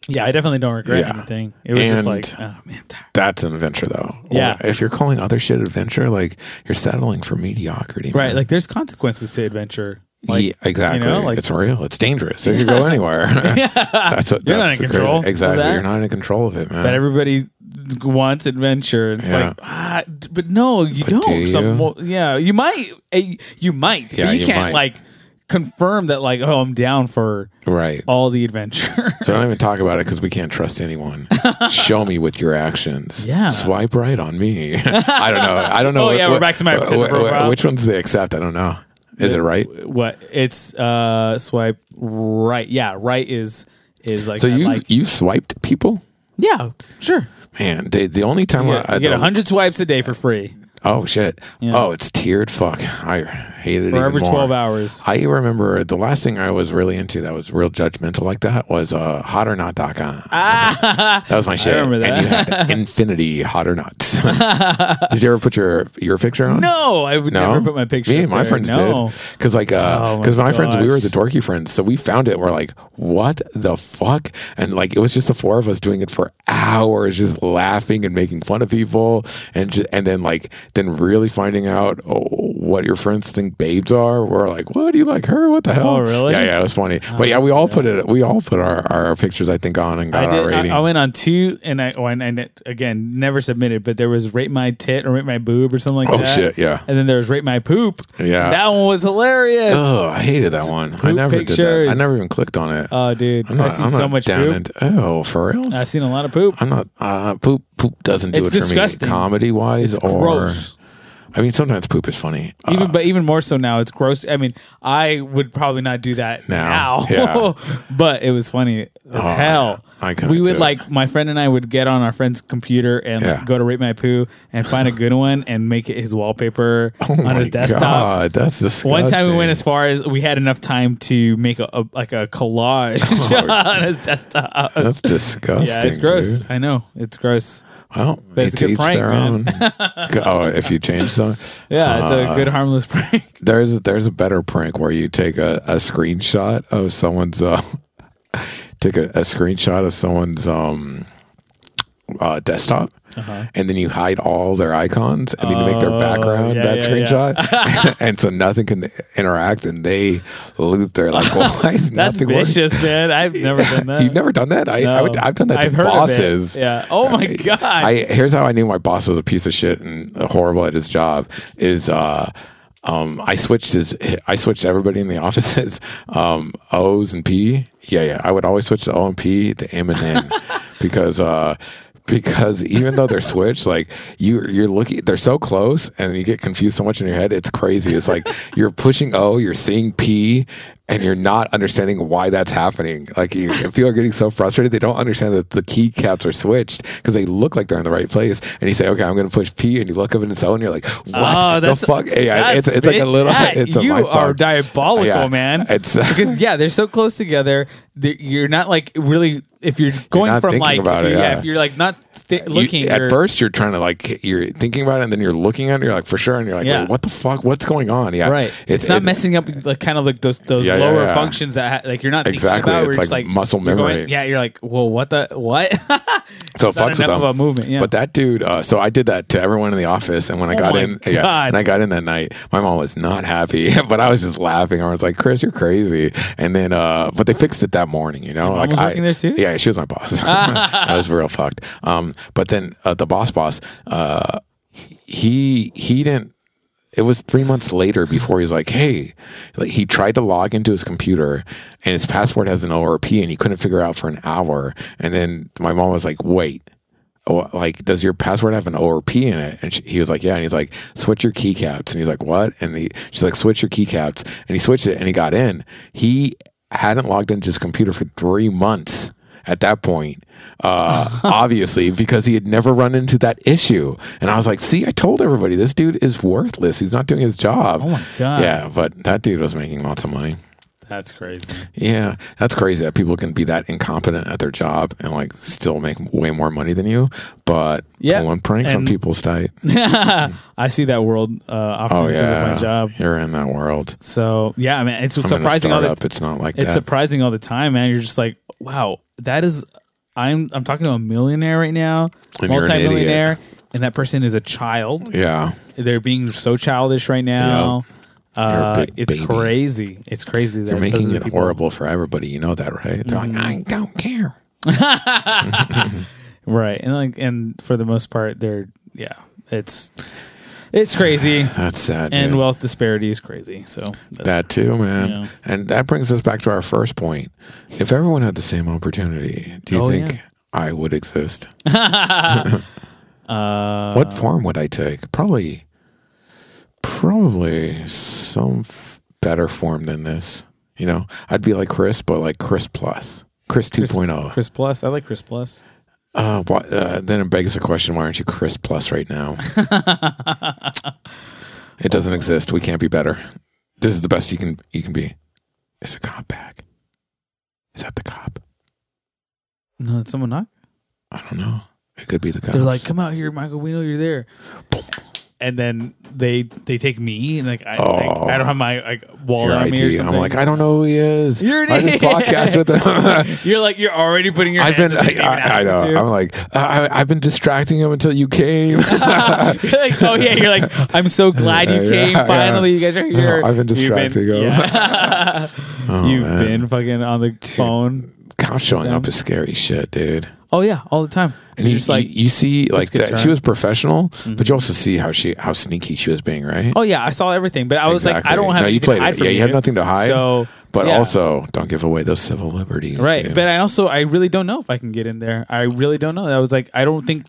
Speaker 2: yeah, I definitely don't regret
Speaker 1: Yeah.
Speaker 2: anything. It was just
Speaker 1: And-
Speaker 2: like, oh man, tired.
Speaker 1: that's an adventure, though.
Speaker 2: Yeah.
Speaker 1: if you're calling other shit adventure, like you're settling for mediocrity,
Speaker 2: right?
Speaker 1: man.
Speaker 2: Like, there's consequences to adventure. Like,
Speaker 1: yeah, exactly.
Speaker 2: know, like-
Speaker 1: it's real. It's dangerous. It could go anywhere. that's what,
Speaker 2: You're not in control of
Speaker 1: Exactly. You're not in control of it, man.
Speaker 2: But everybody wants adventure. It's
Speaker 1: Yeah.
Speaker 2: like, ah, but no, you
Speaker 1: But
Speaker 2: don't.
Speaker 1: do you?
Speaker 2: Some, well, yeah, you might. eh, You might.
Speaker 1: Yeah,
Speaker 2: you,
Speaker 1: you
Speaker 2: can't
Speaker 1: might.
Speaker 2: like confirm that. Like, oh, I'm down for
Speaker 1: right.
Speaker 2: all the adventure.
Speaker 1: So don't even talk about it because we can't trust anyone. Show me with your actions.
Speaker 2: Yeah.
Speaker 1: Swipe right on me. I don't know. I don't know.
Speaker 2: Oh, yeah, we're back to my
Speaker 1: wh-
Speaker 2: Tinder
Speaker 1: wh-
Speaker 2: profile.
Speaker 1: Which ones they accept? I don't know. Is it right?
Speaker 2: what? It's uh swipe right. Yeah, right is is like
Speaker 1: So you
Speaker 2: like.
Speaker 1: you swiped people?
Speaker 2: Yeah, sure.
Speaker 1: Man, they, the only time
Speaker 2: You
Speaker 1: where
Speaker 2: get,
Speaker 1: I
Speaker 2: you get hundred swipes a day for free
Speaker 1: oh shit
Speaker 2: Yeah.
Speaker 1: oh it's tiered fuck I hated it
Speaker 2: for
Speaker 1: even
Speaker 2: every
Speaker 1: more.
Speaker 2: twelve hours.
Speaker 1: I remember the last thing I was really into that was real judgmental like that was uh, hotornot.com.
Speaker 2: Ah,
Speaker 1: That was my shit.
Speaker 2: remember that.
Speaker 1: And you had infinity hot or not. Did you ever put your your picture on?
Speaker 2: no, I would
Speaker 1: No?
Speaker 2: never put my picture.
Speaker 1: On.
Speaker 2: Me
Speaker 1: and my
Speaker 2: there.
Speaker 1: friends
Speaker 2: no.
Speaker 1: did. Because like,
Speaker 2: Oh
Speaker 1: because
Speaker 2: my
Speaker 1: my, friends, we were the dorky friends, so we found it. and We're like, what the fuck? And like, it was just the four of us doing it for hours, just laughing and making fun of people, and ju- and then like, then really finding out oh, what your friends think babes are. We're like, what do you like her? What the hell?
Speaker 2: Oh, really?
Speaker 1: Yeah, yeah, it was funny. but yeah, we all put it. We all put our, our pictures, I think, on and got
Speaker 2: I
Speaker 1: our rating.
Speaker 2: I, I went on two, and I oh, and, and again never submitted, but there was rate my tit or rate my boob or something like
Speaker 1: Oh,
Speaker 2: that.
Speaker 1: Oh shit, yeah.
Speaker 2: And then there was rate my poop.
Speaker 1: Yeah.
Speaker 2: that one was hilarious.
Speaker 1: Oh, I hated that one. I
Speaker 2: Poop
Speaker 1: never did that. I never even clicked on it.
Speaker 2: Oh, dude,
Speaker 1: not,
Speaker 2: I've seen
Speaker 1: I'm
Speaker 2: so much poop.
Speaker 1: into- oh, for real?
Speaker 2: I've seen a lot of poop.
Speaker 1: I'm not. Uh, poop. Poop doesn't do
Speaker 2: It's
Speaker 1: it for
Speaker 2: disgusting.
Speaker 1: me, comedy wise, or
Speaker 2: gross.
Speaker 1: I mean, sometimes poop is funny. Uh,
Speaker 2: Even but even more so now, it's gross. I mean, I would probably not do that
Speaker 1: Now,
Speaker 2: now,
Speaker 1: yeah.
Speaker 2: but it was funny as
Speaker 1: Oh,
Speaker 2: hell.
Speaker 1: I
Speaker 2: we would
Speaker 1: do.
Speaker 2: like my friend and I would get on our friend's computer and like, go to rate my poo and find a good one and make it his wallpaper
Speaker 1: oh
Speaker 2: on his desktop.
Speaker 1: God, that's disgusting.
Speaker 2: One time we went as far as we had enough time to make a, a like a collage on his desktop.
Speaker 1: That's disgusting.
Speaker 2: yeah, it's gross.
Speaker 1: dude.
Speaker 2: I know it's gross.
Speaker 1: Well,
Speaker 2: But it's a good prank,
Speaker 1: their
Speaker 2: man.
Speaker 1: own. oh, if you change something,
Speaker 2: Yeah, it's a
Speaker 1: Uh,
Speaker 2: good harmless prank.
Speaker 1: there's there's a better prank where you take a, a screenshot of someone's uh, take a, a screenshot of someone's um uh, desktop and then you hide all their icons and then you make their
Speaker 2: Uh-huh. Oh,
Speaker 1: background
Speaker 2: yeah,
Speaker 1: that
Speaker 2: yeah,
Speaker 1: screenshot and so nothing can interact and they lose their like why is
Speaker 2: That's
Speaker 1: nothing working?
Speaker 2: vicious, man. I've never done that.
Speaker 1: You've never done that? I, I
Speaker 2: No.
Speaker 1: would, I've done that
Speaker 2: I've
Speaker 1: to bosses.
Speaker 2: Yeah. Oh my god.
Speaker 1: I here's how I knew my boss was a piece of shit and horrible at his job is uh um I switched his I switched everybody in the offices um O's and P. Yeah, yeah. I would always switch the O and P, the M and N because uh because even though they're switched, like you, you're looking, they're so close, and you get confused so much in your head. It's crazy. It's like you're pushing O, you're seeing P, and you're not understanding why that's happening. Like you, people are getting so frustrated they don't understand that the keycaps are switched because they look like they're in the right place. And you say, "Okay, I'm going to push P," and you look up and it's O, and you're like, "What
Speaker 2: Oh,
Speaker 1: the fuck?" Yeah, it's it's like a little. It's a
Speaker 2: you are diabolical,
Speaker 1: Yeah,
Speaker 2: man.
Speaker 1: It's
Speaker 2: because yeah, they're so close together. that You're not like really if you're going
Speaker 1: not
Speaker 2: from like
Speaker 1: about it,
Speaker 2: you-
Speaker 1: yeah.
Speaker 2: if you're like not th- looking
Speaker 1: at
Speaker 2: you're-
Speaker 1: first you're trying to like you're thinking about it and then you're looking at it you're like for sure and you're like
Speaker 2: Yeah.
Speaker 1: What the fuck what's going on yeah
Speaker 2: Right,
Speaker 1: It-
Speaker 2: it's not
Speaker 1: it-
Speaker 2: messing up like kind of like those those
Speaker 1: Yeah, yeah,
Speaker 2: lower
Speaker 1: yeah.
Speaker 2: functions that ha- like you're not thinking
Speaker 1: Exactly,
Speaker 2: about.
Speaker 1: it's
Speaker 2: where you're just
Speaker 1: like
Speaker 2: like
Speaker 1: muscle
Speaker 2: you're going-
Speaker 1: memory.
Speaker 2: yeah, you're like, well, what the what?
Speaker 1: so
Speaker 2: not
Speaker 1: fucks with them
Speaker 2: of a movement. Yeah,
Speaker 1: But that dude, uh, so I did that to everyone in the office, and when I
Speaker 2: Oh
Speaker 1: got in, yeah, and I got in that night, my mom was not happy, but I was just laughing. I was like, "Chris, you're crazy." And then, uh, but they fixed it that morning, you know.
Speaker 2: mom
Speaker 1: like
Speaker 2: was
Speaker 1: I,
Speaker 2: working there too?
Speaker 1: Yeah, she was my boss. I was real fucked. Um, but then uh, the boss, boss, uh, he he didn't it was three months later before he's like, hey, like he tried to log into his computer and his password has an ORP and he couldn't figure out for an hour. And then my mom was like, wait, like, does your password have an O or P in it? And she, he was like, yeah. And he's like, switch your keycaps. And he's like, what? And he, she's like, switch your keycaps. And he switched it and he got in. He hadn't logged into his computer for three months at that point, uh, obviously, because he had never run into that issue. And I was like, see, I told everybody this dude is worthless. He's not doing his job.
Speaker 2: Oh my God.
Speaker 1: Yeah, but that dude was making lots of money.
Speaker 2: That's crazy.
Speaker 1: Yeah, that's crazy that people can be that incompetent at their job and like still make way more money than you. But
Speaker 2: Yeah,
Speaker 1: pulling pranks on
Speaker 2: and-
Speaker 1: people's tight.
Speaker 2: I see that world uh, often
Speaker 1: Oh
Speaker 2: because of
Speaker 1: yeah,
Speaker 2: my job.
Speaker 1: you're in that world.
Speaker 2: So yeah, I mean, it's
Speaker 1: I'm
Speaker 2: surprising all the.
Speaker 1: It's not like
Speaker 2: it's
Speaker 1: that.
Speaker 2: surprising all the time, man. You're just like, wow, that is. I'm I'm talking to a millionaire right now,
Speaker 1: And you're an
Speaker 2: multi-millionaire, and that person is a child.
Speaker 1: yeah,
Speaker 2: They're being so childish right now. Uh, it's
Speaker 1: baby.
Speaker 2: crazy. It's crazy that
Speaker 1: you're making it
Speaker 2: people-
Speaker 1: horrible for everybody. You know that, right? They're
Speaker 2: Mm-hmm.
Speaker 1: like, I don't care.
Speaker 2: right? And like, and for the most part, they're yeah, it's it's crazy,
Speaker 1: That's sad.
Speaker 2: and
Speaker 1: dude.
Speaker 2: wealth disparity is crazy. So that's,
Speaker 1: that too, man.
Speaker 2: Yeah.
Speaker 1: And that brings us back to our first point. If everyone had the same opportunity, do you
Speaker 2: Oh,
Speaker 1: think
Speaker 2: yeah.
Speaker 1: I would exist?
Speaker 2: uh,
Speaker 1: what form would I take? Probably, probably some f- better form than this. You know, I'd be like Chris, but like Chris Plus, Chris 2.0.
Speaker 2: Chris Plus. I like Chris Plus.
Speaker 1: Uh, why, uh, then it begs the question: Why aren't you Chris Plus right now? it doesn't exist. We can't be better. This is the best you can you can be. Is the cop back? Is that the cop?
Speaker 2: No, did someone knock?
Speaker 1: I don't know. It could be the cop.
Speaker 2: They're like, "Come out here, Michael. We know you're there." And then they they take me and like I like,
Speaker 1: Oh.
Speaker 2: I don't have my like wallet on me or
Speaker 1: ID.
Speaker 2: something.
Speaker 1: I'm like, I don't know who he is.
Speaker 2: You're an
Speaker 1: I just podcast with him.
Speaker 2: you're like you're already putting your.
Speaker 1: I've
Speaker 2: hands
Speaker 1: been, I,
Speaker 2: they didn't even
Speaker 1: I, I know. I'm like, I, I've been distracting him until you came.
Speaker 2: Like, oh yeah, you're like, I'm so glad you
Speaker 1: Yeah,
Speaker 2: came.
Speaker 1: yeah.
Speaker 2: Finally, you guys are oh, here.
Speaker 1: I've been
Speaker 2: You've
Speaker 1: distracting him.
Speaker 2: yeah.
Speaker 1: Oh,
Speaker 2: You've
Speaker 1: man.
Speaker 2: been fucking on the phone.
Speaker 1: Cops showing up is scary shit, dude.
Speaker 2: Oh yeah, all the time.
Speaker 1: And
Speaker 2: just like,
Speaker 1: you, you see, like that, she was professional, but you also see how she how sneaky she was being, right?
Speaker 2: oh yeah, I saw everything, but I was like, I don't have.
Speaker 1: No, you
Speaker 2: to
Speaker 1: played
Speaker 2: hide
Speaker 1: it. Yeah, you have nothing to hide.
Speaker 2: So,
Speaker 1: but
Speaker 2: yeah.
Speaker 1: also, don't give away those civil liberties,
Speaker 2: right.
Speaker 1: dude.
Speaker 2: But I also, I really don't know if I can get in there. I really don't know. I was like, I don't think.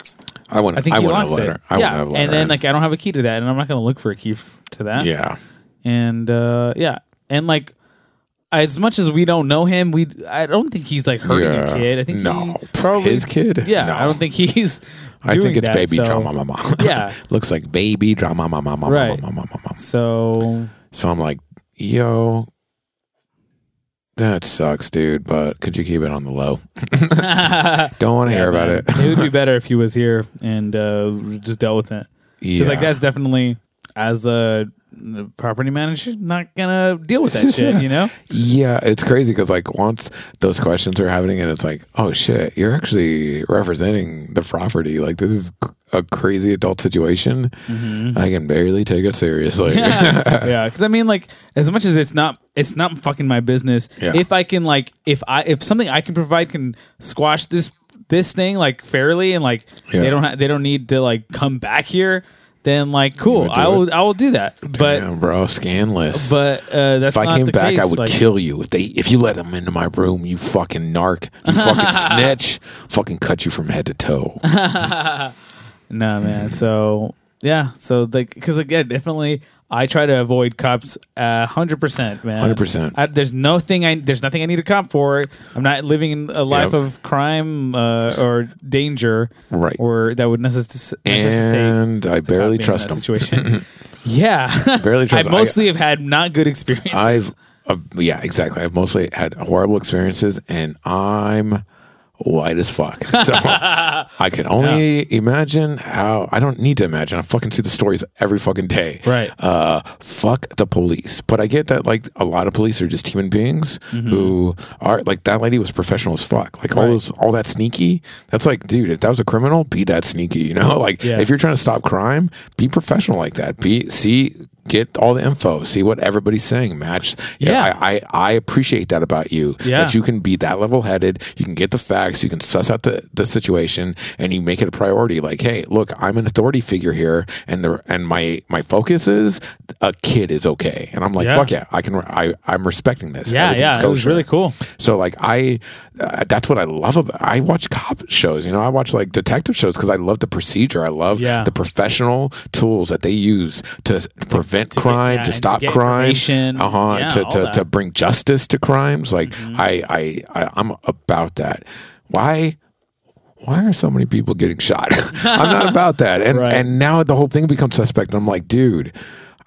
Speaker 1: I wouldn't.
Speaker 2: I think
Speaker 1: I
Speaker 2: he locks it.
Speaker 1: I
Speaker 2: yeah, and then
Speaker 1: in.
Speaker 2: like I don't have a key to that, and I'm not gonna look for a key to that.
Speaker 1: yeah,
Speaker 2: and uh yeah and like as much as we don't know him we i don't think he's like hurting
Speaker 1: Yeah.
Speaker 2: a kid i think
Speaker 1: No.
Speaker 2: he probably
Speaker 1: His kid?
Speaker 2: yeah
Speaker 1: No.
Speaker 2: i don't think he's
Speaker 1: I think it's
Speaker 2: that,
Speaker 1: baby
Speaker 2: so-
Speaker 1: drama, mama.
Speaker 2: Yeah.
Speaker 1: looks like baby drama, mama, mama,
Speaker 2: Right.
Speaker 1: mama, mama, mama.
Speaker 2: so
Speaker 1: So I'm like, yo, that sucks, dude. But could you keep it on the low? Don't want to hear about it.
Speaker 2: it would be better if he was here and uh just dealt with it because
Speaker 1: yeah.
Speaker 2: like that's definitely as a property manager not gonna deal with that shit you know
Speaker 1: Yeah, it's crazy because like once those questions are happening, and it's like, oh shit, you're actually representing the property. Like this is a crazy adult situation. Mm-hmm. I can barely take it seriously.
Speaker 2: yeah because i mean like as much as it's not it's not fucking my business
Speaker 1: Yeah.
Speaker 2: if i can like if i if something i can provide can squash this this thing like fairly and like
Speaker 1: Yeah.
Speaker 2: they don't ha- they don't need to like come back here then like cool i will
Speaker 1: it.
Speaker 2: i will do that but
Speaker 1: Damn, bro, scanless.
Speaker 2: but uh that's
Speaker 1: if I came back,
Speaker 2: case.
Speaker 1: I would
Speaker 2: like,
Speaker 1: kill you. If they, if you let them into my room, you fucking narc, you fucking snitch, fucking cut you from head to toe.
Speaker 2: No, man. So yeah, so like because again, definitely, I try to avoid cops hundred percent, man.
Speaker 1: 100%.
Speaker 2: I, there's nothing. I there's nothing I need a cop for. I'm not living in a life
Speaker 1: Yep.
Speaker 2: of crime uh, or danger,
Speaker 1: Right.
Speaker 2: Or that would necess- necessitate
Speaker 1: And I barely
Speaker 2: being in
Speaker 1: trust
Speaker 2: that
Speaker 1: them.
Speaker 2: situation. yeah,
Speaker 1: Barely
Speaker 2: I
Speaker 1: trust 'em.
Speaker 2: mostly have had not good experiences.
Speaker 1: I've, uh, yeah, exactly. I've mostly had horrible experiences, and I'm white as fuck. So I can only imagine how. I don't need to imagine. I fucking see the stories every fucking day.
Speaker 2: Right.
Speaker 1: Uh, fuck the police. But I get that like a lot of police are just human beings who are like that lady was professional as fuck. Like all
Speaker 2: Mm-hmm.
Speaker 1: Those, all that sneaky. That's like, dude, if that was a criminal, be that sneaky. You know, like
Speaker 2: Yeah.
Speaker 1: if you're trying to stop crime, be professional like that. Be see get all the info, see what everybody's saying, match.
Speaker 2: Yeah.
Speaker 1: I, I, I appreciate that about you.
Speaker 2: Yeah.
Speaker 1: That you can be that level headed, you can get the facts, you can suss out the, the situation, and you make it a priority. Like, hey, look, I'm an authority figure here, and the and my my focus is a kid is okay, and I'm like,
Speaker 2: Yeah.
Speaker 1: fuck yeah, I can, I I'm respecting this.
Speaker 2: Yeah, yeah, it was really cool.
Speaker 1: So like I, uh, that's what I love about. I watch cop shows. You know, I watch like detective shows because I love the procedure. I love
Speaker 2: Yeah.
Speaker 1: the professional tools that they use to prevent
Speaker 2: to get-
Speaker 1: crime,
Speaker 2: yeah,
Speaker 1: to
Speaker 2: and to
Speaker 1: stop crime, uh huh,
Speaker 2: Yeah,
Speaker 1: to to.
Speaker 2: Mm-hmm.
Speaker 1: to bring justice to crimes. Like I, I, I, I'm about that. Why? Why are so many people getting shot? I'm not about that. And
Speaker 2: Right.
Speaker 1: and now the whole thing becomes suspect. And I'm like, dude,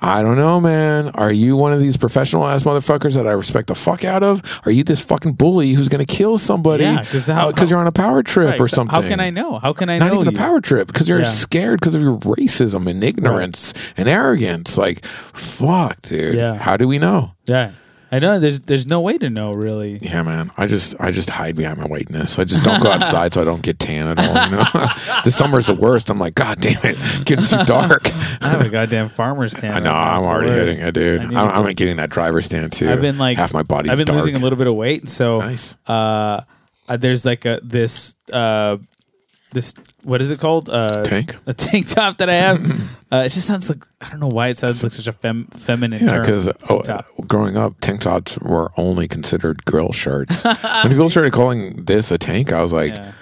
Speaker 1: I don't know, man. Are you one of these professional ass motherfuckers that I respect the fuck out of? Are you this fucking bully who's gonna kill somebody
Speaker 2: Yeah, 'cause how- uh,
Speaker 1: because you're on a power trip
Speaker 2: Right,
Speaker 1: or something?
Speaker 2: How can I know? How can I
Speaker 1: Not even
Speaker 2: you?
Speaker 1: a power trip because you're
Speaker 2: Yeah.
Speaker 1: scared because of your racism and ignorance and arrogance. Like, fuck, dude.
Speaker 2: Yeah.
Speaker 1: How do we know?
Speaker 2: Yeah, I know. There's there's no way to know really.
Speaker 1: Yeah, man. I just I just hide behind my whiteness. I just don't go outside so I don't get tan at all. You know, the summer's the worst. I'm like, God damn it, getting too dark.
Speaker 2: I have a goddamn farmer's tan.
Speaker 1: I know.
Speaker 2: right.
Speaker 1: I'm already hitting it, dude.
Speaker 2: I
Speaker 1: I'm, I'm
Speaker 2: get-
Speaker 1: getting that driver's tan too.
Speaker 2: I've been like
Speaker 1: half my body's
Speaker 2: I've been
Speaker 1: dark.
Speaker 2: losing a little bit of weight, so
Speaker 1: Nice.
Speaker 2: uh, uh, there's like a this uh, this what is it called? Uh,
Speaker 1: Tank?
Speaker 2: A tank top that I have. uh, it just sounds like I don't know why it sounds like such a fem- feminine
Speaker 1: Yeah, because
Speaker 2: tank
Speaker 1: oh, growing up, tank tops were only considered girl shirts. when people started calling this a tank, I was like,
Speaker 2: Yeah.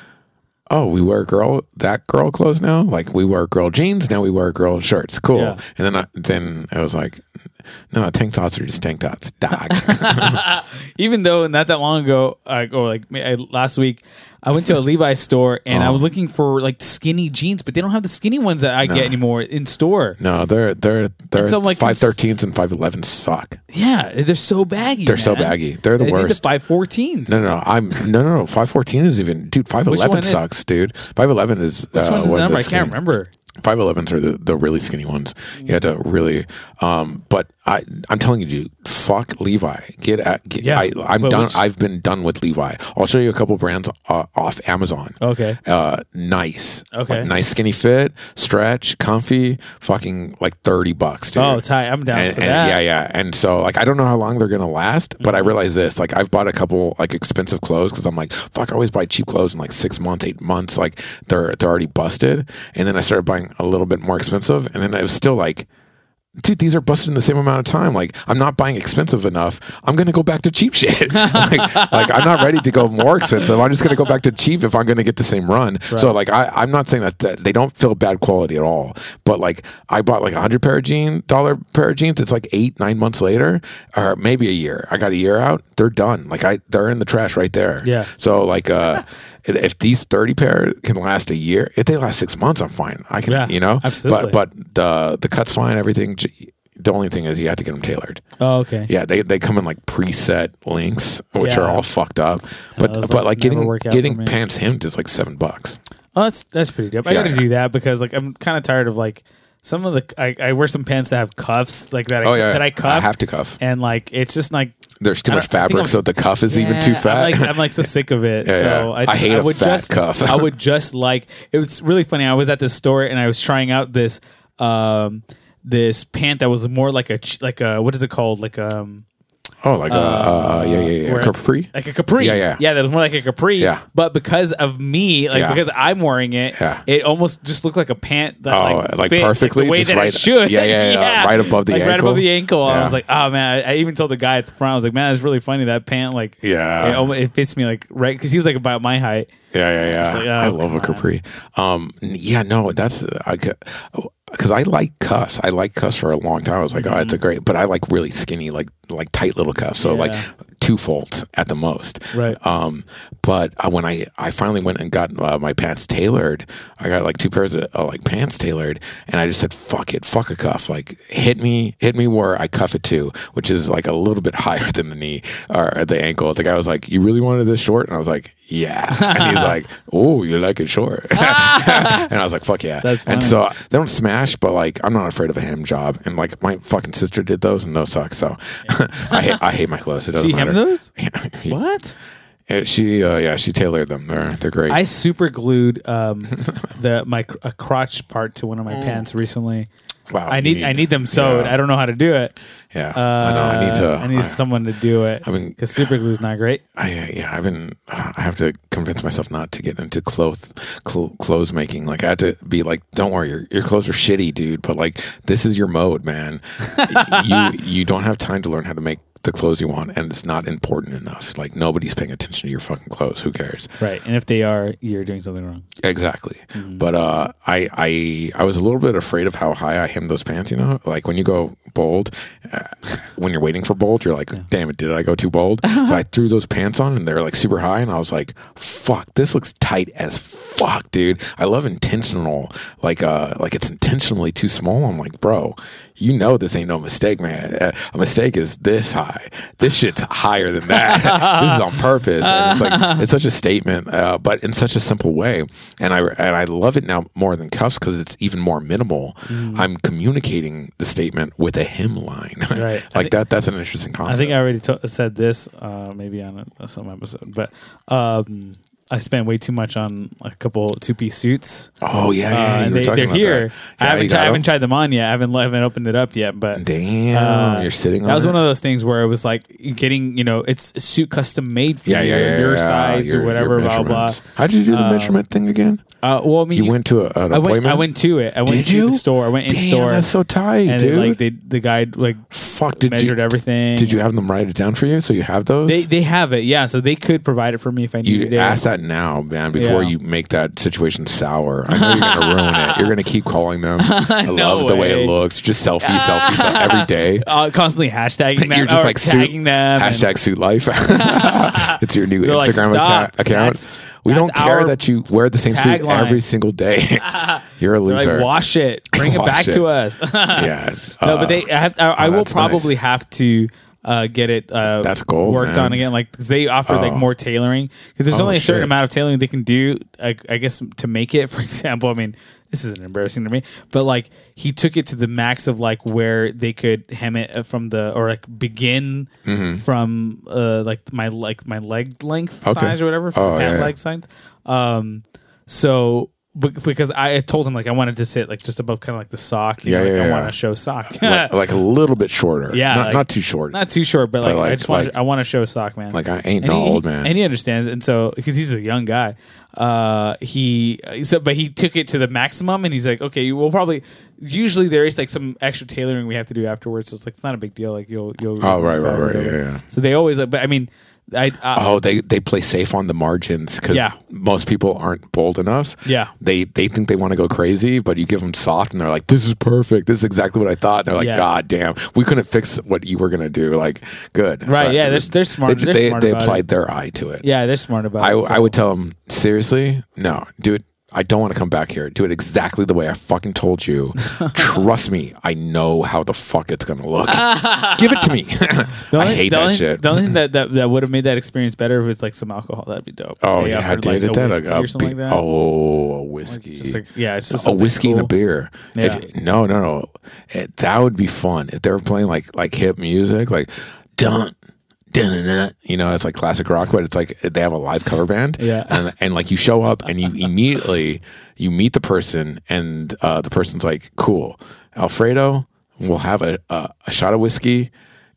Speaker 1: oh, we wear girl that girl clothes now. Like we wear girl jeans now. We wear girl shirts. Cool.
Speaker 2: Yeah.
Speaker 1: And then I, then I was like, no, tank tops are just tank tops. Dog.
Speaker 2: even though not that long ago, uh, or like I, last week, I went to a Levi's store and I was looking for like skinny jeans, but they don't have the skinny ones that I get anymore in store.
Speaker 1: no, they're they're they're
Speaker 2: so, like,
Speaker 1: five thirteens and five elevens suck.
Speaker 2: Yeah, they're so baggy.
Speaker 1: They're so
Speaker 2: man.
Speaker 1: baggy. They're the
Speaker 2: They
Speaker 1: worst.
Speaker 2: Need the five fourteens.
Speaker 1: No, no, no. I'm no, no, no. Five fourteen is even, dude. Five
Speaker 2: Which one
Speaker 1: eleven
Speaker 2: is-
Speaker 1: sucks, dude. Five eleven is
Speaker 2: Which
Speaker 1: uh,
Speaker 2: one's the
Speaker 1: one of
Speaker 2: number? I
Speaker 1: skinny-
Speaker 2: can't remember.
Speaker 1: Five elevens are the, the really skinny ones. You had to really, um, but I I'm telling you, dude, fuck Levi. Get at get.
Speaker 2: Yeah,
Speaker 1: I, I'm
Speaker 2: but
Speaker 1: done.
Speaker 2: which-
Speaker 1: I've been done with Levi. I'll show you a couple brands uh, off Amazon.
Speaker 2: Okay.
Speaker 1: Uh, nice.
Speaker 2: Okay.
Speaker 1: Like, nice skinny fit, stretch, comfy. Fucking like thirty bucks, dude.
Speaker 2: Oh, tight. I'm down
Speaker 1: And,
Speaker 2: for
Speaker 1: and
Speaker 2: that.
Speaker 1: yeah, yeah. And so, like, I don't know how long they're gonna last, but
Speaker 2: Mm-hmm.
Speaker 1: I realize this. Like, I've bought a couple like expensive clothes because I'm like, fuck, I always buy cheap clothes in like six months, eight months. Like, they're they're already busted. And then I started buying a little bit more expensive, and then I was still like. Dude, these are busted in the same amount of time. Like, I'm not buying expensive enough. I'm gonna go back to cheap shit. like, like, I'm not ready to go more expensive. I'm just gonna go back to cheap if I'm gonna get the same run. So, like, I, I'm not saying that, that they don't feel bad quality at all. But like, I bought like a hundred pair of jeans, dollar pair of jeans. It's like eight, nine months later, or maybe a year. I got a year out. They're done. Like, I they're in the trash right there.
Speaker 2: Yeah.
Speaker 1: So like, uh, if these 30 pair can last a year, if they last six months, I'm fine. I can,
Speaker 2: Yeah,
Speaker 1: you know,
Speaker 2: absolutely.
Speaker 1: But but the the cut's fine. Everything. The only thing is you have to get them tailored.
Speaker 2: Oh, okay.
Speaker 1: Yeah, they, they come in like preset links, which
Speaker 2: Yeah.
Speaker 1: are all fucked up. But but like getting getting pants hemmed is like seven bucks.
Speaker 2: Oh, that's that's pretty dope. I
Speaker 1: Yeah,
Speaker 2: got to do that because like I'm kind of tired of like some of the I, I wear some pants that have cuffs like that. I,
Speaker 1: Oh yeah,
Speaker 2: that I cuff.
Speaker 1: I have to cuff.
Speaker 2: and like it's just like
Speaker 1: There's too much
Speaker 2: I
Speaker 1: fabric, so the cuff is even too fat.
Speaker 2: I'm like, I'm like so sick of it.
Speaker 1: Yeah,
Speaker 2: so
Speaker 1: yeah. I hate a
Speaker 2: would
Speaker 1: fat
Speaker 2: just,
Speaker 1: cuff.
Speaker 2: I would just like it was really funny. I was at this store and I was trying out this um this pant that was more like a like a what is it called like um
Speaker 1: oh, like uh, uh, yeah, yeah, yeah, capri.
Speaker 2: like a capri.
Speaker 1: Yeah, yeah.
Speaker 2: yeah. That was more like a capri.
Speaker 1: Yeah.
Speaker 2: But because of me, like
Speaker 1: Yeah.
Speaker 2: because I'm wearing it,
Speaker 1: Yeah.
Speaker 2: it almost just looked like a pant that
Speaker 1: Oh,
Speaker 2: like,
Speaker 1: like
Speaker 2: fit,
Speaker 1: perfectly,
Speaker 2: the way
Speaker 1: just
Speaker 2: that
Speaker 1: right-
Speaker 2: it should.
Speaker 1: yeah, yeah, yeah, right above the
Speaker 2: like right above the ankle. I was like, oh man. I, I even told the guy at the front, I was like, man, it's really funny that pant. Like,
Speaker 1: Yeah.
Speaker 2: it, it fits me like right because he was like about my height.
Speaker 1: Yeah, yeah, yeah.
Speaker 2: like, oh,
Speaker 1: I love a capri. Um, yeah, no, that's I because I like cuffs. I like cuffs for a long time. I was like, oh, it's a great, but I like really skinny, like like tight little cuffs. So like
Speaker 2: Mm-hmm.
Speaker 1: Two folds at the most.
Speaker 2: Right.
Speaker 1: Um, but uh, when I I finally went and got uh, my pants tailored, I got like two pairs of uh, like pants tailored, and I just said, fuck it, fuck a cuff. Like hit me, hit me where I cuff it to, which is like a little bit higher than the knee or at the ankle. The guy was like, you really wanted this short, and I was like, yeah. And he's like, oh, you like it short, and I was like, fuck yeah.
Speaker 2: That's
Speaker 1: and so they don't smash, but like I'm not afraid of a ham job, and like my fucking sister did those, and those suck. So I hate I hate my clothes. It doesn't
Speaker 2: She
Speaker 1: matter.
Speaker 2: those? What?
Speaker 1: Yeah, she uh, yeah she tailored them. They're they're great.
Speaker 2: I super glued um, the my cr- a crotch part to one of my
Speaker 1: Mm.
Speaker 2: pants recently.
Speaker 1: Wow,
Speaker 2: I
Speaker 1: you
Speaker 2: need, I need them sewed.
Speaker 1: yeah.
Speaker 2: I don't know how to do it.
Speaker 1: Yeah,
Speaker 2: Uh,
Speaker 1: I know. I need to.
Speaker 2: I need
Speaker 1: I-
Speaker 2: someone to do it.
Speaker 1: I mean-
Speaker 2: because super glue is not great.
Speaker 1: I yeah, I've been. I have to convince myself not to get into clothes cl- clothes making. Like I had to be like, don't worry, your your clothes are shitty, dude. But like, this is your mode, man. you you don't have time to learn how to make the clothes you want, and it's not important enough. Like nobody's paying attention to your fucking clothes. Who cares?
Speaker 2: Right, and if they are, you're doing something wrong.
Speaker 1: Exactly. But uh, I I I was a little bit afraid of how high I hemmed those pants. You know, like when you go bold, uh, when you're waiting for bold, you're like, damn it, did I go too bold? so I threw those pants on, and they're like super high, and I was like, fuck, this looks tight as fuck, dude. I love intentional, like uh, like it's intentionally too small. I'm like, bro. You know this ain't no mistake, man. A mistake is this high. This shit's higher than that. this is on purpose. And it's like it's such a statement, uh, but in such a simple way. And I and I love it now more than cuffs because it's even more minimal. I'm communicating the statement with a hemline,
Speaker 2: line. Right.
Speaker 1: Like that. That's an interesting concept.
Speaker 2: I think I already to- said this, uh, maybe on a, some episode, but um, I spent way too much on a couple two piece suits.
Speaker 1: oh yeah, yeah,
Speaker 2: Uh,
Speaker 1: you
Speaker 2: and
Speaker 1: were
Speaker 2: they,
Speaker 1: about
Speaker 2: here.
Speaker 1: that.
Speaker 2: I haven't,
Speaker 1: you
Speaker 2: tried, I haven't tried them on yet. I haven't, I haven't opened it up yet, but
Speaker 1: Damn,
Speaker 2: Uh,
Speaker 1: you're sitting on
Speaker 2: that was
Speaker 1: it?
Speaker 2: one of those things where it was like getting, you know, it's a suit custom made for
Speaker 1: yeah, yeah, yeah,
Speaker 2: your size
Speaker 1: your-
Speaker 2: or whatever, blah blah.
Speaker 1: How did you do the
Speaker 2: Um,
Speaker 1: measurement thing again?
Speaker 2: Uh, well, I mean,
Speaker 1: You,
Speaker 2: you-
Speaker 1: went to a, an
Speaker 2: I
Speaker 1: appointment.
Speaker 2: went. I went to it. I went
Speaker 1: Did
Speaker 2: to
Speaker 1: you?
Speaker 2: the store. I went in
Speaker 1: Damn,
Speaker 2: store.
Speaker 1: that's so tight,
Speaker 2: and
Speaker 1: dude.
Speaker 2: it, like they, the guy like
Speaker 1: Fuck, did
Speaker 2: measured
Speaker 1: you
Speaker 2: everything.
Speaker 1: did you have them write it down for you so you have those?
Speaker 2: They they have it. Yeah, so they could provide it for me if I needed
Speaker 1: you
Speaker 2: it.
Speaker 1: ask that now, man, before
Speaker 2: Yeah.
Speaker 1: you make that situation sour. I know you're gonna ruin it. You're gonna keep calling them. I
Speaker 2: No
Speaker 1: love the way
Speaker 2: way.
Speaker 1: it looks. Just selfie, selfie, selfie every day.
Speaker 2: uh, constantly hashtagging them.
Speaker 1: You're just like suit,
Speaker 2: tagging them. and-
Speaker 1: hashtag suit life. it's your new
Speaker 2: They're
Speaker 1: Instagram
Speaker 2: "Stop.
Speaker 1: acca- account.
Speaker 2: That's-
Speaker 1: we don't care that you wear the same suit
Speaker 2: tagline."
Speaker 1: every single day. you're a loser.
Speaker 2: like wash it, bring it back
Speaker 1: it.
Speaker 2: to us.
Speaker 1: yeah.
Speaker 2: no,
Speaker 1: uh,
Speaker 2: but they I have. I, I
Speaker 1: oh,
Speaker 2: will probably
Speaker 1: nice.
Speaker 2: have to. Uh, get it uh,
Speaker 1: That's gold,
Speaker 2: worked
Speaker 1: man.
Speaker 2: on again like 'cause they offer like
Speaker 1: Oh.
Speaker 2: more tailoring because there's
Speaker 1: Oh,
Speaker 2: only a certain
Speaker 1: shit.
Speaker 2: amount of tailoring they can do I, I guess to make it for example i mean this isn't embarrassing to me but like he took it to the max of like where they could hem it uh, from the or like begin from uh like my like my leg length
Speaker 1: Mm-hmm. Okay.
Speaker 2: size or whatever from
Speaker 1: Oh,
Speaker 2: pant
Speaker 1: yeah, yeah.
Speaker 2: leg size um so because I told him like I wanted to sit like just above kind of like the sock. you
Speaker 1: Yeah,
Speaker 2: know, like,
Speaker 1: yeah,
Speaker 2: I
Speaker 1: yeah.
Speaker 2: want to show sock.
Speaker 1: like, like a little bit shorter.
Speaker 2: Yeah,
Speaker 1: Not,
Speaker 2: like-
Speaker 1: not too short.
Speaker 2: Not too short, but like, I
Speaker 1: like-
Speaker 2: just want I want to show sock, man.
Speaker 1: like I ain't
Speaker 2: and
Speaker 1: no
Speaker 2: he,
Speaker 1: old man.
Speaker 2: and he understands. And so because he's a young guy, uh, he so but he took it to the maximum, and he's like, okay, we'll probably. Usually there is like some extra tailoring we have to do afterwards, so it's like it's not a big deal. Like you'll you'll.
Speaker 1: Oh, right, right, right, yeah, yeah.
Speaker 2: So they always like, but I mean, I, I
Speaker 1: Oh, they they play safe on the margins because
Speaker 2: Yeah.
Speaker 1: most people aren't bold enough.
Speaker 2: Yeah.
Speaker 1: they they think they want to go crazy, but you give them soft, and they're like, "This is perfect. This is exactly what I thought." And they're like,
Speaker 2: Yeah.
Speaker 1: "God damn, we couldn't fix what you were gonna do." Like, good,
Speaker 2: Right,
Speaker 1: But
Speaker 2: yeah, they're- they're smart-
Speaker 1: They
Speaker 2: they're
Speaker 1: they,
Speaker 2: smart
Speaker 1: they
Speaker 2: about
Speaker 1: applied
Speaker 2: it.
Speaker 1: their eye to it.
Speaker 2: yeah, they're smart about
Speaker 1: I
Speaker 2: it.
Speaker 1: I would tell them seriously, no, do it. I don't want to come back here. Do it exactly the way I fucking told you. Trust me, I know how the fuck it's gonna look. Give it to me.
Speaker 2: The
Speaker 1: I
Speaker 2: only-
Speaker 1: hate that
Speaker 2: only,
Speaker 1: shit.
Speaker 2: The only thing that, that, that would have made that experience better was like some alcohol. That'd be dope.
Speaker 1: Oh
Speaker 2: They
Speaker 1: yeah, dude,
Speaker 2: like,
Speaker 1: it
Speaker 2: a
Speaker 1: did like
Speaker 2: or something
Speaker 1: be-
Speaker 2: like that.
Speaker 1: Oh, a whiskey.
Speaker 2: Just like yeah, it's just
Speaker 1: a whiskey and a
Speaker 2: cool.
Speaker 1: beer. If, no, no, no. It, that would be fun if they were playing like like hip music, like dun You know, it's like classic rock, but it's like they have a live cover band.
Speaker 2: Yeah.
Speaker 1: and and like you show up and you immediately you meet the person and uh, the person's like, cool, Alfredo, we'll have a, a a shot of whiskey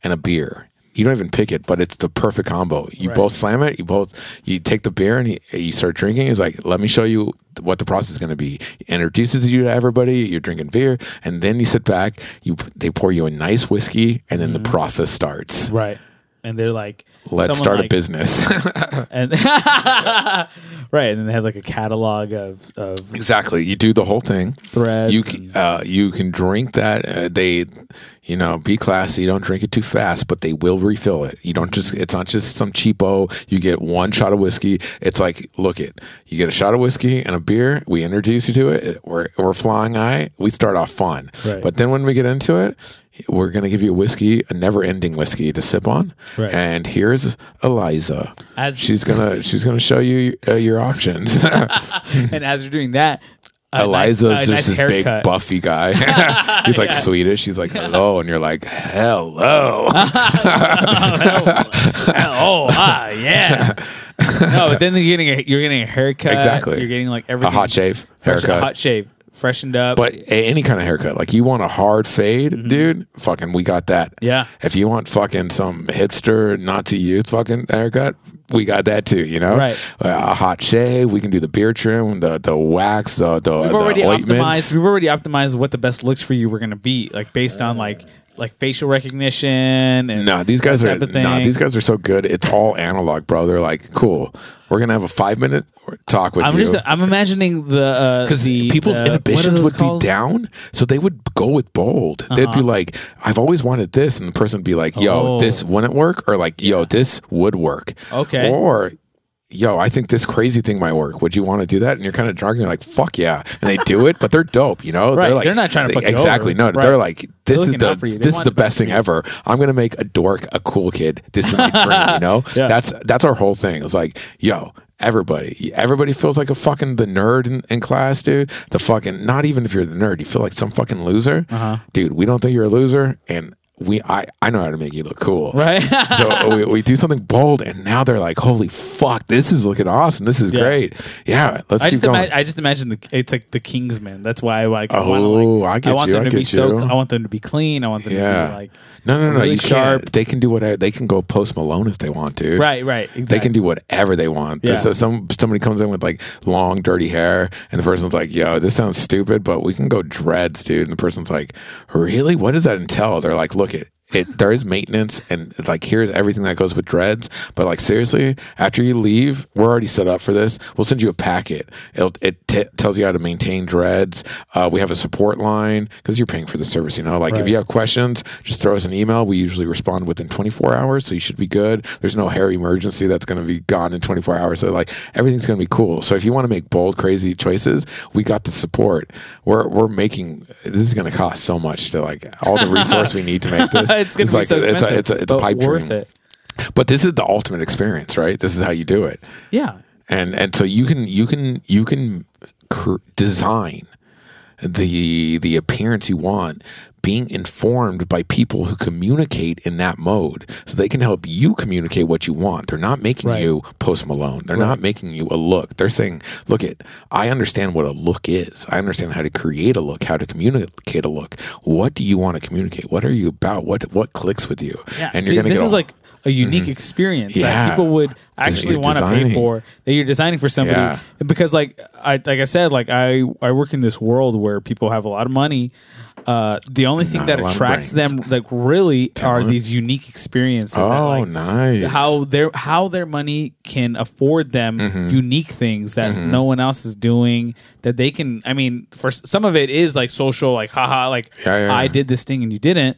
Speaker 1: and a beer. You don't even pick it, but it's the perfect combo. You
Speaker 2: Right.
Speaker 1: both slam it. You both you take the beer and you, you start drinking. He's like, "Let me show you what the process is going to be." He introduces you to everybody. You're drinking beer, and then you sit back. You they pour you a nice whiskey, and then the process starts.
Speaker 2: Right. And they're like,
Speaker 1: Let's start a business.
Speaker 2: And right, and then they have like a catalog of, of
Speaker 1: exactly. You do the whole thing.
Speaker 2: threads.
Speaker 1: You
Speaker 2: and-
Speaker 1: can, uh, you can drink that. Uh, they, you know, be classy. Don't drink it too fast, but they will refill it. You don't just. It's not just some cheapo. You get one shot of whiskey. It's like, look it. You get a shot of whiskey and a beer. We introduce you to it. We're we're flying high. We start off fun,
Speaker 2: Right.
Speaker 1: but then when we get into it. We're gonna give you a whiskey, a never-ending whiskey to sip on,
Speaker 2: Right.
Speaker 1: and here's Eliza.
Speaker 2: As-
Speaker 1: she's gonna she's gonna show you uh, your options.
Speaker 2: and as you're doing that,
Speaker 1: Eliza's
Speaker 2: nice,
Speaker 1: just
Speaker 2: nice
Speaker 1: this big buffy guy. He's like Swedish. He's like hello, and you're like hello.
Speaker 2: oh, ah, yeah. no, but then you're getting a, you're getting a haircut.
Speaker 1: Exactly.
Speaker 2: You're getting like everything.
Speaker 1: a hot shave, haircut.
Speaker 2: hot shave. Freshened up.
Speaker 1: But a- any kind of haircut, like you want a hard fade, dude, fucking, we got that.
Speaker 2: Mm-hmm. Yeah.
Speaker 1: If you want fucking some hipster Nazi youth fucking haircut, we got that too. You know,
Speaker 2: Right.
Speaker 1: Uh, a hot shave, we can do the beard trim, the the wax, the the,
Speaker 2: we've already optimized. We've already optimized what the best looks for you were going to be, like based on like like facial recognition and
Speaker 1: No, these guys are nah, these guys are so good. It's all analog, bro. They're like, cool. We're gonna have a five minute talk with
Speaker 2: I'm
Speaker 1: you.
Speaker 2: just I'm imagining the uh,
Speaker 1: because
Speaker 2: the
Speaker 1: people's
Speaker 2: the-
Speaker 1: inhibitions would
Speaker 2: called? Uh-huh.
Speaker 1: be down, so they would go with bold. They'd be like, "I've always wanted this," and the person would be like, "Yo,
Speaker 2: Oh.
Speaker 1: this wouldn't work," or like, "Yo, this would work."
Speaker 2: Okay.
Speaker 1: Or, "Yo, I think this crazy thing might work. Would you want to do that?" And you're kind of drunk. You're like, "Fuck yeah!" And they do it, but they're dope. You know,
Speaker 2: Right.
Speaker 1: they're like,
Speaker 2: They're not trying to fuck you
Speaker 1: exactly. No,
Speaker 2: Right.
Speaker 1: they're like, "This is the
Speaker 2: out for you. They
Speaker 1: this is the
Speaker 2: best
Speaker 1: thing
Speaker 2: you.
Speaker 1: ever. I'm gonna make a dork a cool kid. This is my dream." You know,
Speaker 2: Yeah.
Speaker 1: that's that's our whole thing. It's like, yo, everybody, everybody feels like a fucking the nerd in, in class, dude. The fucking not even if you're the nerd, you feel like some fucking loser,
Speaker 2: Uh-huh.
Speaker 1: dude. We don't think you're a loser, and we I I know how to make you look cool,
Speaker 2: Right.
Speaker 1: so we, we do something bold, and now they're like, holy fuck, this is looking awesome. This is
Speaker 2: Yeah.
Speaker 1: great. Yeah, let's
Speaker 2: I
Speaker 1: keep
Speaker 2: just,
Speaker 1: going.
Speaker 2: ima- I just imagine the, it's like the Kingsman. That's why I like. I
Speaker 1: Oh,
Speaker 2: want, like,
Speaker 1: I get
Speaker 2: want
Speaker 1: you,
Speaker 2: them
Speaker 1: I
Speaker 2: to be
Speaker 1: get
Speaker 2: so. I want them to be clean. I want them to be like.
Speaker 1: no, no, no.
Speaker 2: really
Speaker 1: you
Speaker 2: sharp.
Speaker 1: can't. They can do whatever. They can go post Malone if they want, dude.
Speaker 2: Right, right. Exactly.
Speaker 1: They can do whatever they want.
Speaker 2: Yeah.
Speaker 1: So some somebody comes in with like long, dirty hair, and the person's like, "Yo, this sounds stupid, but we can go dreads, dude." And the person's like, "Really? What does that entail?" They're like, "Look, it." It, there is maintenance and like here's everything that goes with dreads but like seriously after you leave we're already set up for this we'll send you a packet. It'll, it t- tells you how to maintain dreads. Uh, we have a support line because you're paying for the service you know? Like if you have questions just throw us an email. We usually respond within 24 hours so you should be good. There's no hair emergency that's going to be gone in 24 hours so like everything's going to be cool. So if you want to make bold crazy choices we got the support. We're we're making this is going to cost so much to like all the resource we need to make this
Speaker 2: it's gonna be
Speaker 1: like
Speaker 2: so
Speaker 1: it's a it's a, it's a pipe
Speaker 2: worth
Speaker 1: dream
Speaker 2: it.
Speaker 1: but this is the ultimate experience right this is how you do it
Speaker 2: Yeah.
Speaker 1: and and so you can you can you can cr- design the the appearance you want being informed by people who communicate in that mode so they can help you communicate what you want. They're not making
Speaker 2: Right.
Speaker 1: you post malone. They're not making you a look. They're saying look it i understand what a look is. I understand how to create a look how to communicate a look. What do you want to communicate? What are you about? What what clicks with you?
Speaker 2: Yeah.
Speaker 1: and
Speaker 2: See,
Speaker 1: you're gonna
Speaker 2: this is
Speaker 1: all-
Speaker 2: like a mm-hmm. unique experience
Speaker 1: Yeah.
Speaker 2: that people would actually want to pay for that you're designing for somebody
Speaker 1: Yeah.
Speaker 2: because like I like I said like I I work in this world where people have a lot of money uh the only thing
Speaker 1: Not
Speaker 2: that
Speaker 1: a lot of
Speaker 2: attracts
Speaker 1: brains.
Speaker 2: them like really are these unique experiences that,
Speaker 1: oh
Speaker 2: like,
Speaker 1: nice
Speaker 2: how their how their money can afford them
Speaker 1: Mm-hmm.
Speaker 2: unique things that no one else is doing that they can i mean for s- some of it is like social like haha like
Speaker 1: Yeah, yeah,
Speaker 2: i
Speaker 1: yeah.
Speaker 2: did this thing and you didn't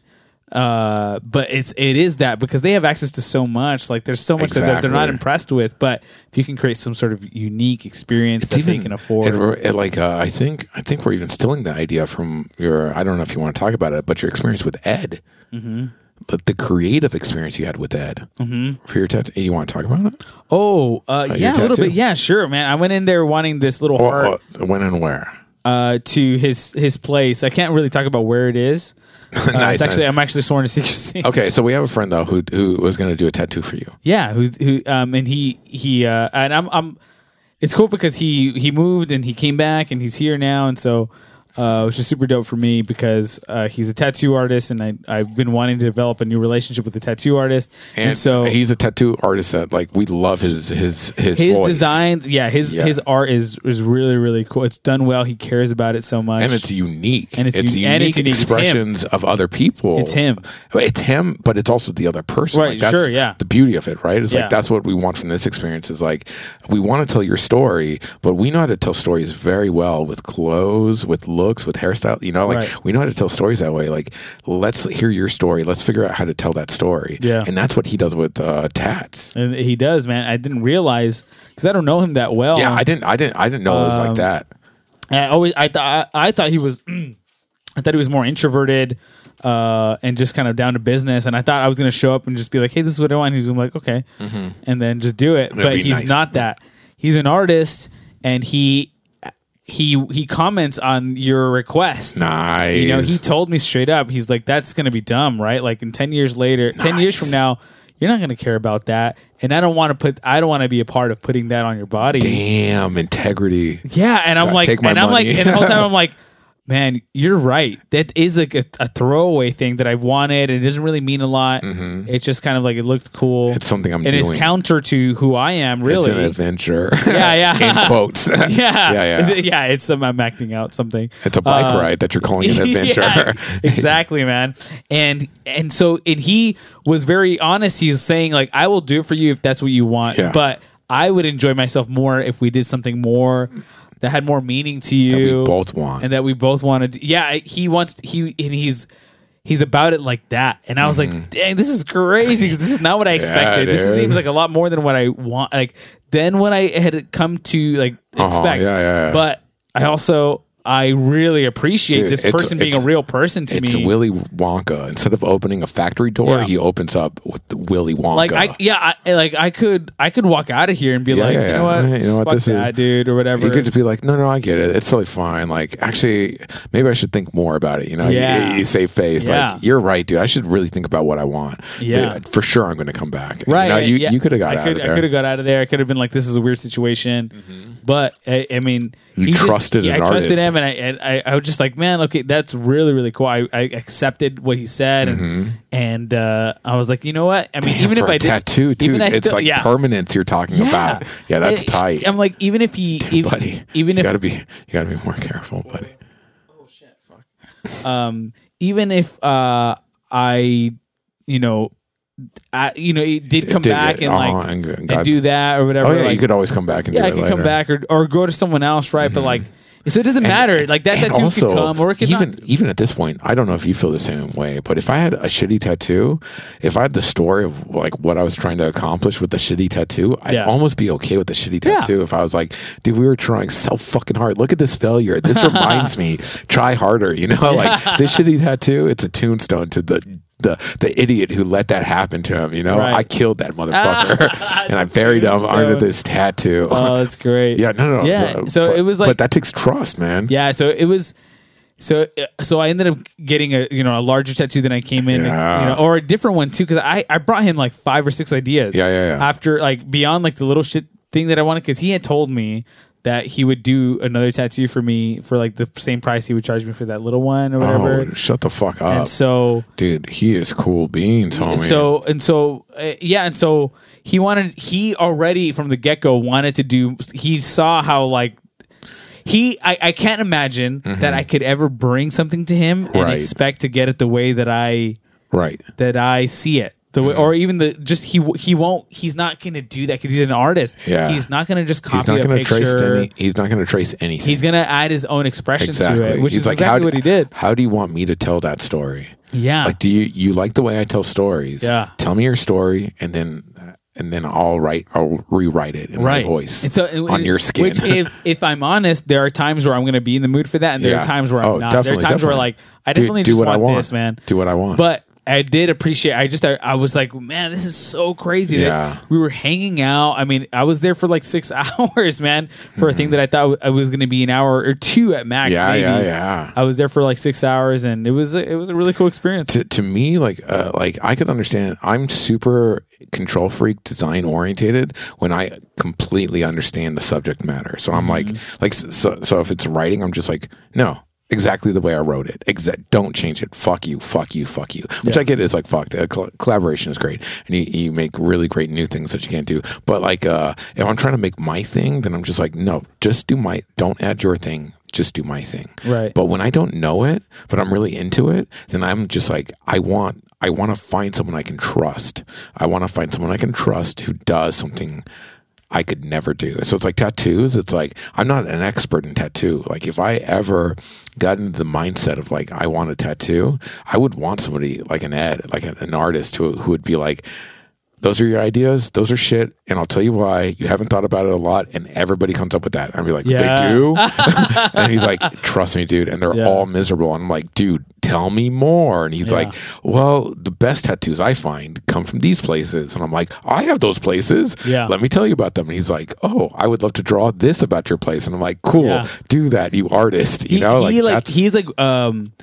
Speaker 2: uh but it's it is that because they have access to so much like there's so much that they're- not impressed with but if you can create some sort of unique experience that they can afford
Speaker 1: It, it, like uh, I think I think we're even stealing the idea from your. I don't know if you want to talk about it, but your experience with Ed, mm-hmm. the, the creative experience you had with Ed mm-hmm. for your tattoo. You want to talk about it?
Speaker 2: oh uh
Speaker 1: your
Speaker 2: yeah a little bit yeah sure man i went in there wanting this little
Speaker 1: Well,
Speaker 2: heart
Speaker 1: uh, when and where?
Speaker 2: uh, to his his place. I can't really talk about where it is. Uh,
Speaker 1: Nice,
Speaker 2: it's actually. I'm actually sworn to secrecy.
Speaker 1: Okay, so we have a friend though who who was going to do a tattoo for you.
Speaker 2: Yeah, who's who? Um, and he he uh, and I'm I'm. It's cool because he he moved and he came back and he's here now, and so uh, which is super dope for me because uh, he's a tattoo artist and I I've been wanting to develop a new relationship with a tattoo artist, and,
Speaker 1: And,
Speaker 2: so
Speaker 1: he's a tattoo artist that like we love his his his,
Speaker 2: his
Speaker 1: voice.
Speaker 2: designs, yeah, his
Speaker 1: Yeah.
Speaker 2: his art is is really really cool. It's done well. He cares about it so much,
Speaker 1: and it's unique.
Speaker 2: And it's
Speaker 1: it's
Speaker 2: uni-
Speaker 1: unique,
Speaker 2: and it's unique. It's
Speaker 1: expressions of other people.
Speaker 2: It's him.
Speaker 1: It's him, but it's also the other person.
Speaker 2: Right,
Speaker 1: Like, that's
Speaker 2: sure, yeah.
Speaker 1: The beauty of it, right? It's
Speaker 2: Yeah.
Speaker 1: like that's what we want from this experience. Is like we want to tell your story, but we know how to tell stories very well with clothes, with looks, with hairstyle. You know, like
Speaker 2: Right.
Speaker 1: we know how to tell stories that way. Like let's hear your story. Let's figure out how to tell that story.
Speaker 2: Yeah.
Speaker 1: and that's what he does with uh, tats.
Speaker 2: and he does, man. I didn't realize because I don't know him that well.
Speaker 1: Yeah, I didn't, I didn't, I didn't know it was
Speaker 2: Um,
Speaker 1: like that.
Speaker 2: I always I thought I thought he was I thought he was more introverted uh, and just kind of down to business. And I thought I was going to show up and just be like, "Hey, this is what I want." And he's gonna be like, "Okay," and then just do it. but he's
Speaker 1: nice.
Speaker 2: not that. He's an artist, and he he he comments on your request.
Speaker 1: Nice.
Speaker 2: You know, he told me straight up. He's like, "That's going to be dumb, right? Like in ten years later, ten years from now." you're not going to care about that, and I don't want to put I don't want to be a part of putting that on your body.
Speaker 1: Damn integrity.
Speaker 2: Yeah, and I'm
Speaker 1: Gotta
Speaker 2: like, and I'm like,
Speaker 1: money.
Speaker 2: and the whole time I'm like, man, you're right. That is like a, a throwaway thing that I wanted. It doesn't really mean a lot. It's just kind of like it looked cool.
Speaker 1: Mm-hmm. It's something I'm
Speaker 2: and it's counter to who I am, really.
Speaker 1: It's an adventure.
Speaker 2: Yeah, yeah.
Speaker 1: In quotes.
Speaker 2: yeah,
Speaker 1: yeah, yeah.
Speaker 2: Yeah. It's some I'm acting out something.
Speaker 1: It's a bike
Speaker 2: Um,
Speaker 1: ride that you're calling an adventure.
Speaker 2: yeah, exactly, man. And and so and he was very honest. He's saying like, I will do it for you if that's what you want,
Speaker 1: Yeah.
Speaker 2: but I would enjoy myself more if we did something more that had more meaning to you.
Speaker 1: that we both want.
Speaker 2: and that we both wanted. Yeah, he wants he and he's. He's about it like that, and I was like, "Dang, this is crazy. This is not what I expected. this
Speaker 1: dude.
Speaker 2: seems like a lot more than what I want. Like than what I had come to like
Speaker 1: Uh-huh,
Speaker 2: expect.
Speaker 1: yeah, yeah, yeah.
Speaker 2: But I also I really appreciate
Speaker 1: Dude,
Speaker 2: this person being a real person to
Speaker 1: it's
Speaker 2: me.
Speaker 1: Willy Wonka. Instead of opening a factory door,
Speaker 2: Yeah.
Speaker 1: he opens up with Willy Wonka.
Speaker 2: like I yeah, I, like I could I could walk out of here and be
Speaker 1: Yeah,
Speaker 2: like,
Speaker 1: yeah,
Speaker 2: you know what,
Speaker 1: You know what, this is-
Speaker 2: dude, or whatever.
Speaker 1: you could just be like, no, no, I get it. It's totally fine. Like, actually, maybe I should think more about it. You know, You-
Speaker 2: Yeah.
Speaker 1: you, save face. Like, you're right, dude. I should really think about what I want.
Speaker 2: Yeah.
Speaker 1: But for sure, I'm going to come back.
Speaker 2: right?
Speaker 1: You, know, you, you could have got
Speaker 2: I
Speaker 1: out
Speaker 2: could,
Speaker 1: of there.
Speaker 2: I could have got out of there. I could have been like, this is a weird situation, mm-hmm. but I, I mean,
Speaker 1: You
Speaker 2: he just-
Speaker 1: trusted
Speaker 2: yeah,
Speaker 1: an
Speaker 2: I trusted
Speaker 1: artist.
Speaker 2: Him, and I, and I I was just like, man, okay, that's really really cool. I, I accepted what he said, and and uh, I was like, you know what? I mean,
Speaker 1: Mm-hmm. Damn,
Speaker 2: even
Speaker 1: for
Speaker 2: if
Speaker 1: a
Speaker 2: I did
Speaker 1: tattoo too,
Speaker 2: even I
Speaker 1: it's
Speaker 2: still-
Speaker 1: like
Speaker 2: yeah.
Speaker 1: permanence you're talking about. Yeah, that's
Speaker 2: I-
Speaker 1: tight.
Speaker 2: I'm like, even if he, even,
Speaker 1: buddy,
Speaker 2: even
Speaker 1: you
Speaker 2: if
Speaker 1: gotta be, you gotta be more careful, buddy. Oh shit, fuck.
Speaker 2: um, even if uh, I, you know, I, you know, it did come
Speaker 1: did
Speaker 2: back
Speaker 1: it.
Speaker 2: and like
Speaker 1: Uh-huh, and
Speaker 2: and, do that or whatever.
Speaker 1: Oh yeah,
Speaker 2: like,
Speaker 1: you could always come back and
Speaker 2: yeah,
Speaker 1: do
Speaker 2: I
Speaker 1: it
Speaker 2: could
Speaker 1: later. Mm-hmm.
Speaker 2: come back or or go to someone else, right? But like, so it doesn't matter. Like that
Speaker 1: And
Speaker 2: tattoo
Speaker 1: also,
Speaker 2: could come or it could
Speaker 1: even
Speaker 2: not.
Speaker 1: even at this point, I don't know if you feel the same way, but if I had a shitty tattoo, if I had the story of like what I was trying to accomplish with the shitty tattoo, I'd
Speaker 2: Yeah.
Speaker 1: almost be okay with the shitty
Speaker 2: Yeah.
Speaker 1: tattoo. If I was like, dude, we were trying so fucking hard. Look at this failure. This reminds me, try harder. You know, like this shitty tattoo. It's a tombstone to the. The, the idiot who let that happen to him, you know,
Speaker 2: Right.
Speaker 1: I killed that motherfucker, and I buried him under this tattoo.
Speaker 2: Oh, that's great.
Speaker 1: yeah, no, no, no.
Speaker 2: Yeah. So
Speaker 1: but-
Speaker 2: it was like
Speaker 1: but that takes trust, man.
Speaker 2: Yeah, so it was so so I ended up getting a you know a larger tattoo than I came in,
Speaker 1: Yeah.
Speaker 2: you know, or a different one too because I I brought him like five or six ideas.
Speaker 1: Yeah, yeah, yeah.
Speaker 2: After like beyond like the little shit thing that I wanted because he had told me that he would do another tattoo for me for like the same price he would charge me for that little one or whatever.
Speaker 1: Oh, shut the fuck up.
Speaker 2: and so
Speaker 1: Dude, he is cool beans, homie.
Speaker 2: so and so uh, yeah and so he wanted he already from the get-go wanted to do he saw how like he I, I can't imagine that I could ever bring something to him and
Speaker 1: Mm-hmm.
Speaker 2: Expect to get it the way that I
Speaker 1: right.
Speaker 2: that I see it the way, mm. or even the just he he won't he's not going to do that because he's an artist
Speaker 1: Yeah.
Speaker 2: he's not going to just copy
Speaker 1: He's not
Speaker 2: a
Speaker 1: going to trace
Speaker 2: picture
Speaker 1: any. He's not going to trace anything.
Speaker 2: he's going to add his own expression
Speaker 1: exactly.
Speaker 2: to it which
Speaker 1: he's
Speaker 2: is
Speaker 1: like,
Speaker 2: exactly
Speaker 1: how
Speaker 2: what he did
Speaker 1: How do you want me to tell that story?
Speaker 2: yeah
Speaker 1: Like, do you you like the way I tell stories?
Speaker 2: Yeah.
Speaker 1: Tell me your story, and then and then I'll write. I'll rewrite it in my voice
Speaker 2: And so, and-
Speaker 1: on your skin.
Speaker 2: Which, if if I'm honest, there are times where I'm going to be in the mood for that, and there
Speaker 1: Yeah.
Speaker 2: are times where I'm
Speaker 1: Oh,
Speaker 2: not. There are
Speaker 1: definitely,
Speaker 2: times where
Speaker 1: definitely.
Speaker 2: like I definitely
Speaker 1: do
Speaker 2: just
Speaker 1: what I
Speaker 2: want,
Speaker 1: want.
Speaker 2: this, man.
Speaker 1: Do what I want.
Speaker 2: But I did appreciate. I just I, I was like, man, this is so crazy. that
Speaker 1: Yeah.
Speaker 2: we were hanging out. I mean, I was there for like six hours, man, for a thing that I thought I was going to be an hour or two at max.
Speaker 1: Mm-hmm. yeah,
Speaker 2: maybe.
Speaker 1: yeah, yeah.
Speaker 2: I was there for like six hours, and it was it was a really cool experience.
Speaker 1: to, to me like uh, like I could understand I'm super control freak design orientated when I completely understand the subject matter so I'm like like so so if it's writing I'm just like no exactly the way I wrote it. Exact don't change it. Fuck you fuck you fuck you. Which I get is like fuck uh, col- collaboration is great and you, you make really great new things that you can't do. But like uh if I'm trying to make my thing then I'm just like no just do my don't add your thing just do my thing.
Speaker 2: Right.
Speaker 1: but when I don't know it, but I'm really into it, then I'm just like, I want, I want to find someone I can trust. I want to find someone I can trust who does something I could never do. So it's like tattoos. It's like I'm not an expert in tattoo. Like if I ever got into the mindset of like I want a tattoo, I would want somebody like an Ed, like an, artist who who would be like. Those are your ideas. Those are shit. And I'll tell you why. You haven't thought about it a lot, and everybody comes up with that. I'd be like,
Speaker 2: Yeah.
Speaker 1: they do? and he's like, trust me, dude. And they're
Speaker 2: Yeah.
Speaker 1: all miserable. And I'm like, dude, tell me more. And he's
Speaker 2: Yeah.
Speaker 1: like, well, the best tattoos I find come from these places. And I'm like, I have those places.
Speaker 2: Yeah.
Speaker 1: Let me tell you about them. And he's like, oh, I would love to draw this about your place. And I'm like, cool, do that, you artist. You
Speaker 2: he,
Speaker 1: know,
Speaker 2: he like
Speaker 1: that's-
Speaker 2: he's like um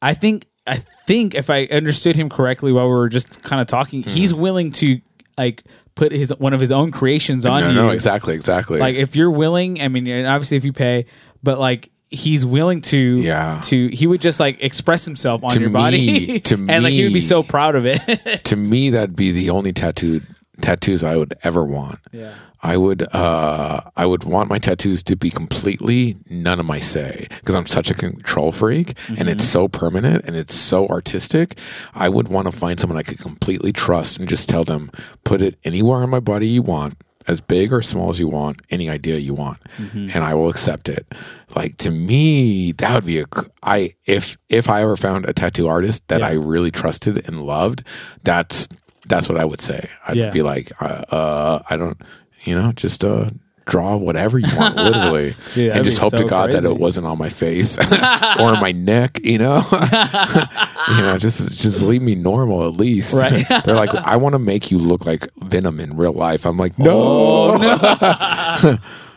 Speaker 2: I think I think if I understood him correctly while we were just kind of talking, hmm. he's willing to like put his one of his own creations on
Speaker 1: no,
Speaker 2: you.
Speaker 1: no, exactly, exactly.
Speaker 2: Like if you're willing, I mean, and obviously if you pay, but like he's willing to
Speaker 1: Yeah.
Speaker 2: to he would just like express himself on
Speaker 1: To
Speaker 2: your
Speaker 1: me-
Speaker 2: body
Speaker 1: to
Speaker 2: and like he would be so proud of it
Speaker 1: to me, that'd be the only tattooed tattoos I would ever want.
Speaker 2: yeah
Speaker 1: I would uh I would want my tattoos to be completely none of my say because I'm such a control freak and it's so permanent and it's so artistic. I would want to find someone I could completely trust and just tell them put it anywhere on my body you want, as big or small as you want, any idea you want, and I will accept it. Like to me, that would be a I if if I ever found a tattoo artist that
Speaker 2: Yeah.
Speaker 1: I really trusted and loved, that's that's what I would say. I'd
Speaker 2: Yeah.
Speaker 1: be like, uh, uh, I don't, you know, just uh, draw whatever you want, literally,
Speaker 2: Dude,
Speaker 1: and just hope to
Speaker 2: so
Speaker 1: God that it wasn't on my face or my neck. You know, you know, just just leave me normal at least.
Speaker 2: Right.
Speaker 1: They're like, I want to make you look like Venom in real life. I'm like, no,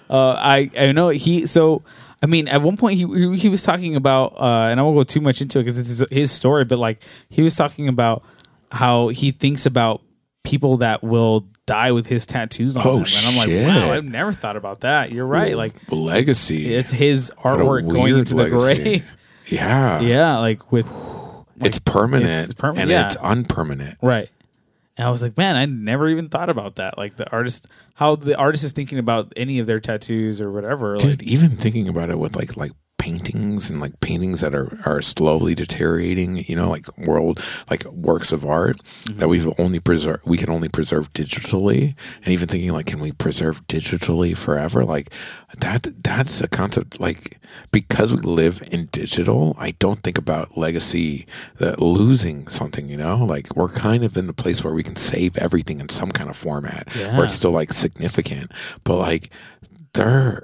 Speaker 2: uh i i know he so I mean, at one point he he, he was talking about, uh, and I won't go too much into it because it's his, his story, but like he was talking about how he thinks about people that will die with his tattoos on
Speaker 1: Oh,
Speaker 2: them, and I'm like,
Speaker 1: shit.
Speaker 2: wow, I've never thought about that. You're right, like
Speaker 1: legacy.
Speaker 2: it's his artwork going into the grave.
Speaker 1: Yeah,
Speaker 2: yeah, like with
Speaker 1: It's permanent,
Speaker 2: It's perma-
Speaker 1: and
Speaker 2: yeah.
Speaker 1: it's unpermanent.
Speaker 2: Right. And I was like, man, I never even thought about that. Like the artist, how the artist is thinking about any of their tattoos or whatever.
Speaker 1: Dude,
Speaker 2: Like,
Speaker 1: even thinking about it with like like paintings and like paintings that are are slowly deteriorating, you know, like world like works of art
Speaker 2: Mm-hmm.
Speaker 1: that we've only preserve we can only preserve digitally and even thinking like can we preserve digitally forever? Like that that's a concept like because we live in digital, I don't think about legacy that losing something, you know? Like we're kind of in a place where we can save everything in some kind of format
Speaker 2: Yeah.
Speaker 1: where it's still like significant. But like there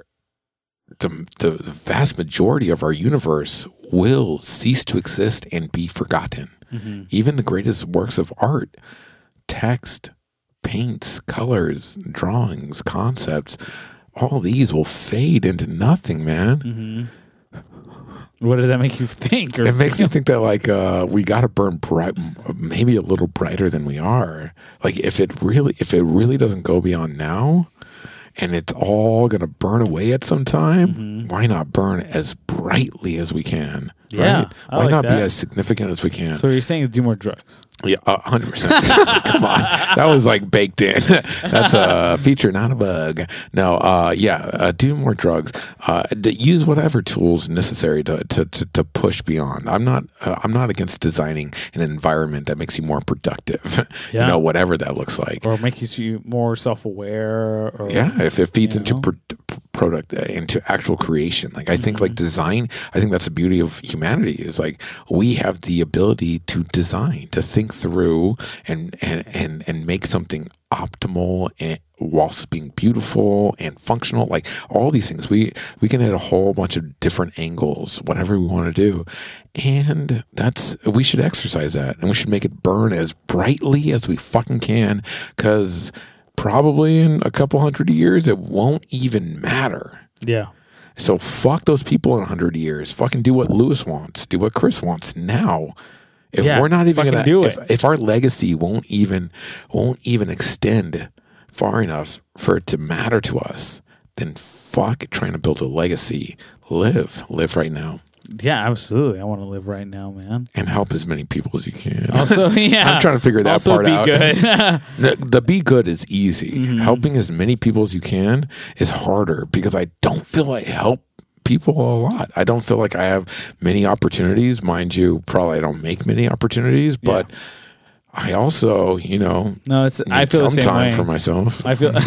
Speaker 1: the, the vast majority of our universe will cease to exist and be forgotten.
Speaker 2: Mm-hmm.
Speaker 1: Even the greatest works of art, text, paints, colors, drawings, concepts, all these will fade into nothing, man.
Speaker 2: Mm-hmm. what does that make you think?
Speaker 1: It makes me think that like uh, we got to burn bright, maybe a little brighter than we are. Like if it really, if it really doesn't go beyond now, and it's all gonna burn away at some time, mm-hmm. why not burn as brightly as we can?
Speaker 2: Yeah,
Speaker 1: right?
Speaker 2: I
Speaker 1: why
Speaker 2: like
Speaker 1: not be as significant as we can?
Speaker 2: so what you're saying is do more drugs.
Speaker 1: Yeah, a hundred percent. Come on, that was like baked in. That's a feature, not a bug. No, uh, yeah, uh, do more drugs. Uh, d- use whatever tools necessary to, to, to, to push beyond. I'm not uh, I'm not against designing an environment that makes you more productive.
Speaker 2: Yeah.
Speaker 1: You know, whatever that looks like.
Speaker 2: Or makes you more self aware.
Speaker 1: Yeah, if it feeds into
Speaker 2: know?
Speaker 1: Pro- product, uh, into actual creation. Like I think, like design. I think that's the beauty of humanity. Is like we have the ability to design, to think through, and and and and make something optimal and whilst being beautiful and functional like all these things we we can hit a whole bunch of different angles whatever we want to do and that's we should exercise that and we should make it burn as brightly as we fucking can because probably in a couple hundred years it won't even matter
Speaker 2: yeah,
Speaker 1: so fuck those people in 100 years. Fucking do what Lewis wants. Do what Chris wants now. If
Speaker 2: Yeah,
Speaker 1: we're not even gonna
Speaker 2: do
Speaker 1: if,
Speaker 2: it.
Speaker 1: if our legacy won't even won't even extend far enough for it to matter to us, then fuck trying to build a legacy. Live. Live right now.
Speaker 2: Yeah, absolutely. I want to live right now, man.
Speaker 1: And help as many people as you can.
Speaker 2: Also, yeah,
Speaker 1: I'm trying to figure that
Speaker 2: also
Speaker 1: part
Speaker 2: be
Speaker 1: out.
Speaker 2: good.
Speaker 1: The, the be good is easy.
Speaker 2: Mm-hmm.
Speaker 1: Helping as many people as you can is harder because I don't feel I help people a lot. I don't feel like I have many opportunities. Mind you, probably I don't make many opportunities, but I also, you know,
Speaker 2: no, it's. I feel the
Speaker 1: some
Speaker 2: same
Speaker 1: time
Speaker 2: way.
Speaker 1: for myself.
Speaker 2: I feel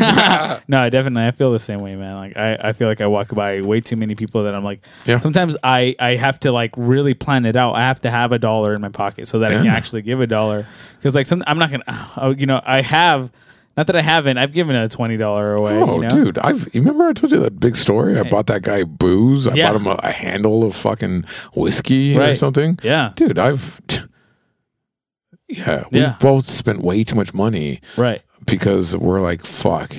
Speaker 2: no, I definitely I feel the same way, man. Like I, I feel like I walk by way too many people that I'm like
Speaker 1: Yeah.
Speaker 2: sometimes I, I have to like really plan it out. I have to have a dollar in my pocket so that I can actually give a dollar. Because like some I'm not gonna oh, you know, I have not that I haven't, I've given a twenty dollar away.
Speaker 1: Oh,
Speaker 2: you know?
Speaker 1: dude! I've you remember I told you that big story. I bought that guy booze. I
Speaker 2: Yeah.
Speaker 1: bought him a, a handle of fucking whiskey or something.
Speaker 2: Yeah.
Speaker 1: Dude, I've yeah, we
Speaker 2: Yeah.
Speaker 1: both spent way too much money
Speaker 2: Right.
Speaker 1: because we're like, fuck.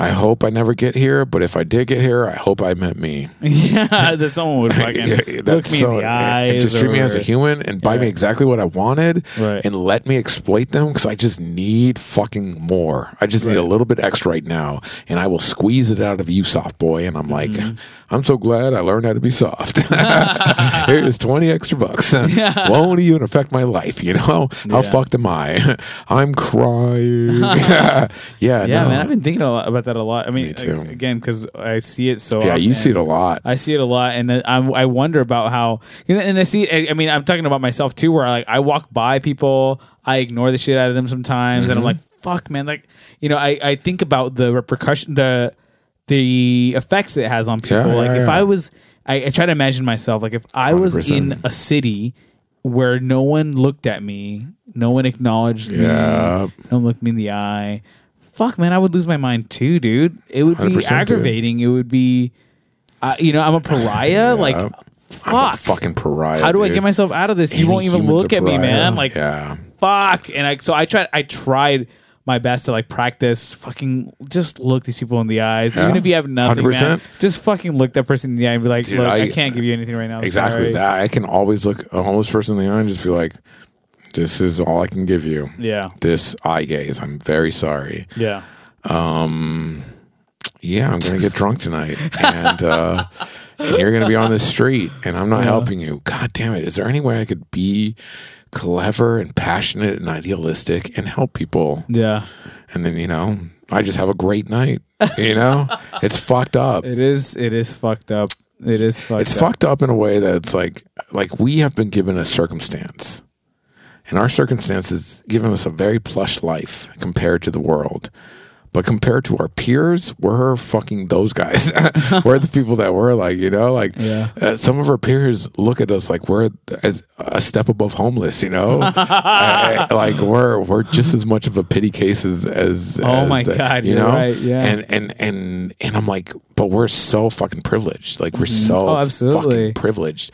Speaker 1: I hope I never get here, but if I did get here, I hope I met me.
Speaker 2: yeah, that someone would fucking
Speaker 1: Yeah,
Speaker 2: look me
Speaker 1: so-
Speaker 2: in the eyes.
Speaker 1: and just treat me as a human and buy me exactly what I wanted
Speaker 2: Right.
Speaker 1: and let me exploit them because I just need fucking more. I just need a little bit extra right now, and I will squeeze it out of you, soft boy. And I'm like,
Speaker 2: Mm-hmm.
Speaker 1: I'm so glad I learned how to be soft. Here's twenty extra bucks. Won't even affect my life. You know how
Speaker 2: Yeah.
Speaker 1: fucked am I? I'm crying. yeah,
Speaker 2: Yeah,
Speaker 1: no.
Speaker 2: man, I've been thinking a lot about that a lot. I mean,
Speaker 1: Me too.
Speaker 2: ag- again, because I see it so.
Speaker 1: yeah, you see it a lot.
Speaker 2: I see it a lot, and I, I wonder about how. And I see. I mean, I'm talking about myself too, where I, like I walk by people, I ignore the shit out of them sometimes, and I'm mm-hmm. like, "Fuck, man!" Like, you know, I I think about the repercussion, the the effects it has on people.
Speaker 1: Yeah,
Speaker 2: like,
Speaker 1: yeah,
Speaker 2: if
Speaker 1: yeah.
Speaker 2: I was, I, I try to imagine myself like if I was
Speaker 1: 100%.
Speaker 2: in a city where no one looked at me, no one acknowledged me, no one looked me in the eye. Fuck, man, I would lose my mind too, dude. It would
Speaker 1: 100%
Speaker 2: be
Speaker 1: dude.
Speaker 2: aggravating. It would be, uh, you know, I'm a pariah. Like,
Speaker 1: I'm a
Speaker 2: fuck.
Speaker 1: fucking pariah.
Speaker 2: How do I
Speaker 1: dude.
Speaker 2: get myself out of this? You won't even
Speaker 1: human's
Speaker 2: look
Speaker 1: a
Speaker 2: at me,
Speaker 1: pariah.
Speaker 2: man. Like,
Speaker 1: yeah.
Speaker 2: fuck. And I, so I tried, I tried my best to like practice fucking just look these people in the eyes. Even if you have nothing, man,
Speaker 1: 100%.
Speaker 2: just fucking look that person in the eye and be like,
Speaker 1: Dude,
Speaker 2: look, I,
Speaker 1: I-
Speaker 2: can't give you anything right now. I'm
Speaker 1: Exactly
Speaker 2: sorry.
Speaker 1: that. I can always look a homeless person in the eye and just be like, "This is all I can give you."
Speaker 2: Yeah.
Speaker 1: This eye gaze. I'm very sorry.
Speaker 2: Yeah.
Speaker 1: Um, Yeah, I'm gonna get drunk tonight, and uh, and you're gonna be on the street, and I'm not helping you. God damn it! Is there any way I could be clever and passionate and idealistic and help people?
Speaker 2: Yeah.
Speaker 1: And then you know, I just have a great night. You know, it's fucked up.
Speaker 2: It is, it is fucked up. It is fucked
Speaker 1: it's
Speaker 2: up.
Speaker 1: fucked up in a way that it's like like we have been given a circumstance and our circumstances given us a very plush life compared to the world but compared to our peers we're fucking those guys we're the people that we're like you know like
Speaker 2: Yeah.
Speaker 1: uh, some of our peers look at us like we're as a step above homeless you know Uh, like we're we're just as much of a pity case as, as
Speaker 2: Oh
Speaker 1: as,
Speaker 2: my
Speaker 1: uh,
Speaker 2: God,
Speaker 1: you
Speaker 2: you're
Speaker 1: know
Speaker 2: right, yeah.
Speaker 1: and and and and i'm like but we're so fucking privileged like we're so
Speaker 2: Oh, absolutely.
Speaker 1: fucking privileged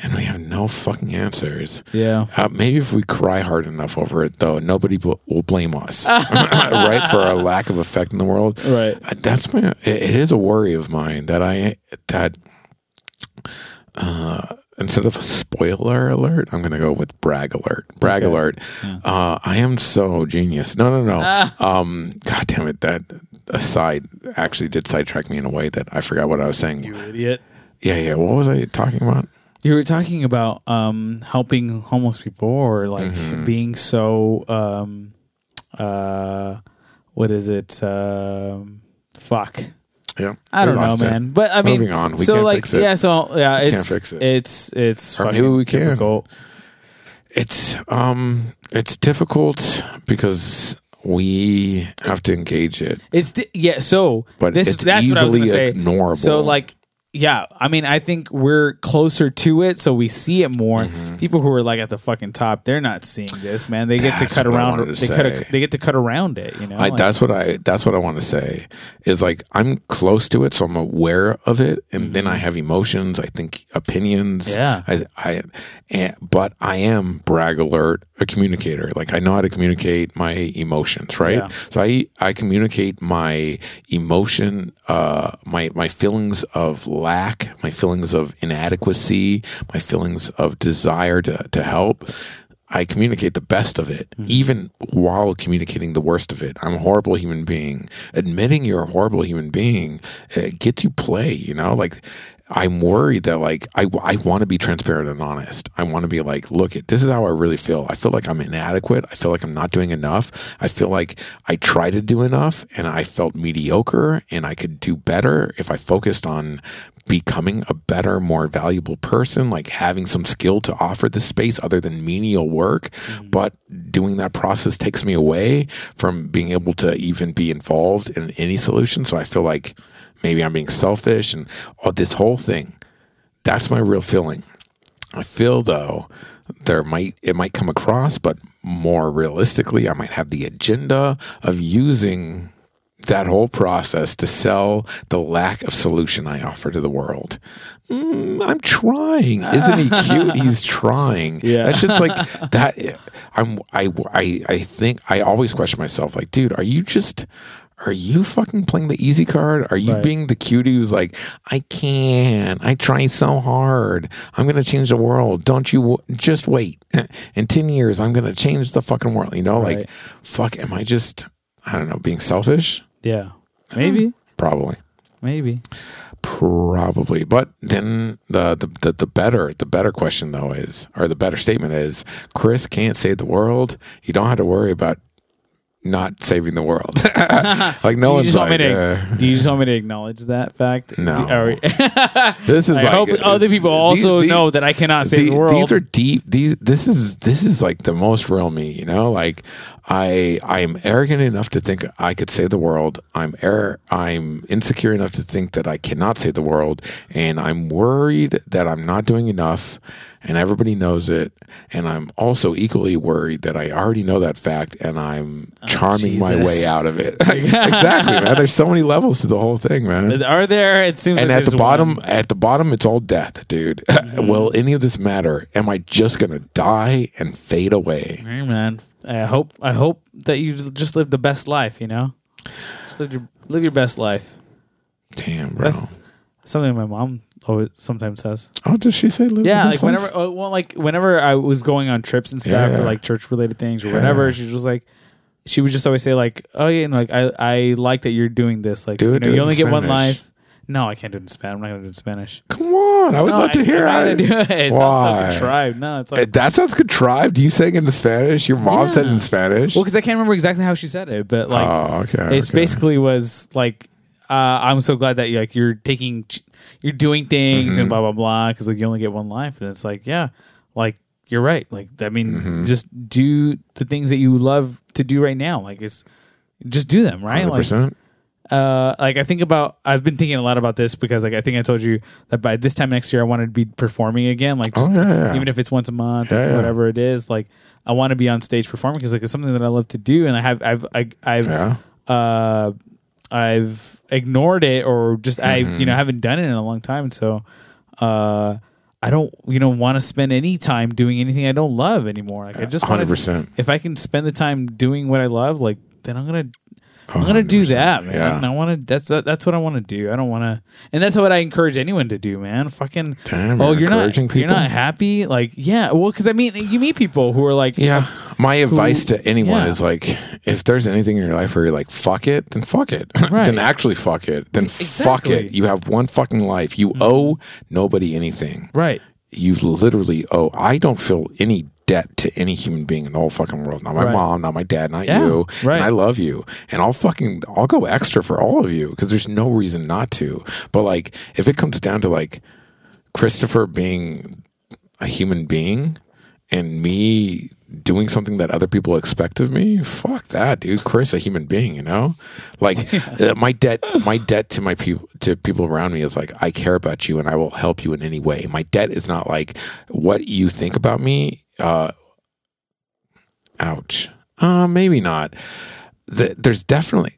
Speaker 1: and we have no fucking answers
Speaker 2: Yeah.
Speaker 1: uh, maybe if we cry hard enough over it though nobody will, will blame us right for our lack of effect in the world
Speaker 2: Right.
Speaker 1: Uh, that's my it, it is a worry of mine that i that uh instead of a spoiler alert i'm gonna go with brag alert brag
Speaker 2: Okay.
Speaker 1: alert uh i am so genius no no no
Speaker 2: Ah.
Speaker 1: um god damn it that aside actually did sidetrack me in a way that i forgot what i was saying
Speaker 2: You idiot.
Speaker 1: yeah yeah what was i talking about
Speaker 2: You were talking about um, helping homeless people or like
Speaker 1: Mm-hmm.
Speaker 2: being so um, uh, what is it? Um, fuck.
Speaker 1: yeah
Speaker 2: I don't know,
Speaker 1: it.
Speaker 2: man. But I mean,
Speaker 1: Moving on. We
Speaker 2: so
Speaker 1: can't
Speaker 2: like,
Speaker 1: fix it.
Speaker 2: yeah. So yeah,
Speaker 1: We
Speaker 2: it's
Speaker 1: can't fix it.
Speaker 2: it's it's
Speaker 1: Or
Speaker 2: fucking
Speaker 1: maybe we can.
Speaker 2: difficult.
Speaker 1: It's um it's difficult because we have to engage it.
Speaker 2: It's di- yeah. So
Speaker 1: But
Speaker 2: this
Speaker 1: it's
Speaker 2: that's what I was
Speaker 1: easily
Speaker 2: say.
Speaker 1: ignorable.
Speaker 2: So like. Yeah, I mean, I think we're closer to it, so we see it more. People who are like at the fucking top, they're not seeing this, man. They get to
Speaker 1: Mm-hmm.
Speaker 2: Cut around.
Speaker 1: to
Speaker 2: They cut.
Speaker 1: say.
Speaker 2: They get to cut around it. You know,
Speaker 1: I,
Speaker 2: Like-
Speaker 1: that's what I that's what I want to say is like I'm close to it, so I'm aware of it, and then I have emotions. I think opinions.
Speaker 2: Mm-hmm. Yeah.
Speaker 1: I, I and, but I am brag alert a communicator. Like I know how to communicate my emotions, right?
Speaker 2: Yeah.
Speaker 1: So I I communicate my emotion, uh, my my feelings of lack, my feelings of inadequacy, my feelings of desire to to help. I communicate the best of it, mm-hmm. even while communicating the worst of it. I'm a horrible human being. Admitting you're a horrible human being it gets you play, you know? Like, I'm worried that, like, I, I want to be transparent and honest. I want to be like, look, it, this is how I really feel. I feel like I'm inadequate. I feel like I'm not doing enough. I feel like I try to do enough and I felt mediocre and I could do better if I focused on becoming a better, more valuable person, like having some skill to offer the space other than menial work. Mm-hmm. But doing that process takes me away from being able to even be involved in any solution. So I feel like maybe I'm being selfish and oh, this whole thing. That's my real feeling. I feel though there might it might come across, but more realistically, I might have the agenda of using that whole process to sell the lack of solution I offer to the world. Mm, I'm trying. Isn't he cute? He's trying.
Speaker 2: Yeah.
Speaker 1: That shit's like that. I'm. I. I. I think I always question myself. Like, dude, are you just? are you fucking playing the easy card? Are you
Speaker 2: Right.
Speaker 1: being the cutie who's like, I can't, I try so hard. I'm going to change the world. Don't you w- just wait. In 10 years, I'm going to change the fucking world. You know, like, fuck, am I just, I don't know, being selfish?
Speaker 2: Yeah. Maybe. Hmm.
Speaker 1: Probably.
Speaker 2: Maybe.
Speaker 1: Probably, but then the, the the the better the better question though is, or the better statement is, Chris can't save the world. You don't have to worry about not saving the world. like no one's like,
Speaker 2: to?
Speaker 1: uh,
Speaker 2: do you just want me to acknowledge that fact?
Speaker 1: No.
Speaker 2: Do- are we-
Speaker 1: this is
Speaker 2: I
Speaker 1: like
Speaker 2: hope other people also
Speaker 1: these-
Speaker 2: know that I cannot save
Speaker 1: the-
Speaker 2: the world.
Speaker 1: These are deep. These this is this is like the most real me. You know, like I I am arrogant enough to think I could save the world. I'm air. I'm insecure enough to think that I cannot save the world, and I'm worried that I'm not doing enough, and everybody knows it. And I'm also equally worried that I already know that fact, and I'm oh, charming my
Speaker 2: Oh,
Speaker 1: way out of it. exactly, man. There's so many levels to the whole thing, man
Speaker 2: are there? It seems.
Speaker 1: and
Speaker 2: like
Speaker 1: at the bottom
Speaker 2: one.
Speaker 1: at the bottom it's all death dude mm-hmm. will any of this matter am i just gonna die and fade away
Speaker 2: Hey, man. I hope. I hope that you just live the best life. You know, just live your live your best life.
Speaker 1: damn bro
Speaker 2: That's- Something my mom always sometimes says.
Speaker 1: oh does she say live
Speaker 2: Yeah, like whenever, uh, well, like whenever I was going on trips and stuff
Speaker 1: Yeah, yeah.
Speaker 2: like church related things or whatever, she was just like, she would just always say like, oh yeah, and like I I like that you're doing this. Like
Speaker 1: Do
Speaker 2: you
Speaker 1: it,
Speaker 2: know,
Speaker 1: it
Speaker 2: you only get one life. No, I can't do it in Spanish. I'm not gonna do it in Spanish.
Speaker 1: come on i would
Speaker 2: No,
Speaker 1: love to hear it
Speaker 2: gonna do it. It
Speaker 1: Why?
Speaker 2: sounds so contrived. No, it's like
Speaker 1: that sounds contrived you saying it in spanish your mom said it in spanish
Speaker 2: well, because I can't remember exactly how she said it, but like
Speaker 1: oh okay
Speaker 2: it's
Speaker 1: okay.
Speaker 2: basically was like I'm so glad that you like you're taking you're doing things
Speaker 1: Mm-hmm.
Speaker 2: and blah blah blah because like you only get one life and it's like yeah like you're right like I mean
Speaker 1: Mm-hmm.
Speaker 2: just do the things that you love to do right now like it's just do them right like
Speaker 1: 100%
Speaker 2: uh like I think about I've been thinking a lot about this because like I think I told you that by this time next year I want to be performing again like just
Speaker 1: oh yeah, yeah.
Speaker 2: even if it's once a month
Speaker 1: Yeah,
Speaker 2: whatever it is like I want to be on stage performing because like it's something that I love to do and I have I've I, I've
Speaker 1: yeah
Speaker 2: uh, I've ignored it or just I
Speaker 1: Mm-hmm.
Speaker 2: you know haven't done it in a long time, and so uh, I don't you know want to spend any time doing anything I don't love anymore. Like I just want to
Speaker 1: 100%
Speaker 2: if I can spend the time doing what I love, like then I'm gonna I'm gonna do that, man.
Speaker 1: Yeah.
Speaker 2: I want to. That's that's what I want to do. I don't want to, and that's what I encourage anyone to do, man. Fucking.
Speaker 1: Damn,
Speaker 2: oh,
Speaker 1: you're
Speaker 2: not.
Speaker 1: encouraging
Speaker 2: You're not happy. Like, yeah. Well, because I mean, you meet people who are like,
Speaker 1: Yeah. My advice to anyone
Speaker 2: yeah.
Speaker 1: is like, if there's anything in your life where you're like, fuck it, then fuck it.
Speaker 2: Right.
Speaker 1: then actually fuck it. Then fuck it. You have one fucking life. You mm-hmm. owe nobody anything.
Speaker 2: right.
Speaker 1: You literally owe. I don't feel any debt to any human being in the whole fucking world. Not my
Speaker 2: Right.
Speaker 1: mom, not my dad, not
Speaker 2: Yeah,
Speaker 1: you.
Speaker 2: right.
Speaker 1: And I love you. And I'll fucking, I'll go extra for all of you because there's no reason not to. But like, if it comes down to like Christopher being a human being and me doing something that other people expect of me, fuck that, dude. Chris, a human being, you know, like uh, my debt, my debt to my people, to people around me is like I care about you and I will help you in any way. My debt is not like what you think about me. Uh, ouch. Uh, maybe not. The, there's definitely,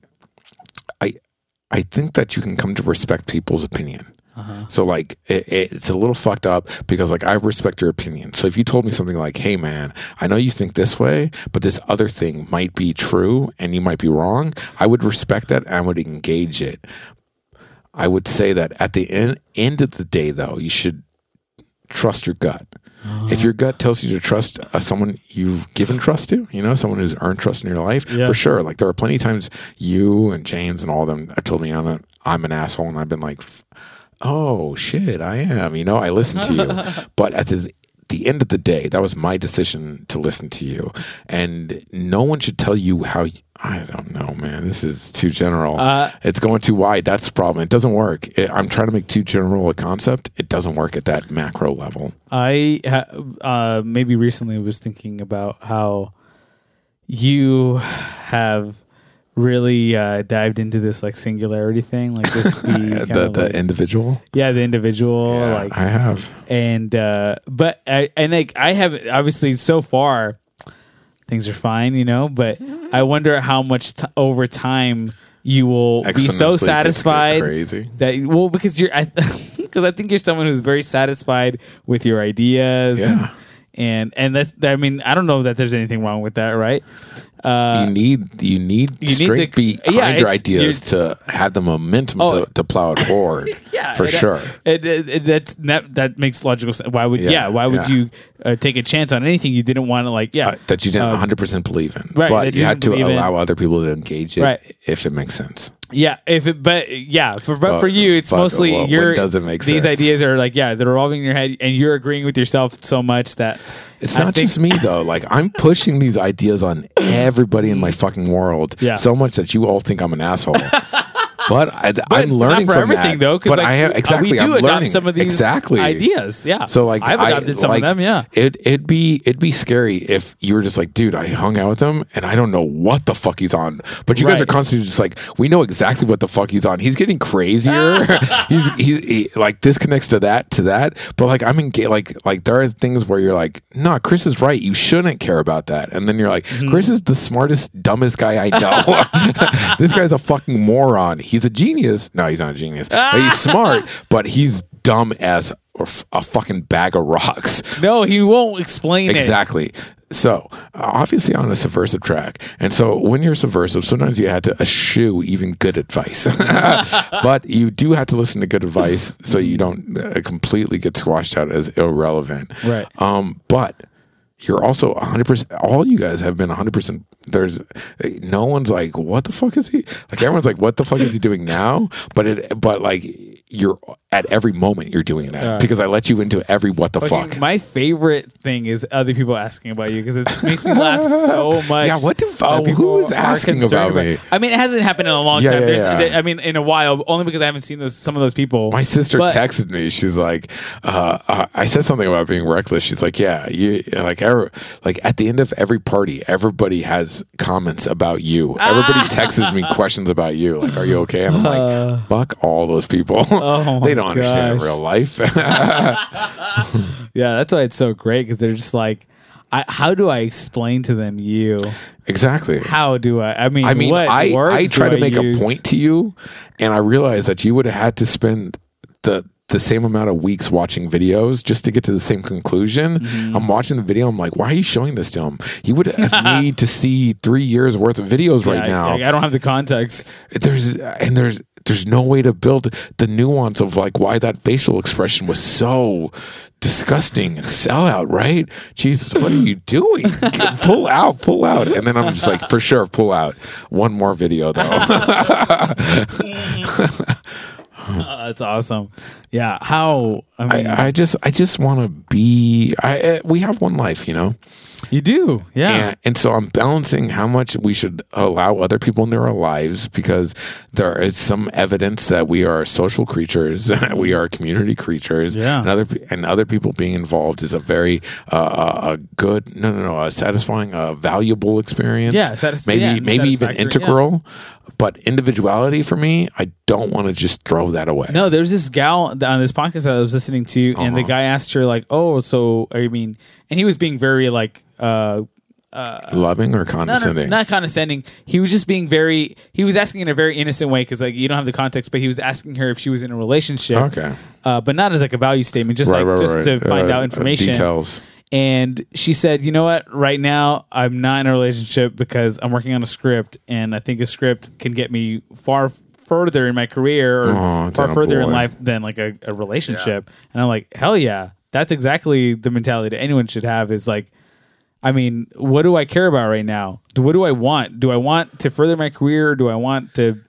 Speaker 1: I, I think that you can come to respect people's opinion. So like it, it's a little fucked up because like I respect your opinion. So if you told me something like, "Hey man, I know you think this way, but this other thing might be true and you might be wrong," I would respect that and I would engage it. I would say that at the end end of the day, though, you should trust your gut. If your gut tells you to trust uh, someone you've given trust to, you know, someone who's earned trust in your life,
Speaker 2: Yeah.
Speaker 1: for sure. Like there are plenty of times you and James and all of them have told me I'm, a, I'm an asshole, and I've been like, oh shit, I am. You know, I listen to you. but at the the end of the day, that was my decision to listen to you, and no one should tell you how. I don't know, man. This is too general.
Speaker 2: Uh,
Speaker 1: it's going too wide. That's the problem. It doesn't work. It, I'm trying to make too general a concept. It doesn't work at that macro level.
Speaker 2: I ha- uh, maybe recently was thinking about how you have really uh, dived into this like singularity thing, like just be kind
Speaker 1: the
Speaker 2: of
Speaker 1: the
Speaker 2: like-
Speaker 1: individual.
Speaker 2: yeah, the individual,
Speaker 1: Yeah,
Speaker 2: like
Speaker 1: I have.
Speaker 2: and uh but I and like I have obviously so far things are fine, you know, but I wonder how much t- over time you will be so satisfied
Speaker 1: Crazy.
Speaker 2: that well because you're I because I think you're someone who's very satisfied with your ideas
Speaker 1: Yeah.
Speaker 2: and and and that's I mean I don't know that there's anything wrong with that, right? Uh,
Speaker 1: you need you need
Speaker 2: you need the-
Speaker 1: behind
Speaker 2: yeah,
Speaker 1: your ideas to have the momentum
Speaker 2: Oh.
Speaker 1: to, to plow it forward.
Speaker 2: yeah,
Speaker 1: for
Speaker 2: uh,
Speaker 1: sure.
Speaker 2: It, it, it- that that makes logical sense. Why would yeah?
Speaker 1: Yeah,
Speaker 2: why would
Speaker 1: yeah.
Speaker 2: you uh, take a chance on anything you didn't want to like? Yeah,
Speaker 1: Uh, that you didn't
Speaker 2: Uh,
Speaker 1: 100 percent believe in,
Speaker 2: right,
Speaker 1: but
Speaker 2: you
Speaker 1: you had to
Speaker 2: believe in.
Speaker 1: allow other people to engage it
Speaker 2: Right.
Speaker 1: if it makes sense.
Speaker 2: Yeah, if it, but yeah, for but
Speaker 1: But-
Speaker 2: for you, it's
Speaker 1: but
Speaker 2: mostly
Speaker 1: what
Speaker 2: your.
Speaker 1: doesn't make
Speaker 2: these
Speaker 1: sense?
Speaker 2: ideas are like yeah, they're revolving in your head, and you're agreeing with yourself so much that
Speaker 1: It's
Speaker 2: I
Speaker 1: not
Speaker 2: think-
Speaker 1: just me though. Like I'm pushing these ideas on everybody in my fucking world.
Speaker 2: Yeah.
Speaker 1: So much that you all think I'm an asshole. but I, I'm learning from
Speaker 2: everything
Speaker 1: that.
Speaker 2: though.
Speaker 1: But
Speaker 2: like,
Speaker 1: I am
Speaker 2: uh,
Speaker 1: exactly.
Speaker 2: We do
Speaker 1: I'm
Speaker 2: adopt
Speaker 1: learning
Speaker 2: some of these
Speaker 1: exactly
Speaker 2: ideas. Yeah.
Speaker 1: So like
Speaker 2: I've
Speaker 1: I-
Speaker 2: adopted some
Speaker 1: like,
Speaker 2: of them. Yeah.
Speaker 1: It it'd be it'd be scary if you were just like, dude, I hung out with him and I don't know what the fuck he's on. But you guys are constantly just like, we know exactly what the fuck he's on. He's getting crazier. he's he's he, like this connects to that to that. But like I'm in like like there are things where you're like, no, Chris is right. You shouldn't care about that. And then you're like,
Speaker 2: Mm-hmm.
Speaker 1: Chris is the smartest, dumbest guy I know. this guy's a fucking moron. He's a genius. No, he's not a genius. He's smart, but he's dumb as a, fucking bag of rocks.
Speaker 2: No, he won't explain it.
Speaker 1: Exactly. So uh, obviously on a subversive track, and so when you're subversive, sometimes you had to eschew even good advice, but you do have to listen to good advice so you don't uh, completely get squashed out as irrelevant.
Speaker 2: Right.
Speaker 1: Um, but you're also 100. percent All you guys have been 100. percent There's no one's like, what the fuck is he? Like everyone's like, what the fuck is he doing now? But it, but like you're at every moment you're doing that
Speaker 2: Right.
Speaker 1: because I let you into every what the
Speaker 2: Fucking-
Speaker 1: fuck.
Speaker 2: My favorite thing is other people asking about you because it makes me laugh so much.
Speaker 1: Yeah, what do-
Speaker 2: that
Speaker 1: oh,
Speaker 2: people
Speaker 1: who is asking
Speaker 2: concerned
Speaker 1: about me?
Speaker 2: I mean, it hasn't happened in a long
Speaker 1: Yeah,
Speaker 2: time.
Speaker 1: yeah,
Speaker 2: There's-
Speaker 1: yeah.
Speaker 2: I mean, in a while, only because I haven't seen those some of those people.
Speaker 1: My sister
Speaker 2: But-
Speaker 1: texted me. She's like, uh, uh, I said something about being reckless. She's like, yeah, you like, ever, like at the end of every party, everybody has comments about you. Everybody texts me questions about you. Like, are you okay? And I'm like, fuck all those people.
Speaker 2: Oh
Speaker 1: they don't understand
Speaker 2: gosh.
Speaker 1: real life.
Speaker 2: Yeah, that's why it's so great because they're just like, I, how do I explain to them you?
Speaker 1: exactly.
Speaker 2: How do I? I mean,
Speaker 1: I mean,
Speaker 2: what
Speaker 1: I, I try to make
Speaker 2: use?
Speaker 1: a point to you, and I realized that you would have had to spend the the same amount of weeks watching videos just to get to the same conclusion.
Speaker 2: Mm-hmm.
Speaker 1: I'm watching the video. I'm like, why are you showing this to him? He would have need to see three years worth of videos
Speaker 2: Yeah,
Speaker 1: right now.
Speaker 2: I, I don't have the context.
Speaker 1: there's and there's there's no way to build the nuance of like why that facial expression was so disgusting and sellout, right? Jesus, what are you doing? pull out, pull out. And then I'm just like, for sure, pull out. One more video though.
Speaker 2: Uh, that's awesome. Yeah. How? I mean,
Speaker 1: I, I just I just want to be I uh, we have one life, you know.
Speaker 2: You do. Yeah.
Speaker 1: And, and so I'm balancing how much we should allow other people into our lives because there is some evidence that we are social creatures, we are community creatures,
Speaker 2: Yeah.
Speaker 1: and other and other people being involved is a very uh, a good no no no a satisfying a valuable experience.
Speaker 2: Yeah, satis-
Speaker 1: maybe
Speaker 2: yeah,
Speaker 1: maybe even
Speaker 2: satisfactory, yeah.
Speaker 1: integral, but individuality for me, I don't want to just throw that away.
Speaker 2: No, there's this gal on this podcast that I was listening to, and the
Speaker 1: Uh-huh.
Speaker 2: guy asked her like, "Oh, so I mean," and he was being very like, uh,
Speaker 1: Loving or
Speaker 2: no, no,
Speaker 1: condescending?
Speaker 2: not condescending. He was just being very. He was asking in a very innocent way because like you don't have the context, but he was asking her if she was in a relationship.
Speaker 1: Okay.
Speaker 2: uh, but not as like a value statement, just
Speaker 1: Right,
Speaker 2: like
Speaker 1: right,
Speaker 2: just
Speaker 1: right.
Speaker 2: to find
Speaker 1: Uh,
Speaker 2: out information.
Speaker 1: details.
Speaker 2: And she said, "You know what? Right now, I'm not in a relationship because I'm working on a script, and I think a script can get me far further in my career or
Speaker 1: Aw,
Speaker 2: far
Speaker 1: that a
Speaker 2: further in life than like a, a relationship." And I'm like, "Hell yeah! That's exactly the mentality that anyone should have." Is like, I mean, what do I care about right now? What do I want? Do I want to further my career? Or do I want to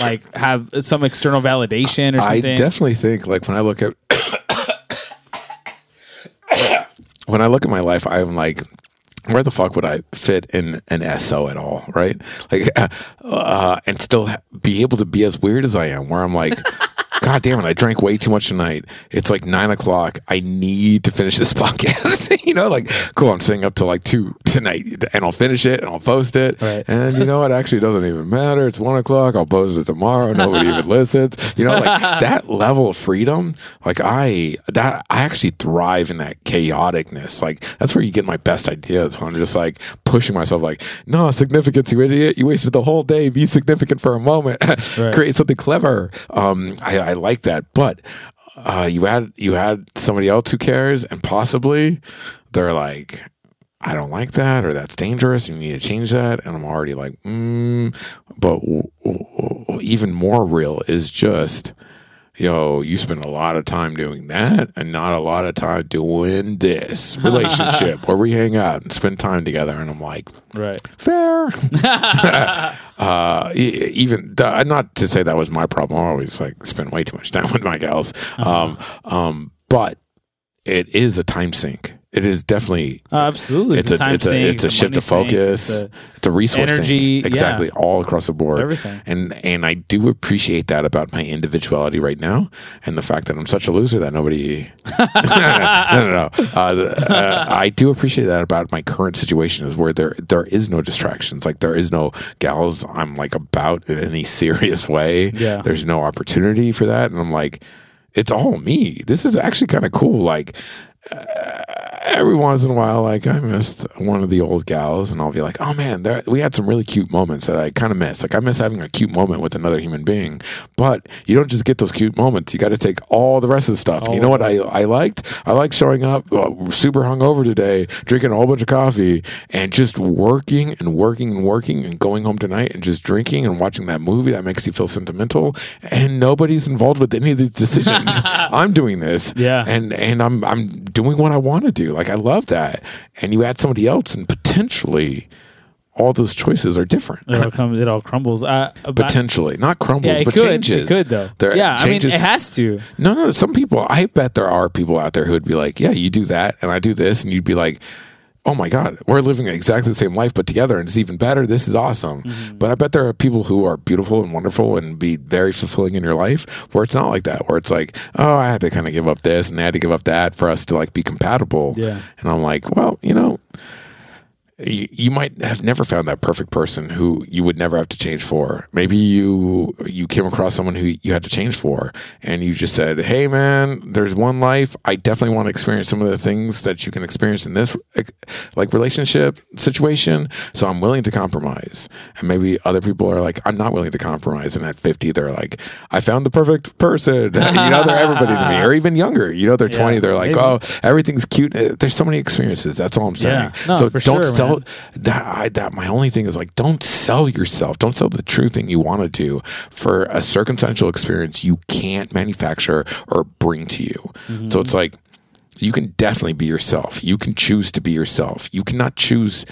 Speaker 2: like have some external validation or something?
Speaker 1: I definitely think like when I look at when I look at my life, I'm like, where the fuck would I fit in an SO at all, right? Like, uh, uh, and still ha- be able to be as weird as I am, where I'm like. God damn it! I drank way too much tonight. It's like nine o'clock. I need to finish this podcast. you know, like cool. I'm staying up till like two tonight, and I'll finish it and I'll post it.
Speaker 2: Right.
Speaker 1: And you know what? Actually, it doesn't even matter. It's one o'clock. I'll post it tomorrow. Nobody even listens. You know, like that level of freedom. Like I, that I actually thrive in that chaoticness. Like that's where you get my best ideas. When I'm just like pushing myself. Like, no significance, you idiot. You wasted the whole day. Be significant for a moment.
Speaker 2: Right.
Speaker 1: Create something clever. Um, I, I like that, but uh, you had you had somebody else who cares, and possibly they're like, I don't like that, or that's dangerous. You need to change that, and I'm already like, mm. but w- w- even more real is just. Yo, you spend a lot of time doing that and not a lot of time doing this relationship where we hang out and spend time together. And I'm like,
Speaker 2: Right.
Speaker 1: fair. uh, even th- not to say that was my problem. I always like spend way too much time with my gals. Um, um, but it is a time sink. It is definitely.
Speaker 2: Oh, absolutely.
Speaker 1: It's a
Speaker 2: time
Speaker 1: it's a it's a shift of
Speaker 2: sink,
Speaker 1: focus.
Speaker 2: it's a-
Speaker 1: It's a resource
Speaker 2: energy,
Speaker 1: sink. exactly
Speaker 2: yeah.
Speaker 1: all across the board.
Speaker 2: Everything.
Speaker 1: And and I do appreciate that about my individuality right now, and the fact that I'm such a loser that nobody. no, no, no. Uh, the- uh, I do appreciate that about my current situation is where there there is no distractions. Like there is no gals I'm like about in any serious way.
Speaker 2: Yeah.
Speaker 1: There's no opportunity for that, and I'm like, it's all me. This is actually kind of cool. Like every once in a while, like I missed one of the old gals, and I'll be like, "Oh man, there, we had some really cute moments that I kind of miss." Like I miss having a cute moment with another human being, but you don't just get those cute moments. You got to take all the rest of the stuff. And you know what I I liked? I liked showing up uh, super hungover today, drinking a whole bunch of coffee, and just working and working and working, and going home tonight and just drinking and watching that movie that makes you feel sentimental, and nobody's involved with any of these decisions. I'm doing this,
Speaker 2: Yeah.
Speaker 1: and and I'm I'm doing what I want to do. Like I love that. And you add somebody else, and potentially all those choices are different.
Speaker 2: It all comes. It all crumbles. Uh,
Speaker 1: potentially, not crumbles,
Speaker 2: yeah, it
Speaker 1: but
Speaker 2: could.
Speaker 1: changes.
Speaker 2: It could though.
Speaker 1: There-
Speaker 2: yeah,
Speaker 1: changes-
Speaker 2: I mean, it has to.
Speaker 1: No, no. Some people, I bet there are people out there who'd be like, "Yeah, you do that, and I do this," and you'd be like. Oh my God, we're living exactly the same life, but together, and it's even better. This is awesome.
Speaker 2: Mm-hmm.
Speaker 1: But I bet there are people who are beautiful and wonderful and be very fulfilling in your life where it's not like that, where it's like, oh, I had to kind of give up this and I had to give up that for us to like be compatible.
Speaker 2: Yeah.
Speaker 1: And I'm like, well, you know, you, you might have never found that perfect person who you would never have to change for. Maybe you you came across someone who you had to change for, and you just said, "Hey, man, there's one life. I definitely want to experience some of the things that you can experience in this like relationship situation. So I'm willing to compromise." And maybe other people are like, "I'm not willing to compromise." And at 50, they're like, "I found the perfect person." you know, they're everybody to me, or even younger. You know, they're 20. They're like,
Speaker 2: maybe.
Speaker 1: "Oh, everything's cute." There's so many experiences. That's all I'm saying.
Speaker 2: Yeah. No,
Speaker 1: so don't
Speaker 2: sure,
Speaker 1: sell that. I, that my only thing is like, don't sell yourself. Don't sell the true thing you want to do for a circumstantial experience you can't manufacture or bring to you.
Speaker 2: Mm-hmm.
Speaker 1: So it's like you can definitely be yourself. You can choose to be yourself. You cannot choose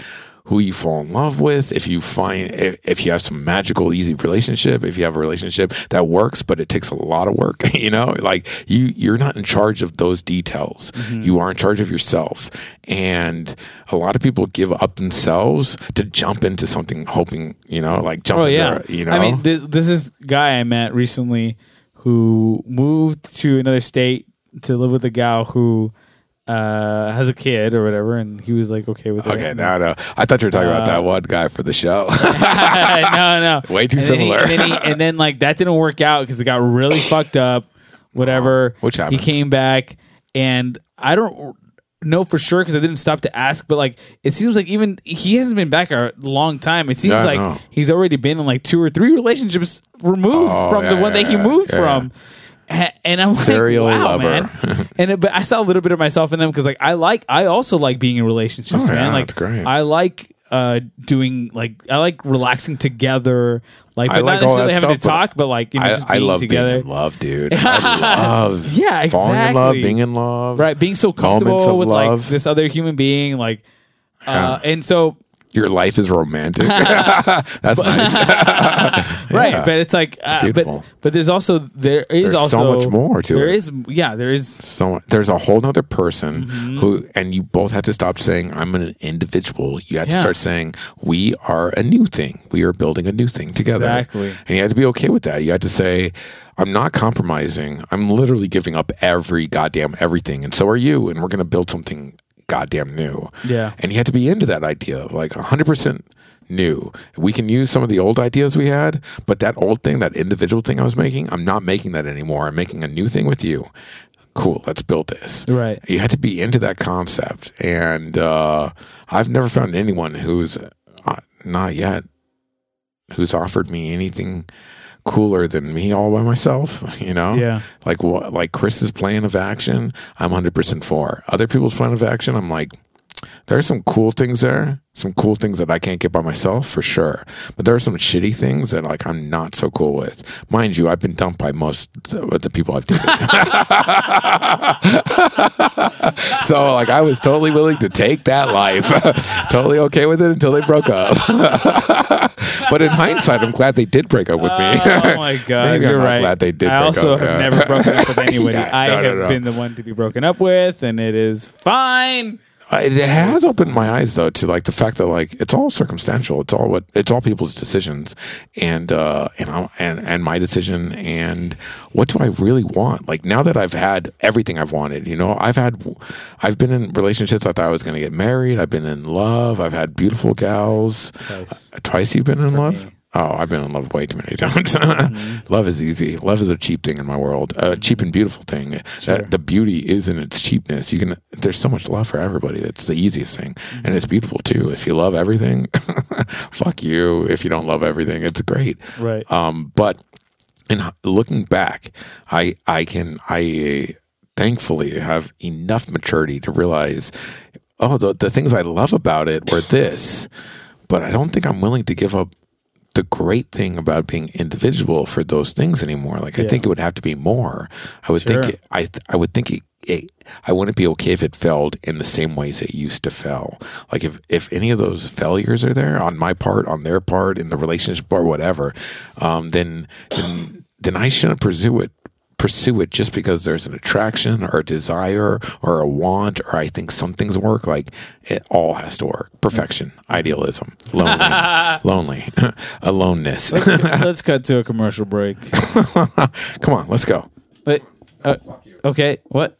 Speaker 1: who you fall in love with if you find if, if you have some magical easy relationship if you have a relationship that works but it takes a lot of work you know like you you're not in charge of those details
Speaker 2: Mm-hmm.
Speaker 1: you are in charge of yourself and a lot of people give up themselves to jump into something hoping you know like jump
Speaker 2: Oh yeah.
Speaker 1: you know
Speaker 2: I mean, this this is guy I met recently who moved to another state to live with a gal who uh, has a kid or whatever, and he was like okay with it.
Speaker 1: okay now no i thought you were talking about
Speaker 2: Uh,
Speaker 1: that one guy for the show
Speaker 2: no, no.
Speaker 1: Way too
Speaker 2: and then he-
Speaker 1: similar.
Speaker 2: and, then he, and then like that didn't work out because it got really fucked up. Whatever.
Speaker 1: Which
Speaker 2: He came back, and I don't know for sure because I didn't stop to ask. But like, it seems like even he hasn't been back a long time. It seems
Speaker 1: Yeah, I
Speaker 2: like
Speaker 1: know.
Speaker 2: he's already been in like two or three relationships removed
Speaker 1: Oh,
Speaker 2: from
Speaker 1: yeah,
Speaker 2: the one
Speaker 1: yeah,
Speaker 2: that he
Speaker 1: yeah,
Speaker 2: moved
Speaker 1: yeah,
Speaker 2: from. And I'm
Speaker 1: Serial
Speaker 2: like, wow,
Speaker 1: lover.
Speaker 2: man. and it, but I saw a little bit of myself in them because like I like, I also like being in relationships,
Speaker 1: Oh,
Speaker 2: man.
Speaker 1: yeah,
Speaker 2: like
Speaker 1: great.
Speaker 2: I like uh doing like I like relaxing together, like
Speaker 1: I like
Speaker 2: not necessarily having
Speaker 1: stuff,
Speaker 2: to talk, but like you know,
Speaker 1: I,
Speaker 2: just
Speaker 1: I
Speaker 2: being
Speaker 1: love
Speaker 2: together.
Speaker 1: being in love, dude. I love
Speaker 2: Yeah,
Speaker 1: falling in love,
Speaker 2: exactly.
Speaker 1: being in love,
Speaker 2: right, being so comfortable with
Speaker 1: love.
Speaker 2: like this other human being, like, uh,
Speaker 1: Yeah.
Speaker 2: and so
Speaker 1: Your life is romantic. That's nice.
Speaker 2: right,
Speaker 1: Yeah.
Speaker 2: but it's like, uh, but
Speaker 1: beautiful.
Speaker 2: but there's also there is
Speaker 1: There's
Speaker 2: also
Speaker 1: so much more to
Speaker 2: There
Speaker 1: it.
Speaker 2: is, yeah, there is.
Speaker 1: so there's a whole nother person
Speaker 2: Mm-hmm.
Speaker 1: who, and you both have to stop saying I'm an individual. You have to
Speaker 2: Yeah.
Speaker 1: start saying we are a new thing. We are building a new thing together.
Speaker 2: Exactly.
Speaker 1: And you have to be okay with that. You have to say. I'm not compromising. I'm literally giving up every goddamn everything, and so are you. And we're gonna build something goddamn new.
Speaker 2: Yeah.
Speaker 1: And you have to be into that idea of like 100% new. We can use some of the old ideas we had, but that old thing, that individual thing I was making, I'm not making that anymore. I'm making a new thing with you. Cool, let's build this.
Speaker 2: Right.
Speaker 1: You have to be into that concept. And uh, I've never found anyone who's uh, not yet who's offered me anything cooler than me all by myself. You know,
Speaker 2: Yeah.
Speaker 1: Like what? Like Chris's plan of action, I'm 100 percent for. Other people's plan of action, I'm like, there are some cool things there, some cool things that I can't get by myself for sure. But there are some shitty things that like I'm not so cool with. Mind you, I've been dumped by most of the people I've dated. so like I was totally willing to take that life, totally okay with it until they broke up. but in hindsight, I'm glad they did break up with me.
Speaker 2: Oh my god,
Speaker 1: Maybe I'm
Speaker 2: you're
Speaker 1: not
Speaker 2: right.
Speaker 1: glad they did
Speaker 2: I also
Speaker 1: up,
Speaker 2: have never broken up with anybody.
Speaker 1: Yeah,
Speaker 2: I
Speaker 1: no, no,
Speaker 2: have
Speaker 1: no.
Speaker 2: been the one to be broken up with, and it is fine.
Speaker 1: It has opened my eyes though to like the fact that like it's all circumstantial. It's all what it's all people's decisions, and uh, and I, and and my decision. And what do I really want? Like now that I've had everything I've wanted, you know, I've had, I've been in relationships. I thought I was going to get married. I've been in love. I've had beautiful gals.
Speaker 2: Twice.
Speaker 1: Twice you've been in love?
Speaker 2: me.
Speaker 1: Oh, I've been in love way too many times. Mm-hmm. love is easy. Love is a cheap thing in my world. A mm-hmm. cheap and beautiful thing.
Speaker 2: Sure.
Speaker 1: That the beauty is in its cheapness. You can. There's so much love for everybody. It's the easiest thing, and mm-hmm. it's beautiful too. If you love everything, fuck you. If you don't love everything, it's great.
Speaker 2: Right.
Speaker 1: Um, but in looking back, I I can I thankfully have enough maturity to realize, oh, the the things I love about it were this, but I don't think I'm willing to give up the great thing about being individual for those things anymore. Like I think it would have to be more. I would
Speaker 2: Sure.
Speaker 1: think it, I I would think it, it, I wouldn't be okay if it failed in the same ways it used to fail. Like if if any of those failures are there on my part, on their part, in the relationship or whatever, um, then then then I shouldn't pursue it pursue it just because there's an attraction or a desire or a want or I think some things work. Like it all has to work. Perfection, idealism, lonely, lonely, aloneness.
Speaker 2: Let's cut to a commercial break.
Speaker 1: Come on, let's go.
Speaker 2: Wait. Uh, okay. What?